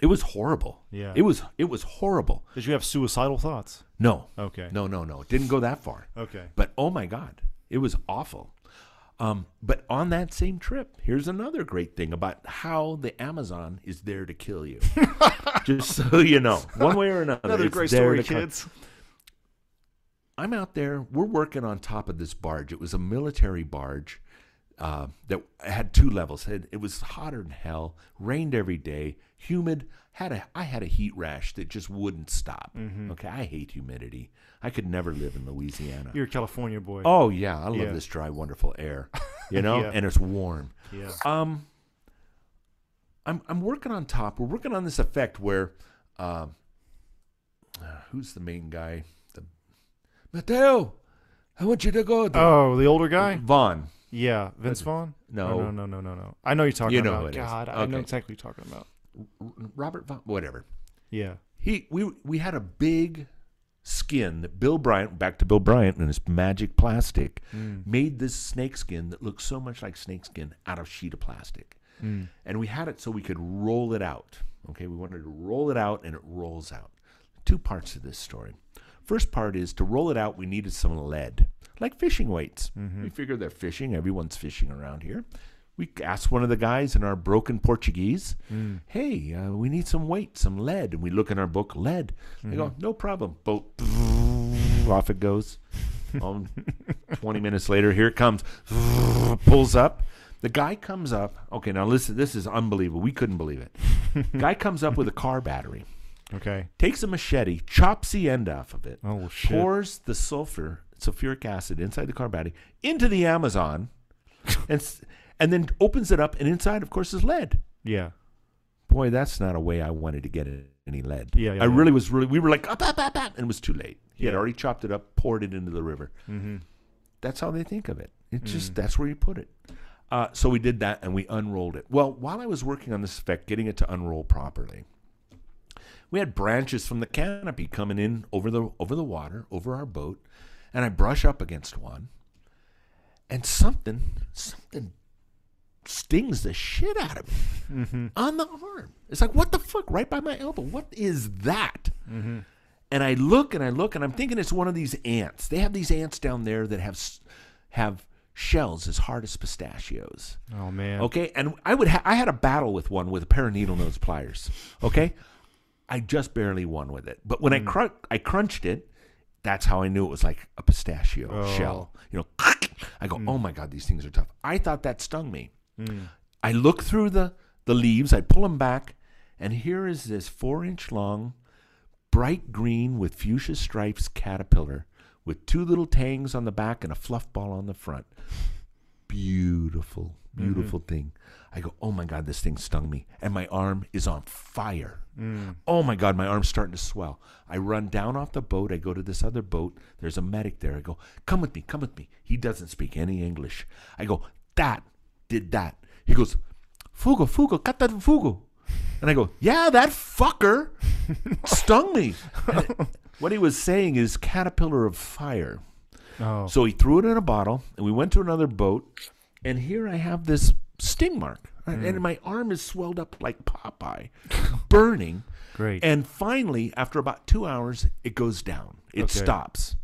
It was horrible. Yeah. It was. It was horrible. Did you have suicidal thoughts? No. Okay. No. No. No. It didn't go that far. Okay. But oh my God, it was awful. Um, but on that same trip, here's another great thing about how the Amazon is there to kill you. Just so you know, one way or another. Another great story, to come. kids. I'm out there. We're working on top of this barge. It was a military barge uh, that had two levels. It, it was hotter than hell. Rained every day. Humid. Had a I had a heat rash that just wouldn't stop. Mm-hmm. Okay, I hate humidity. I could never live in Louisiana. You're a California boy. Oh yeah, I love Yeah. this dry, wonderful air. You know, Yeah. and it's warm. Yeah. Um, I'm I'm working on top. We're working on this effect where, um, uh, who's the main guy? The Mateo, I want you to go. To Oh, the older guy. Vaughn. Yeah, Vince Vaughn. No. no, no, no, no, no. I know you're talking You know about. who it is. God, I know exactly what you're talking about. Robert Von, whatever. Yeah. He we we had a big skin that Bill Bryan back to Bill Bryan and his magic plastic Mm. made this snake skin that looked so much like snake skin out of sheet of plastic. Mm. And we had it so we could roll it out. Okay, we wanted to roll it out and it rolls out. Two parts of this story. First part is to roll it out, we needed some lead, like fishing weights. Mm-hmm. We figured they're fishing, everyone's fishing around here. We asked one of the guys in our broken Portuguese, Mm. hey, uh, we need some weight, some lead. And we look in our book, lead. They go, Mm-hmm. no problem. Boat, off it goes. Um, 20 minutes later, here it comes. Pulls up. The guy comes up. Okay, now listen, this is unbelievable. We couldn't believe it. guy comes up with a car battery, Okay. takes a machete, chops the end off of it, Oh shit. pours the sulfur, sulfuric acid inside the car battery into the Amazon, and s- and then opens it up, and inside, of course, is lead. Yeah. Boy, that's not a way I wanted to get it- any lead. Yeah, yeah, I yeah. really was really. We were like, up, up, up, up, and it was too late. He had already chopped it up, poured it into the river. Mm-hmm. That's how they think of it. It's Mm. just that's where you put it. Uh, so we did that and we unrolled it. Well, while I was working on this effect, getting it to unroll properly, we had branches from the canopy coming in over the over the water, over our boat, and I brush up against one, and something something stings the shit out of me Mm-hmm. on the arm. It's like what the fuck, right by my elbow. What is that? Mm-hmm. And I look and I look and I'm thinking it's one of these ants. They have these ants down there that have have shells as hard as pistachios. Oh man. Okay, and I would ha- I had a battle with one with a pair of needle nose pliers. Okay, I just barely won with it. But when I cr- I crunched it, that's how I knew it was like a pistachio Oh. shell. You know, I go, oh my god, these things are tough. I thought that stung me. Mm. I look through the the leaves, I pull them back, and here is this four inch long, bright green with fuchsia stripes caterpillar with two little tangs on the back and a fluff ball on the front. Beautiful, beautiful mm-hmm. thing. I go, oh my God, this thing stung me. And my arm is on fire. Mm. Oh my God, my arm's starting to swell. I run down off the boat. I go to this other boat. There's a medic there. I go, come with me, come with me. He doesn't speak any English. I go, that did that. He goes, Fugo, Fugo, kata Fugo. And I go, yeah, that fucker stung me. And what he was saying is caterpillar of fire. Oh. So he threw it in a bottle, and we went to another boat, and here I have this sting mark, and hmm. my arm is swelled up like Popeye, burning. Great. And finally, after about two hours, it goes down. It Okay. stops.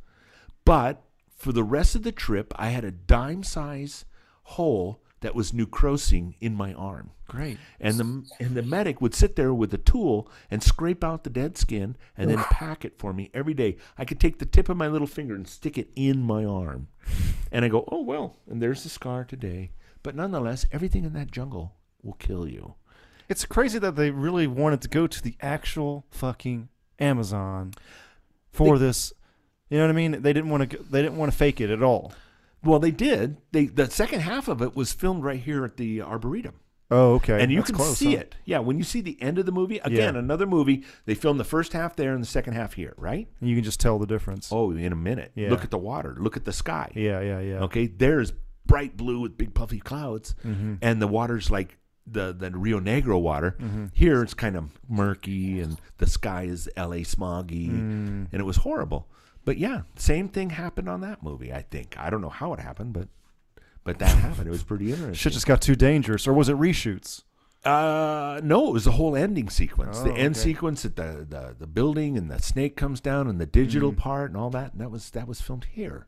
But for the rest of the trip, I had a dime size hole that was necrosing in my arm. Great. And the and the medic would sit there with a tool and scrape out the dead skin and then pack it for me every day. I could take the tip of my little finger and stick it in my arm. And I go, "Oh well, and there's the scar today." But nonetheless, everything in that jungle will kill you. It's crazy that they really wanted to go to the actual fucking Amazon for this. You know what I mean? They didn't want to. They didn't want to fake it at all. Well, they did. They the second half of it was filmed right here at the Arboretum. Oh, okay. and you That's can close, see huh? it. Yeah, when you see the end of the movie, again, Yeah. another movie, they filmed the first half there and the second half here, right? You can just tell the difference. Oh, in a minute. Yeah. Look at the water. Look at the sky. Yeah, yeah, yeah. Okay, there's bright blue with big puffy clouds, Mm-hmm. and the water's like the the Rio Negro water. Mm-hmm. Here it's kind of murky, and the sky is L.A. smoggy, Mm. and it was horrible. But yeah, same thing happened on that movie. I think I don't know how it happened, but but that happened. It was pretty interesting. Shit just got too dangerous, or was it reshoots? Uh, no, it was the whole ending sequence. the Oh, end okay. sequence at the, the the building and the snake comes down and the digital Mm. part and all that. And that was that was filmed here.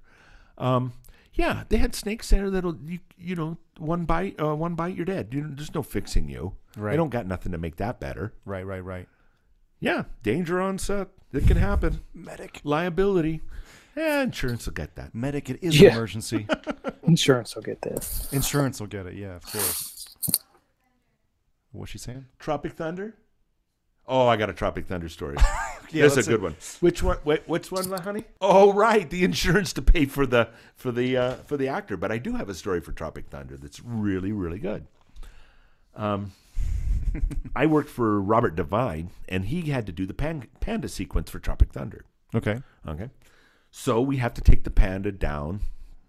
Um, yeah, they had snakes there that'll you you know one bite uh, one bite you're dead. You, there's no fixing you. Right. They don't got nothing to make that better. Right, right, right. Yeah, danger on set. It can happen. Medic, Liability. Yeah, insurance will get that. medic. It is Yeah. an emergency. Insurance will get this. Insurance will get it. Yeah, of course. What's she saying? Tropic Thunder. Oh, I got a Tropic Thunder story. Yeah, That's a good one. Which one? Wait, which one, honey? Oh, right, the insurance to pay for the for the uh, for the actor. But I do have a story for Tropic Thunder that's really really good. Um, I worked for Robert Devine, and he had to do the pan- panda sequence for Tropic Thunder. Okay. Okay, so we have to take the panda down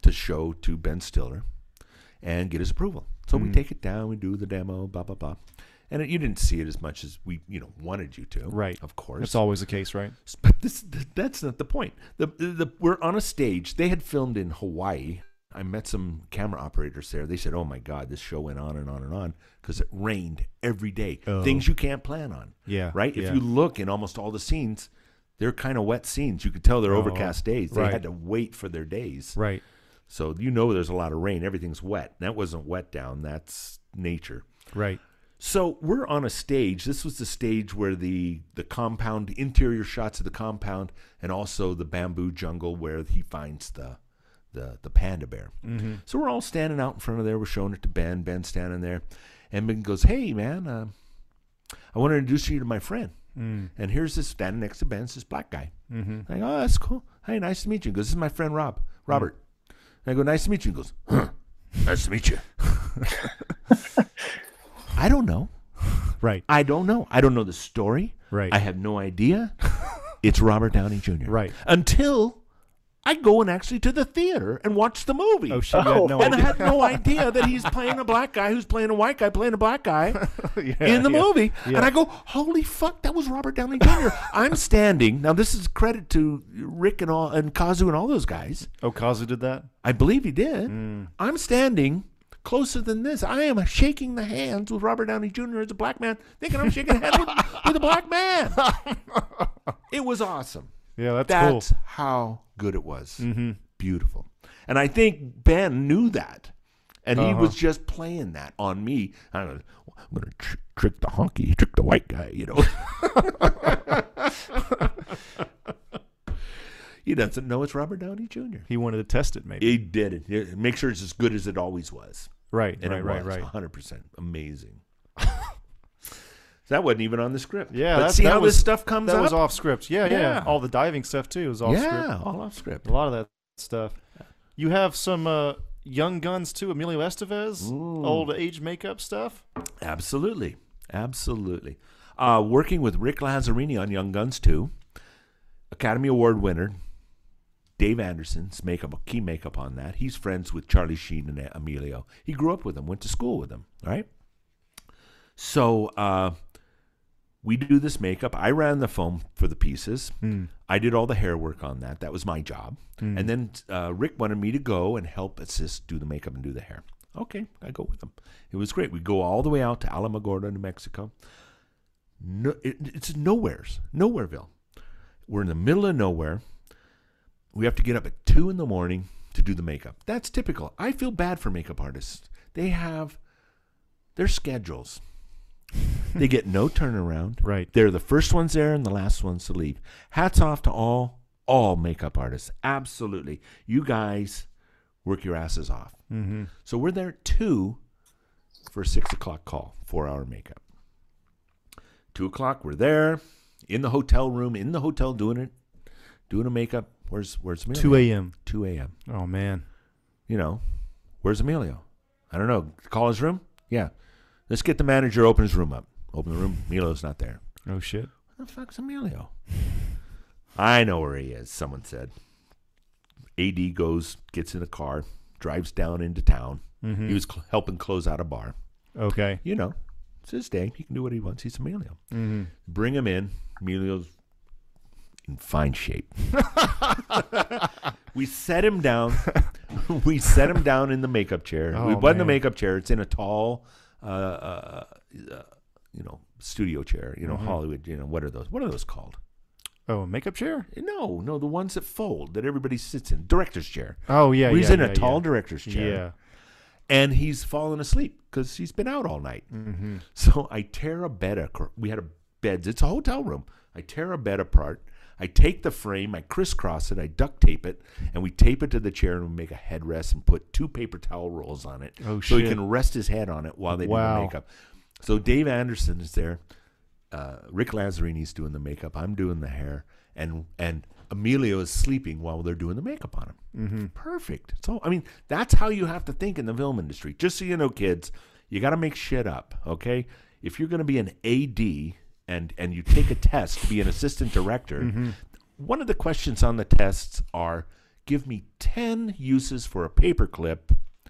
to show to Ben Stiller, and get his approval. So we Mm. take it down, we do the demo, blah blah blah, and it, you didn't see it as much as we you know wanted you to, Right. Of course, That's always the case, right? but this that's not the point. The, the, the we're on a stage. They had filmed in Hawaii. I met some camera operators there. They said, "Oh my God, this show went on and on and on because it rained every day. Oh. Things you can't plan on, Yeah. right? yeah. If you look in almost all the scenes, they're kind of wet scenes. You could tell they're Oh, overcast days. They right. had to wait for their days, right. so you know there's a lot of rain. Everything's wet. That wasn't wet down. That's nature. Right. So we're on a stage. This was the stage where the the compound interior shots of the compound and also the bamboo jungle where he finds the the the panda bear. Mm-hmm. So we're all standing out in front of there. We're showing it to Ben. Ben standing there, and Ben goes, "Hey man, uh, I want to introduce you to my friend. Mm. And here's this standing next to Ben. It's this black guy. Mm-hmm. I go, oh, that's cool. Hey, nice to meet you. He goes, this is my friend Rob, Robert. And I go, nice to meet you. He goes, huh, nice to meet you. I don't know. Right. I don't know. I don't know the story. Right. I have no idea. it's Robert Downey Jr. Right. Until I go and actually to the theater and watch the movie. Oh shit! You had no and I idea. had no idea that he's playing a black guy who's playing a white guy playing a black guy Yeah, in the yeah. movie. Yeah. And I go, holy fuck, that was Robert Downey Jr. I'm standing. Now, this is credit to Rick and all and Kazu and all those guys. Oh, Kazu did that. I believe he did. Mm. I'm standing closer than this. I am shaking the hands with Robert Downey Jr. as a black man, thinking I'm shaking hands with, with a black man. it was awesome. Yeah, that's, That's cool. how good it was. Mm-hmm. Beautiful. And I think Ben knew that. And he Uh-huh. was just playing that on me. I don't know. I'm going to tr- trick the honky, trick the white guy, you know. he doesn't know it's Robert Downey Jr. He wanted to test it, maybe. He did it. Make sure it's as good as it always was. right. And right. Right. was Right. 100% amazing. that wasn't even on the script. Yeah, But that's- see that how was- this stuff comes out. That up? was off script. Yeah, yeah, Yeah. All the diving stuff too was off yeah, script. Yeah, all off script. A lot of that stuff. You have some uh, young guns too. Emilio Estevez, Ooh. old age makeup stuff. Absolutely. Absolutely. Uh, working with Rick Lazzarini on Young Guns 2, Academy Award winner Dave Anderson's makeup, key makeup on that. He's friends with Charlie Sheen and Emilio. He grew up with them, went to school with them, right? So uh, we do this makeup. I ran the foam for the pieces. I did all the hair work on that. That was my job. And then uh, Rick wanted me to go and help assist do the makeup and do the hair. Okay, I go with him. It was great. We go all the way out to Alamogordo, New Mexico. No, it, it's nowhere's, nowhereville. We're in the middle of nowhere. We have to get up at two in the morning to do the makeup. That's typical. I feel bad for makeup artists. They have their schedules. They get no turnaround. Right. They're the first ones there and the last ones to leave. Hats off to all all makeup artists. Absolutely. You guys work your asses off. Mm-hmm. So we're there two for a six o'clock call, four hour makeup. Two o'clock, we're there in the hotel room, in the hotel doing it, doing a makeup. Where's where's Emilio? Two a.m. Two a.m. Oh man. You know, where's Emilio? I don't know. Call his room. Yeah, let's get the manager. Open his room up. Open the room. Emilio's not there. Oh shit. Where the fuck's Emilio? I know where he is, someone said. AD goes, gets in a car, drives down into town. Mm-hmm. He was cl- helping close out a bar. okay. You know, it's his day. He can do what he wants. He's Emilio. Mm-hmm. Bring him in. Emilio's in fine shape. we set him down. we set him down in the makeup chair. Oh, we wasn't the makeup chair. It's in a tall, uh, uh, uh, you know, studio chair. You know, Mhm. Hollywood. You know, what are those? What are those called? Oh, makeup chair. No, no, the ones that fold that everybody sits in. Director's chair. Oh yeah. he's yeah, in yeah, a tall yeah. director's chair. Yeah. And he's fallen asleep because he's been out all night. Mm-hmm. So I tear a bed. We had a beds. It's a hotel room. I tear a bed apart. I take the frame. I crisscross it. I duct tape it, and we tape it to the chair and we make a headrest and put two paper towel rolls on it, Oh so shit. he can rest his head on it while they do the makeup. So Dave Anderson is there. Uh, Rick Lazzarini's doing the makeup. I'm doing the hair, and and Emilio is sleeping while they're doing the makeup on him. Mm-hmm. Perfect. So I mean, that's how you have to think in the film industry. Just so you know, kids, you got to make shit up. Okay, if you're going to be an AD and and you take a test to be an assistant director, Mm-hmm. one of the questions on the tests are, give me ten uses for a paperclip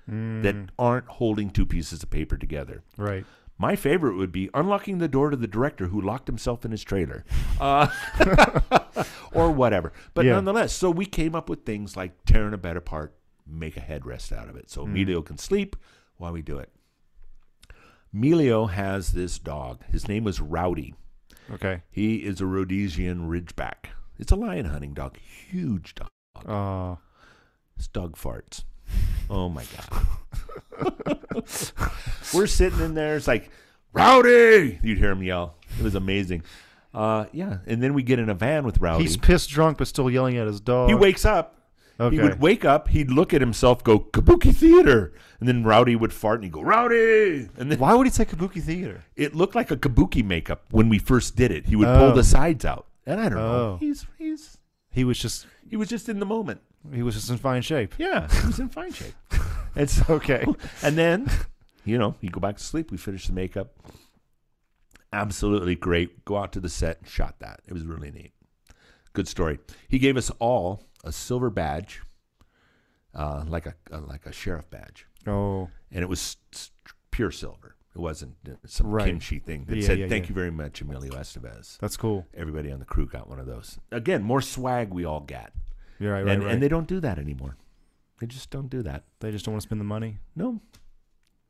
Mm. that aren't holding two pieces of paper together. Right. My favorite would be unlocking the door to the director who locked himself in his trailer, uh, or whatever. But Yeah. nonetheless, so we came up with things like tearing a bed apart, make a headrest out of it, so Emilio can sleep while we do it. Emilio has this dog. His name was Rowdy. Okay. He is a Rhodesian Ridgeback. It's a lion hunting dog, huge dog. Uh, This dog farts. Oh my god. We're sitting in there. It's like, Rowdy! You'd hear him yell. It was amazing. Uh, yeah, and then we get in a van with Rowdy. he's pissed drunk, but still yelling at his dog. he wakes up. Okay. He would wake up. He'd look at himself, go Kabuki Theater, and then Rowdy would fart and he'd go Rowdy, and then Why would he say Kabuki Theater? it looked like a Kabuki makeup when we first did it. He would pull Oh. the sides out, and I don't know. Oh. He's he's He was just he was just in the moment. he was just in fine shape. Yeah, he was in fine shape. it's Okay. and then, you know, you go back to sleep. We finish the makeup. Absolutely great. Go out to the set and shot that. It was really neat. Good story. He gave us all a silver badge, uh, like a uh, like a sheriff badge, Oh. and it was pure silver. It wasn't uh, some Right. kimchi thing that Yeah, said yeah, "Thank yeah. you very much, Emilio Estevez." That's cool. Everybody on the crew got one of those. Again, more swag we all get, You're right, right, and right. and they don't do that anymore. They just don't do that. they just don't want to spend the money. No,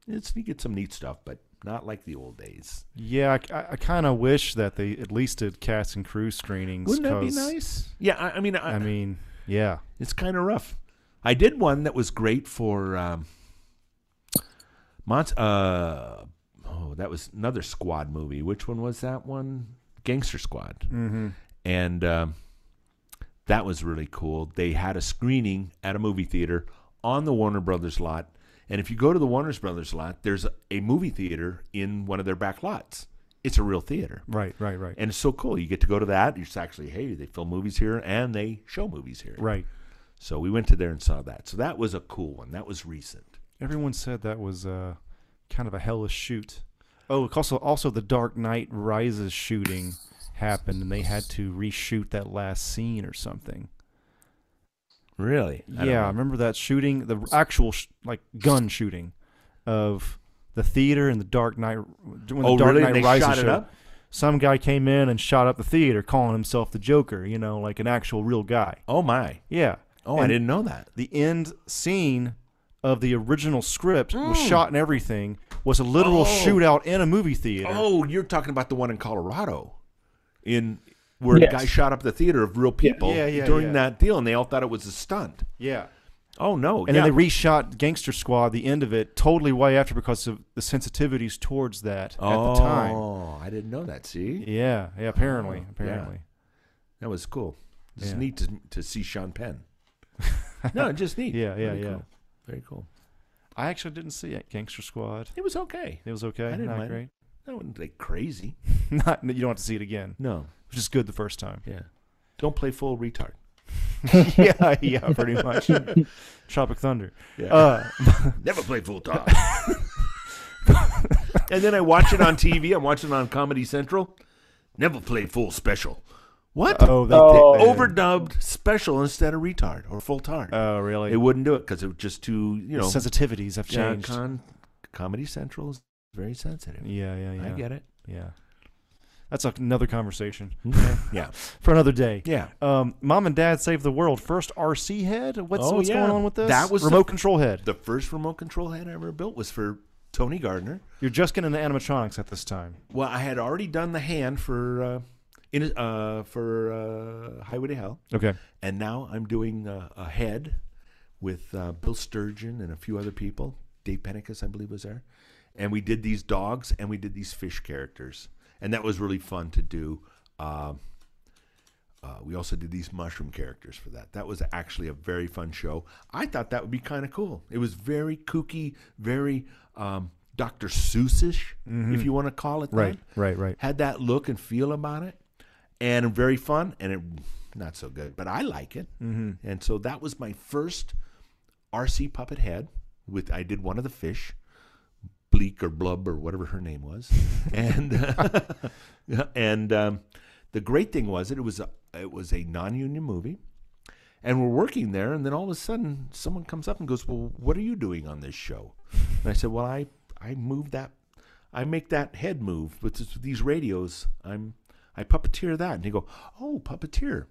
it's you get some neat stuff, but not like the old days. Yeah, I, I, kind of wish that they at least did cast and crew screenings. Wouldn't that be nice? Yeah, I, I mean, I, I mean, yeah. it's kind of rough. I did one that was great for um, Mont. Uh, oh, that was another squad movie. Which one was that one? Gangster Squad. Mm-hmm. and um, that was really cool. They had a screening at a movie theater on the Warner Brothers lot, and if you go to the Warner Brothers lot, there's a, a movie theater in one of their back lots. It's a real theater, Right, right, right, and it's so cool. You get to go to that. You're actually, hey, they film movies here and they show movies here. right. So we went to there and saw that. So that was a cool one. That was recent. Everyone said that was uh, kind of a hellish shoot. Oh, also, also the Dark Knight Rises shooting happened, and they had to reshoot that last scene or something. Really? I yeah, I remember that shooting, the actual sh- like gun shooting of the theater and the Dark Knight. When the Oh, Dark really? Knight They Rises shot it showed- up? Some guy came in and shot up the theater, calling himself the Joker. You know, like an actual real guy. Oh my! Yeah. Oh, I didn't know that. The end scene of the original script was shot and everything was a literal Mm. Oh. shootout in a movie theater. Oh, you're talking about the one in Colorado, in where Yes. the guy shot up the theater of real people Yeah, yeah, during yeah. that deal, and they all thought it was a stunt. Yeah. Oh no! And yeah. then they reshot Gangster Squad, the end of it, totally way after because of the sensitivities towards that oh, at the time. Oh, I didn't know that. See, Yeah, yeah, apparently, Oh, yeah. apparently. that was cool. It's Yeah. neat to to see Sean Penn. no, just neat. Yeah, yeah, Very yeah. Cool. Very cool. I actually didn't see it, Gangster Squad. It was okay. It was okay, I didn't not mind great. That wasn't like crazy. Not you don't have to see it again, No. which is good the first time. Yeah. Don't play full retard. yeah, yeah, pretty much. Tropic Thunder. Yeah. Uh, Never play full time. and then I watch it on TV. I'm watching it on Comedy Central. Never play full special. What? oh, they, Oh. they- Overdubbed special instead of retard or full tard. Oh, really? it wouldn't do it because it was just too, you know. sensitivities have yeah, changed. con- Comedy Central is very sensitive. yeah, yeah, yeah. I get it. Yeah. That's another conversation yeah. for another day. Yeah. Um, Mom and Dad Save the World. First RC head. What's Oh, what's yeah. going on with this? That was the- remote control head. The first remote control head I ever built was for Tony Gardner. You're just getting into animatronics at this time. Well, I had already done the hand for uh, in uh, for uh, Highway to Hell. Okay. And now I'm doing uh, a head with uh, Bill Sturgeon and a few other people. Dave Pennicus, I believe, was there. And we did these dogs and we did these fish characters. And that was really fun to do. Um uh, we also did these mushroom characters for that. That was actually a very fun show. I thought that would be kind of cool. It was very kooky, very um, Dr. Seussish, if you want to call it that Right. Right. Right. had that look and feel about it, and very fun, and it not so good, but I like it. Mm-hmm. And so that was my first RC puppet head. With I did one of the fish, Bleak or Blub or whatever her name was, and and um, the great thing was it, it was a it was a non-union movie, and we're working there, and then all of a sudden, someone comes up and goes, "Well, what are you doing on this show?" And I said, "Well, I I move that, I make that head move with these radios. I'm I puppeteer that." And he go, "Oh, puppeteer.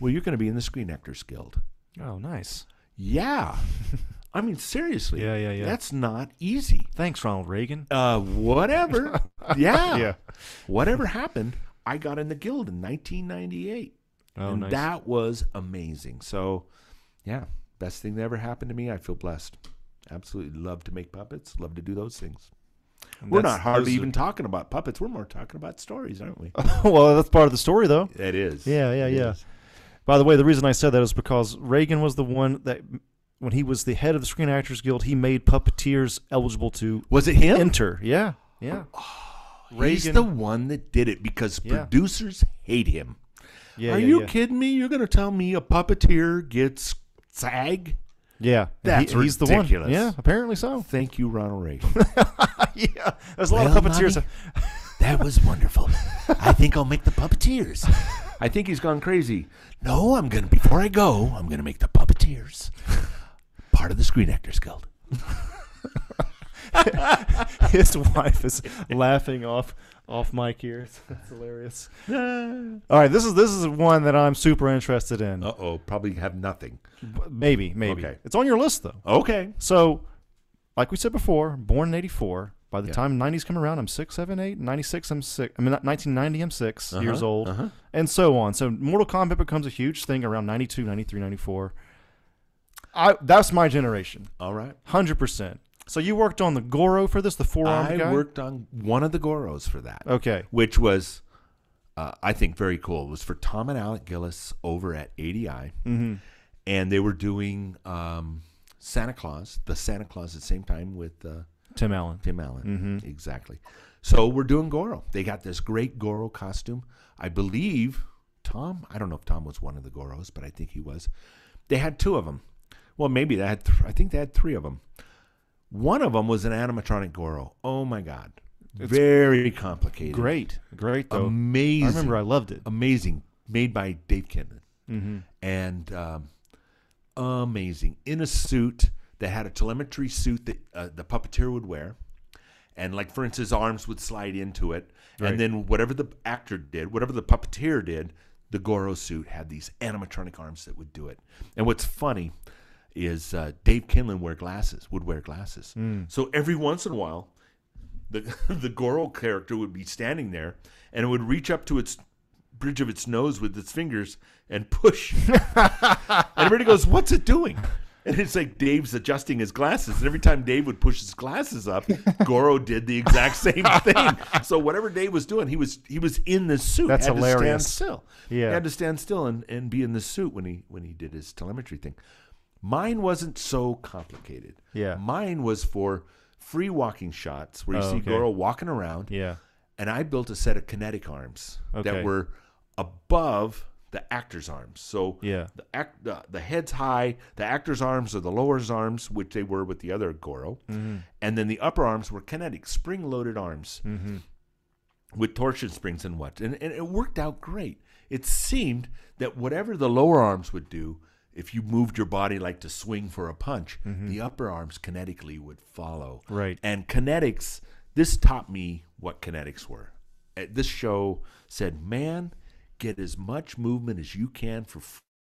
Well, you're going to be in the Screen Actors Guild." Oh, nice. Yeah. I mean, seriously. Yeah, yeah, yeah. That's not easy. Thanks, Ronald Reagan. Uh, whatever. yeah. Yeah. Whatever happened, I got in the guild in 1998. Oh, and nice. that was amazing. So, yeah, best thing that ever happened to me. I feel blessed. Absolutely love to make puppets. Love to do those things. We're not hardly are- even talking about puppets. We're more talking about stories, aren't we? well, that's part of the story, though. it is. Yeah, yeah, It yeah. is. By the way, the reason I said that is because Reagan was the one that, when he was the head of the Screen Actors Guild, he made puppeteers eligible to Was it him? enter. Yeah, yeah. Oh, he's Reagan- the one that did it because Yeah. producers hate him. Yeah, Are yeah, you yeah. kidding me? You're going to tell me a puppeteer gets SAG? Yeah, That's he, he's the one. ridiculous. Yeah, apparently so. Thank you, Ronald Reagan. yeah, there's a lot Well, of puppeteers. That was wonderful. I think I'll make the puppeteers. I think he's gone crazy. No, I'm gonna. Before I go, I'm gonna make the puppeteers part of the Screen Actors Guild. His wife is laughing off off mic here. That's hilarious. All right, this is this is one that I'm super interested in. Uh oh, probably have nothing. Maybe, maybe. Okay. It's on your list though. Okay. So, like we said before, born in '84. By the Yeah. time '90s come around, I'm six, seven, eight. '96, I'm six. I mean, 1990, I'm 6 Uh-huh, years old, uh-huh. and so on. So, Mortal Kombat becomes a huge thing around 92, 93, 94. I that's my generation, All right. hundred percent. So you worked on the Goro for this, the forearm I guy. worked on one of the Goros for that, Okay. which was, uh, I think, very cool. It was for Tom and Alec Gillis over at ADI. Mm-hmm. and they were doing um, Santa Claus, the Santa Claus at the same time with uh, Tim Allen. Tim Allen. Mhm. Exactly. So we're doing Goro. They got this great Goro costume. I believe Tom. I don't know if Tom was one of the Goros, but I think he was. They had two of them. Well, maybe they had. Th- I think they had three of them. One of them was an animatronic Goro. Oh my God! Very complicated. Great, great though. Amazing. I remember I loved it. amazing. Made by Dave Kindlon Mm-hmm. and um, amazing in a suit that had a telemetry suit that uh, the puppeteer would wear and like for instance arms would slide into it Right. and then whatever the actor did whatever the puppeteer did the goro suit had these animatronic arms that would do it and what's funny is uh, dave kindlon wear glasses would wear glasses so every once in a while the the Goro character would be standing there and it would reach up to its bridge of its nose with its fingers and push. and everybody goes, "What's it doing?" And it's like Dave's adjusting his glasses, and every time Dave would push his glasses up, Goro did the exact same thing. So whatever Dave was doing, he was he was in this suit. That's had To hilarious. stand still. Yeah. He had to stand still and, and be in the suit when he when he did his telemetry thing. Mine wasn't so complicated. Yeah. Mine was for free walking shots where you Oh, see okay. Goro walking around, Yeah. and I built a set of kinetic arms Okay. that were above the actor's arms. So Yeah. the, act, the the head's high, the actor's arms are the lower's arms, which they were with the other Goro, Mm-hmm. and then the upper arms were kinetic, spring-loaded arms Mm-hmm. with torsion springs and what, and, and it worked out great. It seemed that whatever the lower arms would do, if you moved your body like to swing for a punch, the upper arms kinetically would follow. Mm-hmm. Right. And kinetics, this taught me what kinetics were. Uh, This show said, man, get as much movement as you can for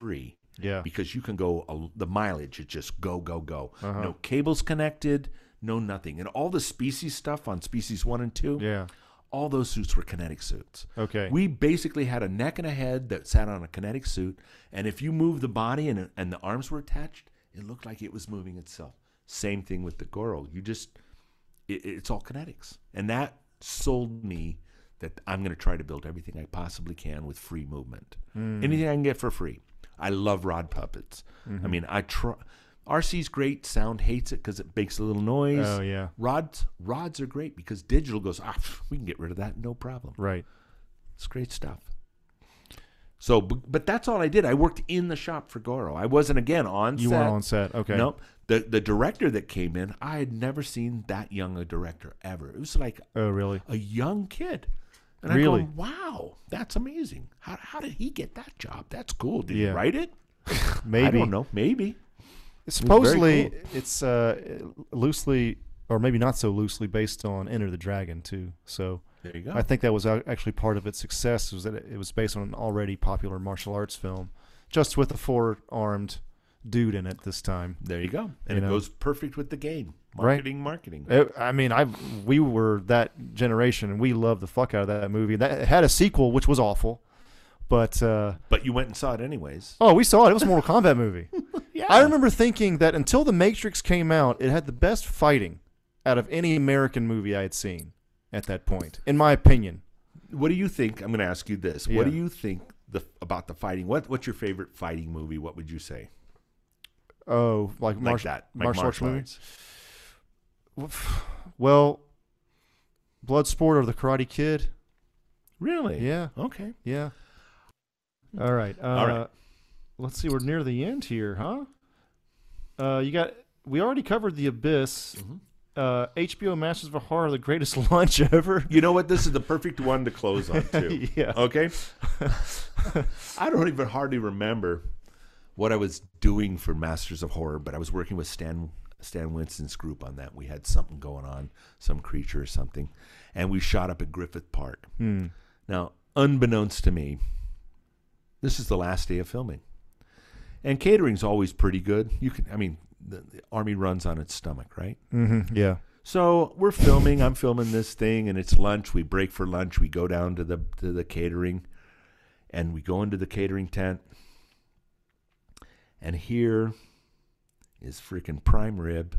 free Yeah. because you can go a, the mileage is just go go go Uh-huh. no cables connected no nothing and all the species stuff on species one and two Yeah. All those suits were kinetic suits Okay. we basically had a neck and a head that sat on a kinetic suit and if you moved the body and, and the arms were attached it looked like it was moving itself same thing with the girl. you just it, it's all kinetics and that sold me that i'm going to try to build everything i possibly can with free movement Hmm. anything i can get for free i love rod puppets Mm-hmm. i mean i try rc's great sound hates it because it makes a little noise Oh yeah. rods rods are great because digital goes ah we can get rid of that no problem Right. it's great stuff. So, but that's all I did. I worked in the shop for Goro. I wasn't again on You set. weren't on set. Okay. Nope. The the director that came in, I had never seen that young a director ever. It was like Oh really? a young kid. And Really? I'm going, wow, that's amazing. How, how did he get that job? That's cool. Did Yeah. he write it? Maybe I don't know. Maybe. Supposedly, cool. it's uh, loosely, or maybe not so loosely, based on Enter the Dragon too. So There you go. I think that was actually part of its success was that it was based on an already popular martial arts film, just with a four-armed dude in it this time. there you go. And You it know. goes perfect with the game. Right. Marketing, marketing. It- I mean, I we were that generation, and we loved the fuck out of that movie. That it had a sequel, which was awful, but uh, But you went and saw it anyways. oh, we saw it. It was a Mortal Kombat movie. Yeah. I remember thinking that until The Matrix came out, it had the best fighting out of any American movie I had seen at that point, in my opinion. What do you think? I'm going to ask you this. Yeah. What do you think the, about the fighting? What What's your favorite fighting movie? What would you say? Oh, like, Like martial, that. Like martial arts movie? arts. Well, Bloodsport or The Karate Kid. Really? Yeah, Okay. yeah. All right. Uh, All right. Let's see. We're near the end here, huh? Uh, you got. We already covered the Abyss. Mhm. Uh, HBO Masters of Horror, the greatest launch ever. You know what? This is the perfect one to close on, too. yeah. Okay. I don't even hardly remember what I was doing for Masters of Horror, but I was working with Stan Stan Winston's group on that. We had something going on, some creature or something, and we shot up at Griffith Park. Hmm. Now, unbeknownst to me, this is the last day of filming, and catering's always pretty good. You can, I mean, the, the army runs on its stomach, right? Mm-hmm. Yeah. So we're filming. I'm filming this thing, and it's lunch. We break for lunch. We go down to the to the catering, and we go into the catering tent. And here is freaking prime rib.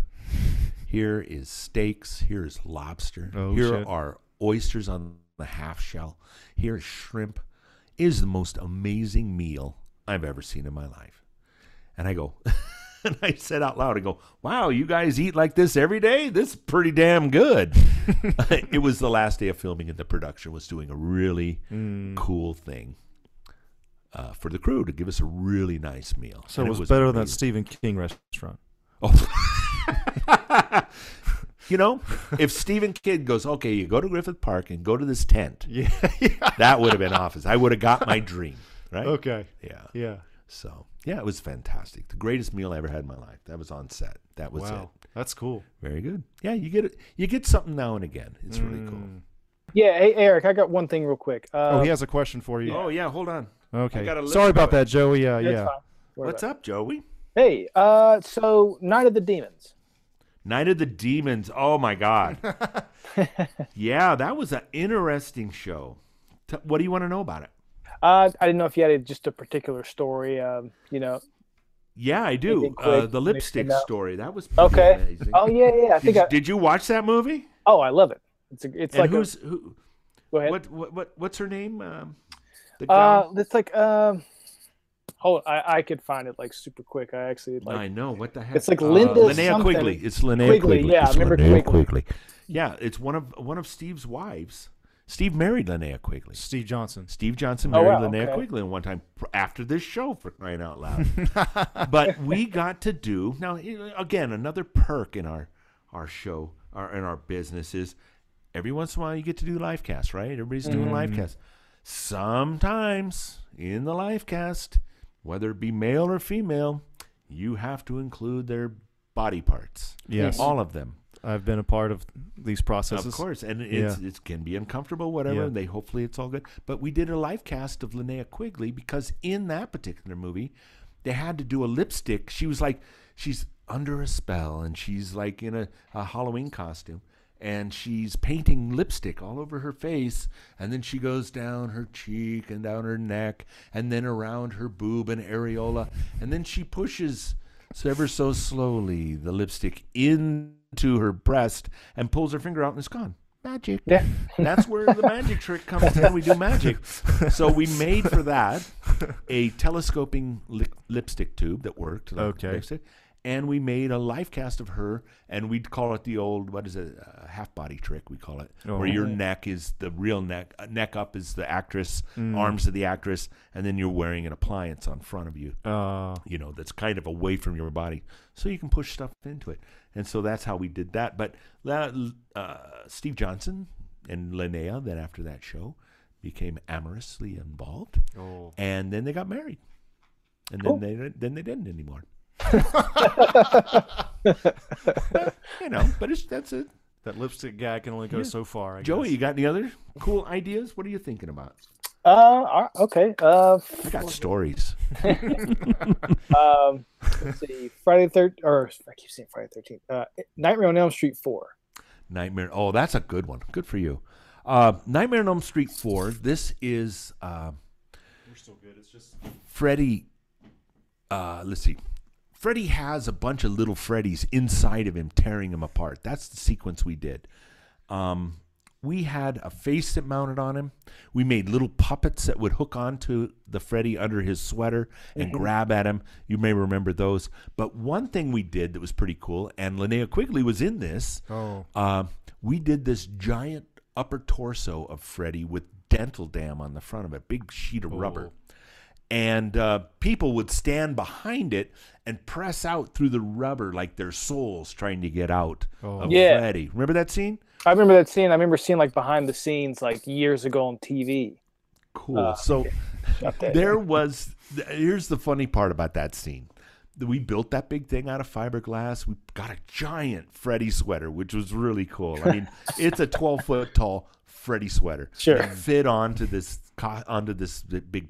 Here is steaks. Here is lobster. Oh, here shit. are oysters on the half shell. Here is shrimp. It is the most amazing meal I've ever seen in my life. And I go, and I said out loud, I go, wow, you guys eat like this every day? This is pretty damn good. it was the last day of filming, and the production was doing a really Mm. cool thing uh, for the crew to give us a really nice meal. So And it was, better than that. Stephen King restaurant. Oh. You know, if Stephen King goes, okay, you go to Griffith Park and go to this tent, Yeah. yeah. that would have been office. I would have got my dream, right? Okay. Yeah. Yeah. So, yeah, it was fantastic. The greatest meal I ever had in my life. That was on set. That was wow. it. That's cool. Very good. Yeah, you get it. You get something now and again. It's really cool. Mm. Yeah, hey Eric, I got one thing real quick. Uh, oh, he has a question for you. Oh yeah, hold on. Okay. got Sorry about going. that, Joey. Uh, yeah. fine. What's up, Joey? Hey, uh, so Night of the Demons. Night of the Demons. Oh my God. yeah, that was an interesting show. T- what do you want to know about it? Uh, I didn't know if you had a, just a particular story. Um, you know. Yeah, I do. Anything Uh, the lipstick story. That was pretty Okay. amazing. Oh yeah, yeah. I think. you, I, did you watch that movie? oh, I love it. It's a, it's and like who's who? go ahead. What, what what what's her name? Um, the Uh, it's like um, hold. On, I I could find it like super quick. I actually like. I know what the heck. It's like uh, Linda Linnea something. Quigley. It's Linnea Quigley, Quigley. yeah, I It's remember Linnea Quigley. Yeah, it's one of one of Steve's wives. Steve married Linnea Quigley. Steve Johnson. Steve Johnson Oh, married wow, Linnea okay. Quigley one time after this show for crying out loud. but we got to do now again another perk in our our show our in our business is every once in a while you get to do life cast right everybody's doing life cast sometimes in the life cast whether it be male or female you have to include their body parts Yes. all of them I've been a part of these processes. of course, and it's, it can be uncomfortable, whatever. Yeah. And they hopefully it's all good. But we did a life cast of Linnea Quigley because in that particular movie, they had to do a lipstick. She was like, she's under a spell, and she's like in a, a Halloween costume, and she's painting lipstick all over her face, and then she goes down her cheek and down her neck, and then around her boob and areola, and then she pushes so ever so slowly the lipstick into her breast and pulls her finger out and it's gone. Magic. Yeah. That's where the magic trick comes in. We do magic. So we made for that a telescoping li- lipstick tube that worked. like Okay. lipstick, And we made a life cast of her, and we'd call it the old what is it, uh, half body trick? We call it, Oh. where your neck is the real neck, uh, neck up is the actress, arms of the actress, and then you're wearing an appliance on front of you Uh, you know, that's kind of away from your body, so you can push stuff into it. And so that's how we did that. But uh, uh, Steve Johnson and Linnea, then after that show, became amorously involved, oh. and then they got married. and then Cool. they then they didn't anymore. you know, but it's that's it. That lipstick guy can only go Yeah. so far. I Joey, guess. you got any other cool ideas? What are you thinking about? Uh, okay. Uh, I got stories. um, let's see. Friday the third, or I keep saying Friday the Thirteenth. Uh, Nightmare on Elm Street four. Nightmare. Oh, that's a good one. Good for you. Uh, Nightmare on Elm Street 4. This is uh, We're still good. It's just Freddy. Uh, let's see. Freddy has a bunch of little Freddys inside of him, tearing him apart. That's the sequence we did. Um, we had a face that mounted on him. We made little puppets that would hook onto the Freddy under his sweater and grab at him. You may remember those. But one thing we did that was pretty cool, and Linnea Quigley was in this. oh Uh, we did this giant upper torso of Freddy with dental dam on the front of it, big sheet of rubber. And uh, people would stand behind it and press out through the rubber like their souls trying to get out of Yeah. Freddy. Remember that scene? I remember that scene. I remember seeing like behind the scenes like years ago on TV. Cool. Uh, so Shut that there was th- here's the funny part about that scene we built that big thing out of fiberglass we got a giant freddy sweater which was really cool i mean it's a 12 foot tall freddy sweater Sure. that fit onto this co- onto this big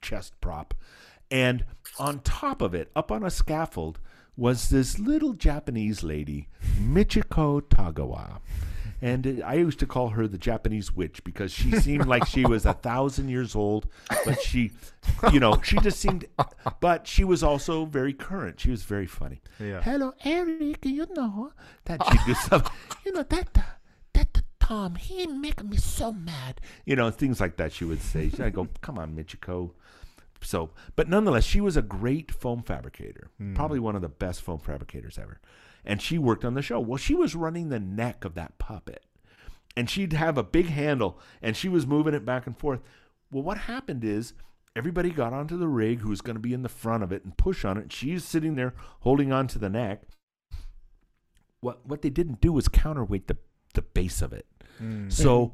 chest prop and on top of it up on a scaffold was this little japanese lady michiko tagawa and I used to call her the Japanese witch because she seemed like she was a thousand years old, but she, you know, she just seemed, but she was also very current. She was very funny. Yeah. Hello, Eric. You know that she do something. You know that that Tom he make me so mad. You know things like that. She would say. I go, come on, Michiko. So, but nonetheless, she was a great foam fabricator. Hmm. Probably one of the best foam fabricators ever. And she worked on the show. Well, she was running the neck of that puppet. And she'd have a big handle and she was moving it back and forth. Well, what happened is everybody got onto the rig who was going to be in the front of it and push on it. She's sitting there holding on to the neck. What what they didn't do was counterweight the the base of it. Mm. So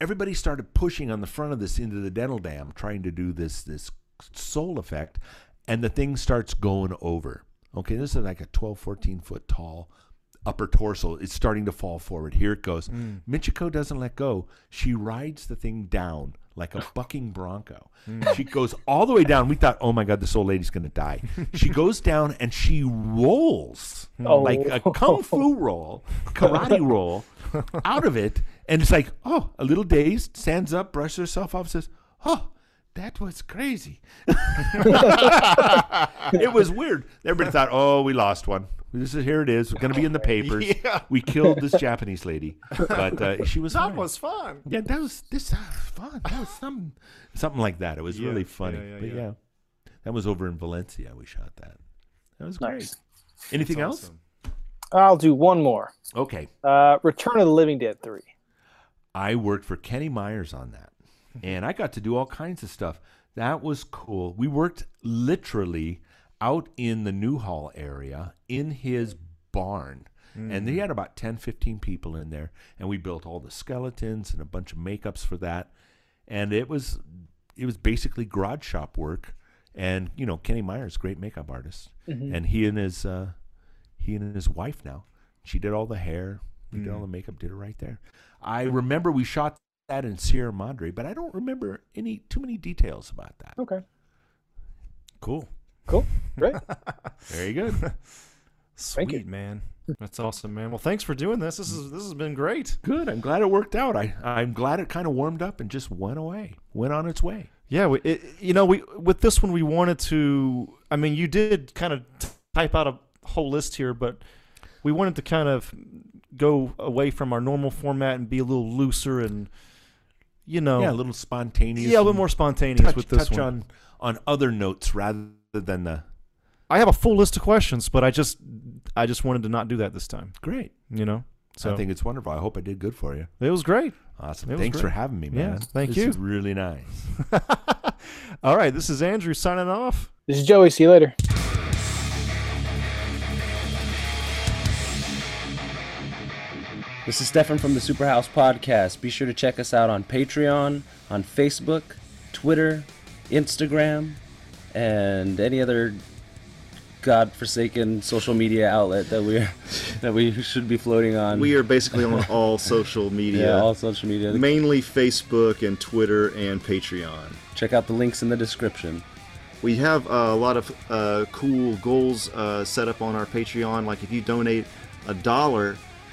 everybody started pushing on the front of this into the dental dam, trying to do this this soul effect, and the thing starts going over. Okay, this is like a 12, 14 foot tall upper torso. It's starting to fall forward. Here it goes. Mm. Michiko doesn't let go. She rides the thing down like a bucking bronco. Mm. She goes all the way down. We thought, oh my God, this old lady's going to die. she goes down and she rolls Oh. like a kung fu roll, karate roll out of it. And it's like, oh, a little dazed, stands up, brushes herself off, says, oh, that was crazy. it was weird. Everybody thought, oh, we lost one. This is here it is. We're going to be in the papers. Yeah. We killed this Japanese lady, but uh, she was that fine. was fun. yeah, that was this uh, fun. That was something, something like that. It was Yeah, really funny. yeah, yeah, but yeah. yeah. that was over in Valencia. We shot that. That was great. Nice. Anything That's else? awesome. I'll do one more. Okay. Uh, Return of the Living Dead three. I worked for Kenny Myers on that. And I got to do all kinds of stuff. That was cool. We worked literally out in the Newhall area in his barn. And he had about 10, 15 people in there. And we built all the skeletons and a bunch of makeups for that. And it was it was basically garage shop work. And, you know, Kenny Myers, great makeup artist. And he and his uh, he and his wife now. She did all the hair. We did all the mm. makeup, did it right there. I remember we shot that in Sierra Madre, but I don't remember any too many details about that. Okay. Cool. Cool. Great. Very good. Sweet you. man. That's awesome, man. Well, thanks for doing this. This is this has been great. good. I'm glad it worked out. I I'm glad it kind of warmed up and just went away, went on its way. Yeah, we, it, you know, we with this one we wanted to. I mean, you did kind of type out a whole list here, but we wanted to kind of go away from our normal format and be a little looser and, you know, Yeah, a little spontaneous. yeah, a little more spontaneous touch, with this touch one. on on other notes rather than the I have a full list of questions, but I just I just wanted to not do that this time. great. You know, so I think it's wonderful. I hope I did good for you. it was great. Awesome. It was Thanks for having me, Yeah, man. thank This you. is really nice. All right, this is Andrew signing off. This is Joey. See you later. This is Stefan from the Superhouse Podcast. Be sure to check us out on Patreon, on Facebook, Twitter, Instagram, and any other godforsaken social media outlet that we that we should be floating on. We are basically on all social media, yeah, all social media. mainly Facebook and Twitter and Patreon. Check out the links in the description. We have uh, a lot of uh, cool goals uh, set up on our Patreon. Like if you donate a dollar,